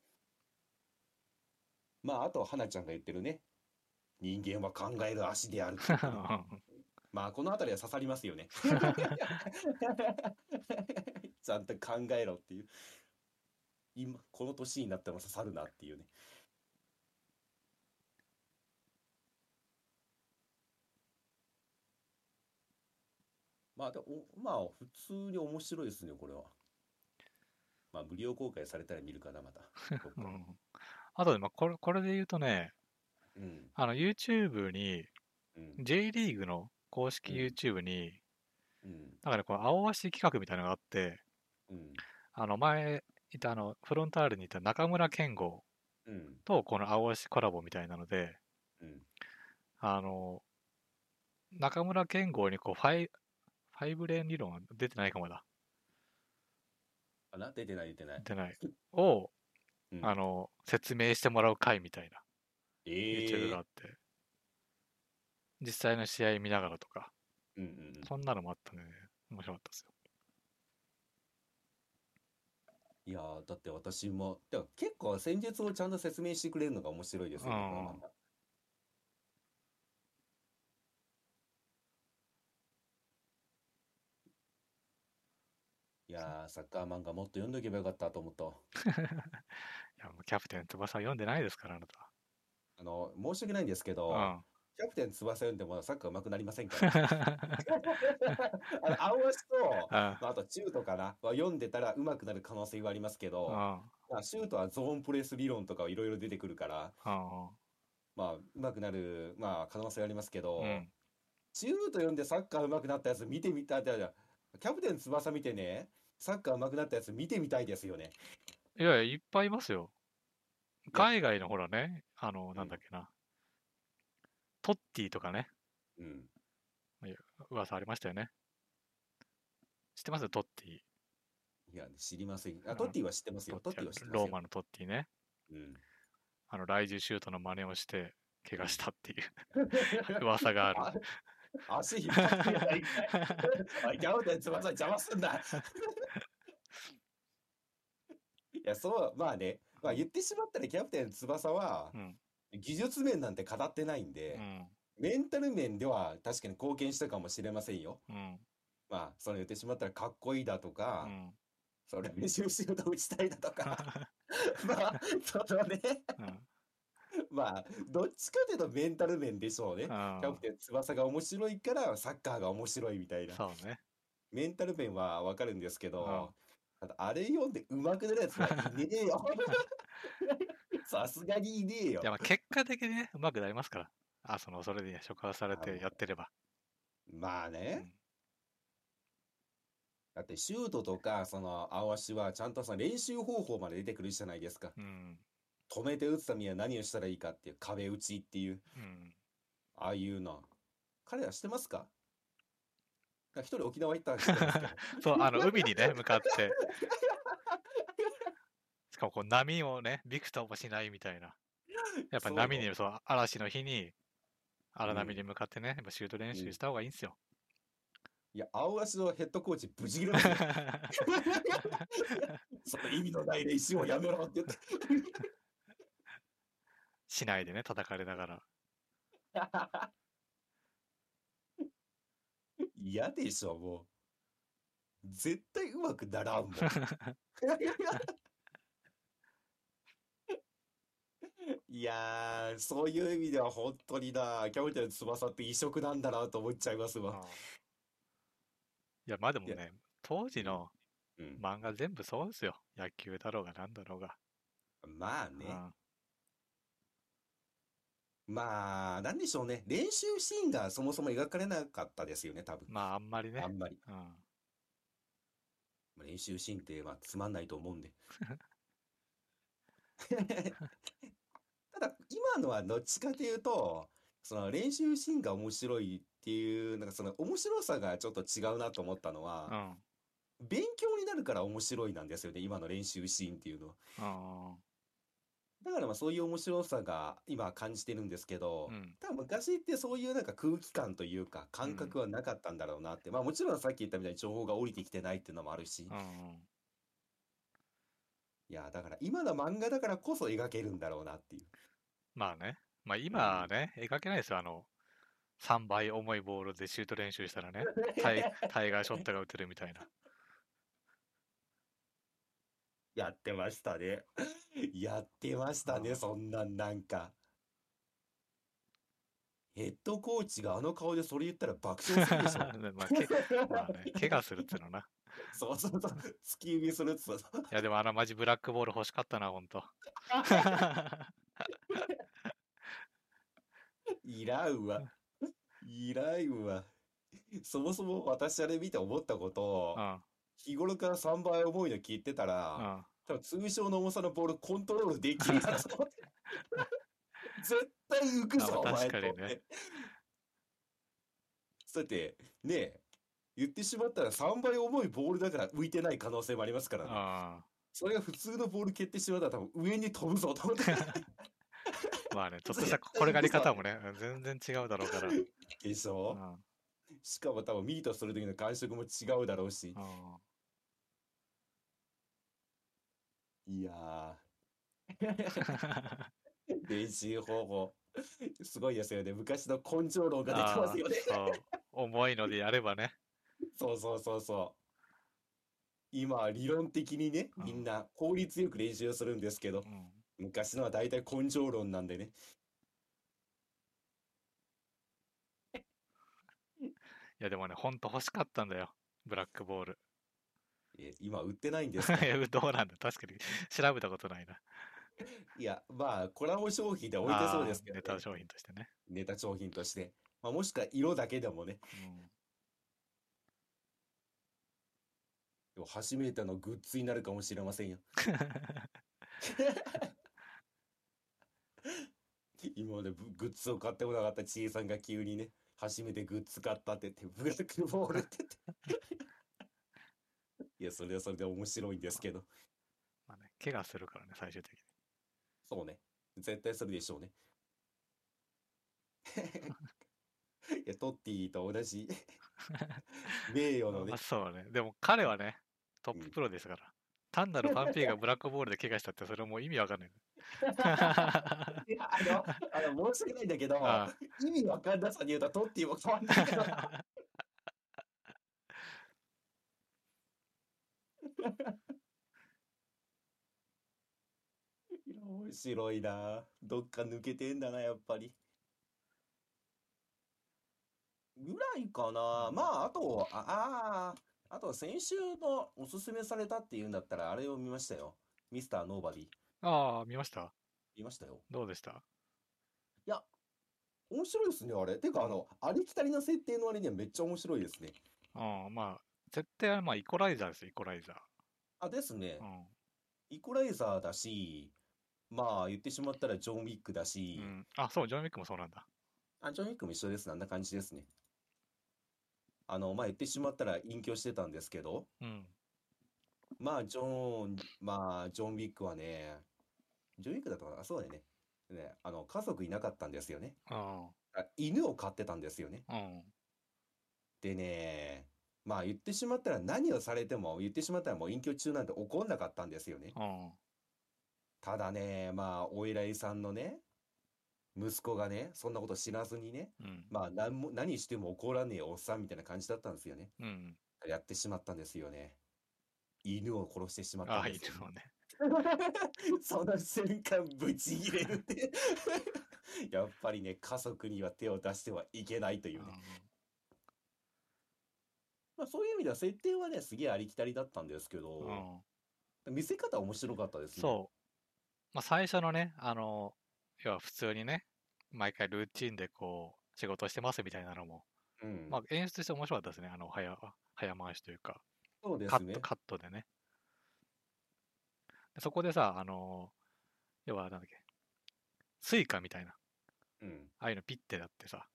まあ、あと、花ちゃんが言ってるね。人間は考える足である。まあ、この辺りは刺さりますよね。ちゃんと考えろっていう。今、この年になっても刺さるなっていうね。まあ、でも、おまあ、普通に面白いですね、これは。まあ、無料公開されたら見るかな、また。うん。あとで、まあ、これ、これで言うとね、うん。あの、YouTube に、うん。J リーグの公式うん YouTube に、うん。なんかね、この青足企画みたいなのがあって、うん。あの、前いたあの、フロンターレにいた中村健吾うん。とこの青足コラボみたいなので、うん。あの、中村健吾にこう、ファイ、ファイブレーン理論は出てないかもだ。かな出てない、出てない出。てない。を、うんあの、説明してもらう回みたいな、え YouTube があえって、実際の試合見ながらとか、うんうんうん。そんなのもあったね。面白かったですよ。いやーだって私も、でも結構戦術をちゃんと説明してくれるのが面白いですよね、うんいやーサッカー漫画もっと読んどけばよかったと思った。いや、もうキャプテン翼は読んでないですから、あなた。あの、申し訳ないんですけど、うん。キャプテン翼読んでもサッカー上手くなりませんか？ら。あの青足と、あまあ、あとシュートかなは読んでたら上手くなる可能性はありますけど、あまあ、シュートはゾーンプレス理論とかいろいろ出てくるから、あまあ、上手くなる、まあ、可能性はありますけど、うんシュート読んでサッカー上手くなったやつ見てみたい。だキャプテン翼見てね、サッカー上手くなったやつ見てみたいですよね。いやいや、いっぱいいますよ。海外のほらね、あの、なんだっけな。トッティとかね、うん。噂ありましたよね。知ってます？トッティ。いや、知りません。あ、うんトッティは知ってますよ。トッティは知ってますよ。ローマのトッティね。うん。あの、来獣シュートの真似をして、怪我したっていう 噂がある。あ足引っ張ってやないかい。おいキャプテン翼邪魔すんな。いや、そう、まあね、まあ言ってしまったらキャプテン翼はうん。技術面なんて語ってないんうで、ん。メンタル面では確かに貢献したかもしれませんよ。うん。まあ、それ言ってしまったらかっこいいだとか、うん。それ練習シュート打ちたいだとか、まあ、そのね、うん。まあ、どっちかというとメンタル面でしょうね。キャプテン翼が面白いからサッカーが面白いみたいな。ね。メンタル面はわかるんですけど、あれ読んで上手くなるやつはいねえよ。さすがにいねえよいや、。まあ結果的にね、うまくなりますから。あ、その、それで触発されてやってれば。うまあね、ん。だってシュートとか、その青足はちゃんとその練習方法まで出てくるじゃないですか。うん。止めて打つためには何をしたらいいかっていう壁打ちっていう、うん。ああいうの。彼ら知ってますか？一人沖縄行ったん知ってますか そう、あの、海にね、向かって。しかも、こう、波をね、びくともしないみたいな。やっぱ波に、そう、嵐の日に、荒波に向かってね、やっぱシュート練習した方がいいんですよ。いや、青足のヘッドコーチ、ブチギレますよ。その意味のない練習をやめろって言って。しないでね、叩かれながら。嫌でしょ、もう。絶対うまくならんもん。いやー、そういう意味では本当にな、キャプテン翼って異色なんだなと思っちゃいますわ。うんいや、まあでもいやね、当時のうん。漫画全部そうですよ。野球だろうがなんだろうが。まあね。うんまあ、なんでしょうね。練習シーンがそもそも描かれなかったですよね、多分。まああんまりねあ。んまり。うん。練習シーンって、まあ、つまんないと思うんで。ただ、今のはどっちかというと、その練習シーンが面白いっていう、なんかその面白さがちょっと違うなと思ったのうは、ん。勉強になるから面白いなんですよね、今の練習シーンっていうのは。うん。だからまあそういう面白さが今感じてるんですけど、うん。多分昔ってそういうなんか空気感というか感覚はなかったんだろうなって。まあもちろんさっき言ったみたいに情報が降りてきてないっていうのもあるし。うん。いや、だから今の漫画だからこそ描けるんだろうなっていう。まあね。まあ今はね、描けないですよ。あの、3倍重いボールでシュート練習したらね、タイ タイガーショットが打てるみたいな。やってましたね。やってましたね、うんそんなんなんか。ヘッドコーチがあの顔でそれ言ったら爆笑するでしょ。まあ、けまあね、怪我するっつうのな。そうそうそう。突き指するっつうの。いやでもあのマジブラックボール欲しかったな、ほんと。いらんわ。いらんわ。そもそも私あれ見て思ったことを、うん。日頃から3倍重いの聞いてたうら、ん。多分通常の重さのボールコントロールできるなと思って。絶対浮くぞ、あお前確かにね。だって、ねえ、言ってしまったら3倍重いボールだから浮いてない可能性もありますからね。あそれが普通のボール蹴ってしまったら多分上に飛ぶぞと思って。まあね、ちょっとした転がり方もね、全然違うだろうから。うん。でしょ？しかも多分ミートする時の感触も違うだろうし。うんいやー、練習方法。すごいですよね。昔の根性論が出てますよね。重いのでやればね。そうそうそうそう。今は理論的にね、うんみんな効率よく練習するんですけどう、ん。昔のは大体根性論なんでね。いやでもね、ほんと欲しかったんだよ。ブラックボール。え今売ってないんですか？いや、どうなんだ？確かに調べたことないな。いや、まあ、コラボ商品で置いてそうですけど、ね、ネタ商品としてね。ネタ商品として。まあ、もしくは色だけでもね。うん。でも初めてのグッズになるかもしれませんよ。今までブグッズを買ってこなかったちえさんが急にね、初めてグッズ買ったって言って、ブラックボールって言って。いや、それはそれで面白いんですけど。まあね、怪我するからね、最終的に。そうね。絶対するでしょうね。いや、トッティと同じ 名誉のねまあ、そうね。でも彼はね、トッププロですから。単なるファンピーがブラックボールで怪我したって、それもう意味わかんない。いや、あの、あの、申し訳ないんだけど、あ意味わかんなさに言うとトッティも変わんないけど。いや、面白いな。どっか抜けてんだな、やっぱり。ぐらいかな。まあ、あと、ああー、あと先週のおすすめされたっていうんだったら、あれを見ましたよ。ミスターノーバディ。ああ、見ました？見ましたよ。どうでした？いや、面白いですね、あれ。てか、あの、ありきたりな設定の割にはめっちゃ面白いですね。うん、まあ、絶対まあ、イコライザーですよ、イコライザあ、ですねー。う。ん。イコライザーだし、まあ、言ってしまったらジョン・ウィックだし、うん、あ、そう、ジョン・ウィックもそうなんだ。あ、ジョン・ウィックも一緒です。あんな感じですね。あの、まあ、言ってしまったら隠居してたんですけど、うん。まあ、ジョン、まあ、ジョン・ウィックはね、ジョン・ウィックだったかなあそうだよね。ね、あの、家族いなかったんですよね。うん。あ犬を飼ってたんですよね。うん。でね、まあ言ってしまったら何をされても言ってしまったらもう隠居中なんて怒んなかったんですよね。うん。ただね、まあお偉いさんのね、息子がね、そんなこと知らずにね、うん。まあ何も、何しても怒らねえおっさんみたいな感じだったんですよね。うん。やってしまったんですよね。犬を殺してしまったんですよのね。その瞬間ブチギレるって やっぱりね家族には手を出してはいけないというね、まあ、そういう意味では設定はねすげえありきたりだったんですけど、見せ方面白かったですねそう。まあ、最初のね、あの、要は普通にね、毎回ルーチンでこう、仕事してますみたいなのも、う、ん。まあ、演出して面白かったですね。あの、早、早回しというか、そうですね。カット、カットでね。でそこでさ、あの、要はなんだっけ、スイカみたいな、うん。ああいうのピッてやってさ、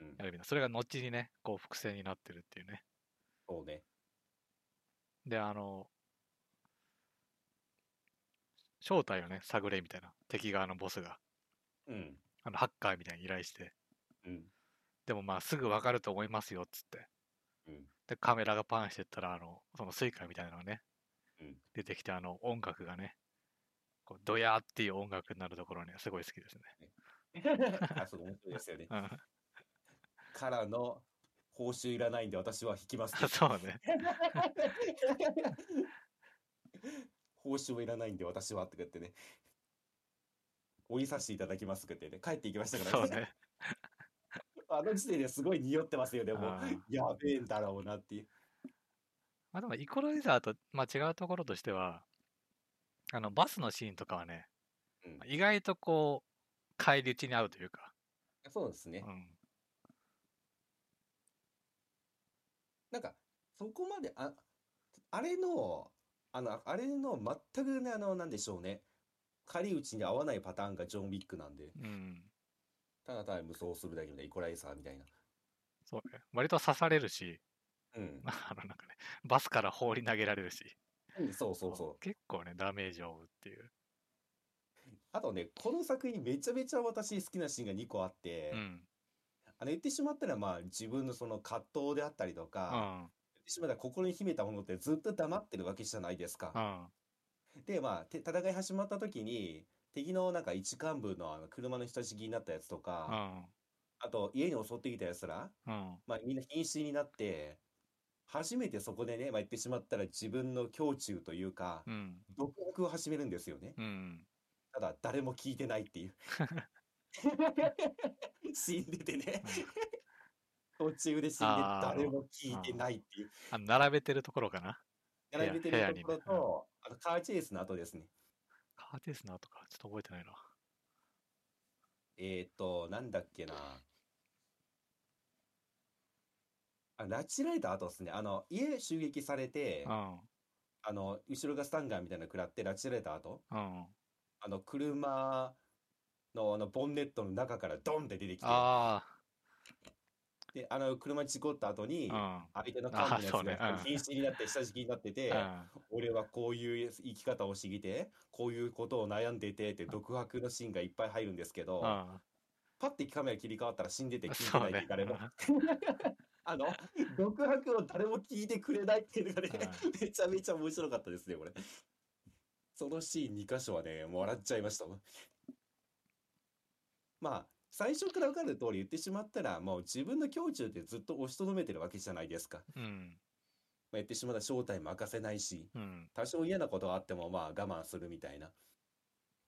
うん。やるみたいな。それが後にね、こう伏線になってるっていうね。そうね。で、あの、正体をね、探れみたいな。敵側のボスが、うん。あの、ハッカーみたいに依頼して、うん。でもまあすぐわかると思いますよっつって。うん。で、カメラがパンしてったら、あの、そのスイカみたいなのがね、うん。出てきて、あの、音楽がね、こうドヤーっていう音楽になるところね、すごい好きですね。あそこ面白いですよね。うん、からの報酬いらないんで私は引きますそうね。報酬いらないんで私はって言ってね追いさせていただきますって言ってね帰っていきましたからね。あの時点ですごい匂ってますよでもやべえんだろうなっていう。まあでも、イコライザーと、まあ、違うところとしては、あの、バスのシーンとかはね、うん。意外とこう、返り討ちに合うというか、そうですね。うん。なんかそこまでああれのあのあれの全くねあのなんでしょうね狩り打ちに合わないパターンがジョン・ウィックなんでうん。ただ単に無双するだけみたいなイコライザーみたいなそうね。割と刺されるし、うん あの、なんかね、バスから放り投げられるし、うんそうそうそう結構ね、ダメージを負うっていう。あとねこの作品めちゃめちゃ私好きなシーンが2個あって、うん。あの言ってしまったらまあ自分のその葛藤であったりとうか、ん。言ってしまったら心に秘めたものってずっと黙ってるわけじゃないですか。うん。でまあて戦い始まった時に敵のなんか一幹部のあの車の人質になったやつとうか、ん。あと家に襲ってきたやつら、うん。まあ、みんな瀕死になって初めてそこでね、まあ、言ってしまったら自分の胸中というかうん。独白を始めるんですよね。うん。ただ誰も聞いてないっていう。死んでてね。途中で死んで誰も聞いてないっていう。あの並べてるところかな。部屋並べてるところと、あとカーチェイスの後ですね。カーティスの後か、ちょっと覚えてないな。えっ、と、なんだっけな。あ、拉致られた後ですね。あの、家襲撃されてう、ん。あの、後ろがスタンガンみたいなの食らって拉致られた後、うん。あの、車のあのボンネットの中からドンって出てきて、あで、あの、車事故った後に、あ。相手の幹部のやつが瀕死になって下敷きになってて。俺はこういう生き方をしてきて、こういうことを悩んでてって独白のシーンがいっぱい入るんですけど、うん。パッてカメラ切り替わったら死んでて聞いてないって。誰も。あの、独白を誰も聞いてくれないっていうのがね、めちゃめちゃ面白かったですね、これ。そのシーン2箇所はね、もう笑っちゃいました。まあ、最初から分かる通り言ってしまったら、もう自分の胸中ってずっと押しとどめてるわけじゃないですか。まうん。あ、言ってしまったら正体も明かせないし、うん。多少嫌なことがあってもまあ我慢するみたいな。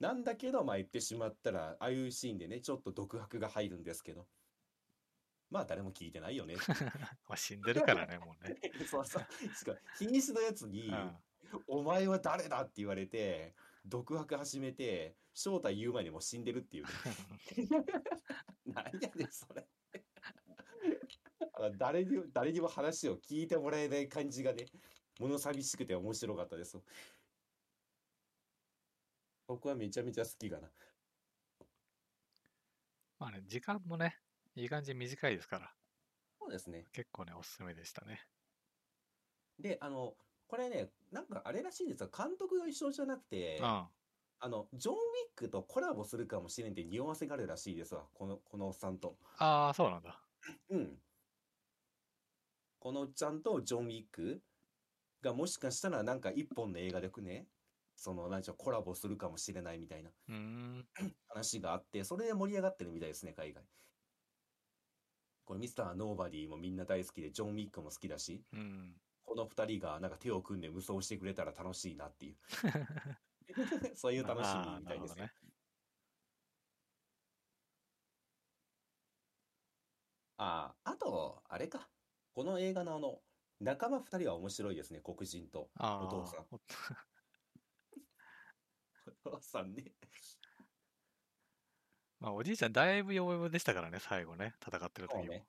なんだけど、まあ言ってしまったら、ああいうシーンでね、ちょっと独白が入るんですけど、まあ誰も聞いてないよね。まあ死んでるからね、もうね。そうそう。しかも、瀕死のやつに、うん。お前は誰だって言われて、独白始めて、正体言う前にもう死んでるっていうね。何やねん、それ。誰にも、誰にも話を聞いてもらえない感じがね、物寂しくて面白かったです。僕はめちゃめちゃ好きかな。まあね、時間もね、いい感じに短いですから、そうですね。結構ね、おすすめでしたね。で、あの、これね、なんかあれらしいんですよ。監督が一緒じゃなくて、うん。あの、ジョン・ウィックとコラボするかもしれんって匂わせがあるらしいですわ。この、このおっさんと。ああ、そうなんだ。うん。このおっちゃんとジョン・ウィックがもしかしたらなんか一本の映画でね、その、なんちゅうのコラボするかもしれないみたいなうーん。話があって、それで盛り上がってるみたいですね、海外。これミスター・ノーバディもみんな大好きで、ジョン・ウィックも好きだし、うん。この二人がなんか手を組んで無双してくれたら楽しいなっていう。そういう楽しみみたいですね。ああ、あと、あれか。この映画のあの、仲間二人は面白いですね、黒人とあお父さん。あ、おお父さんね。まあ、おじいちゃんだいぶ弱々でしたからね、最後ね、戦ってる時も。ね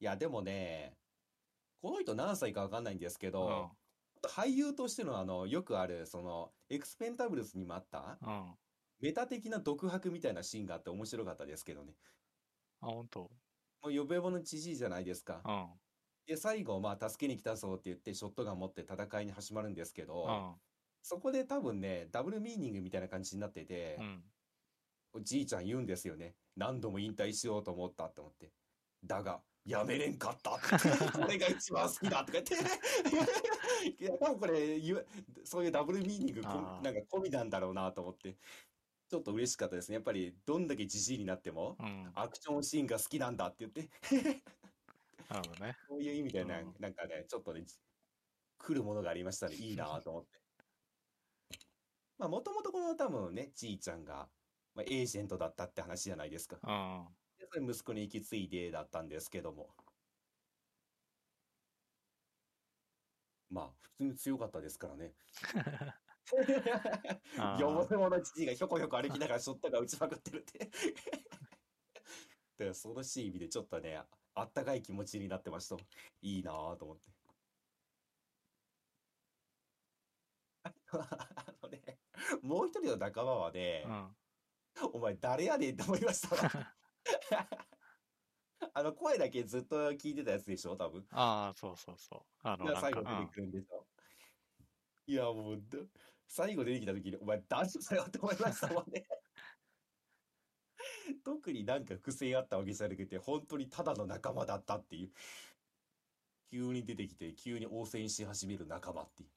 いや、でもね、この人何歳かわかんないんですけど、俳優としてのあの、よくある、その、エクスペンタブルスにもあった、うん。メタ的な独白みたいなシーンがあって面白かったですけどね。本当。もう、ヨベボの知事じゃないですか。うん。で、最後、まあ、助けに来たぞって言って、ショットガン持って戦いに始まるんですけど、うん。そこで多分ね、ダブルミーニングみたいな感じになっててう、ん。おじいちゃん言うんですよね。何度も引退しようと思ったと思って。だが、やめれんかったって。それが一番好きだとか言って。いや、多分これ、そういうダブルミーニングなんか込みなんだろうなと思って。ちょっと嬉しかったですね。やっぱり、どんだけじじいになっても、うん。アクションシーンが好きなんだって言って、なるほどね。そういう意味でね、うんなんかね、ちょっとね、来るものがありましたね。いいなと思って。まあ、もともとこの多分ね、じいちゃんが、まあ、エージェントだったって話じゃないですか。うん。でそれ息子に引き継いでだったんですけども。まあ、普通に強かったですからね。よぼよぼの父がひょこひょこ歩きながらショットが打ちまくってるって。だからそのシーン見てちょっとね、あったかい気持ちになってました。いいなぁと思って。あのね、もう一人の仲間はね、うん。お前誰やねんって思いましたわ。あの声だけずっと聞いてたやつでしょ、多分。ああ、そうそうそう。あの、がなんか、最後出てくるんでしょ？いや、もう、ど最後出てきた時に、お前大丈夫だよって思いましたもんね。特になんか伏線あったわけじゃなくて、本当にただの仲間だったっていう。急に出てきて、急に応戦し始める仲間っていう。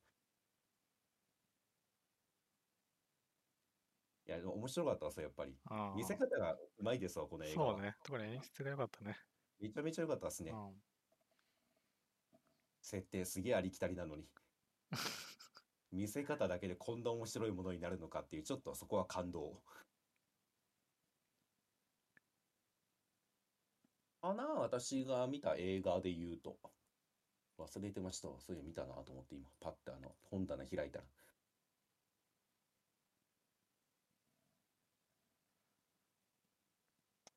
いや、面白かったですよ、やっぱり。見せ方がうまいですわ、この映画は。そうね。特に演出が良かったね。めちゃめちゃ良かったですね。うん。設定すげえありきたりなのに。見せ方だけでこんな面白いものになるのかっていう、ちょっとそこは感動。かな私が見た映画で言うと。忘れてましたわ。そういうの見たなと思って今、パッてあの、本棚開いたら。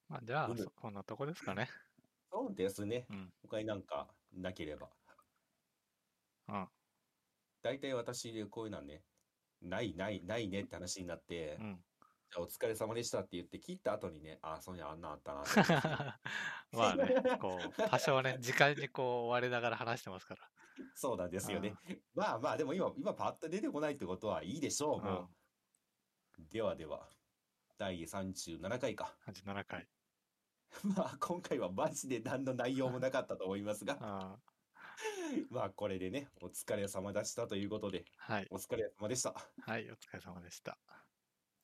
まあ、じゃあ、うむそこんなとこですかね。そうですね。うん。他になんかなければ。うん。大体私でこういうのはね、ないないないねって話になって、うん。じゃあお疲れ様でしたって言って切った後にね、あ、そういうのあんなあったなって思ってまあね、こう、多少ね、時間にこう追われながら話してますから。そうなんですよね。まあまあ、でも今、今パッと出てこないってことはいいでしょう、もう。ではでは、第37回か。87回。まあ、今回はマジで何の内容もなかったと思いますが、あ まあ、これでね、お疲れ様でしたということで、はい。お疲れ様でした。はい、お疲れ様でした。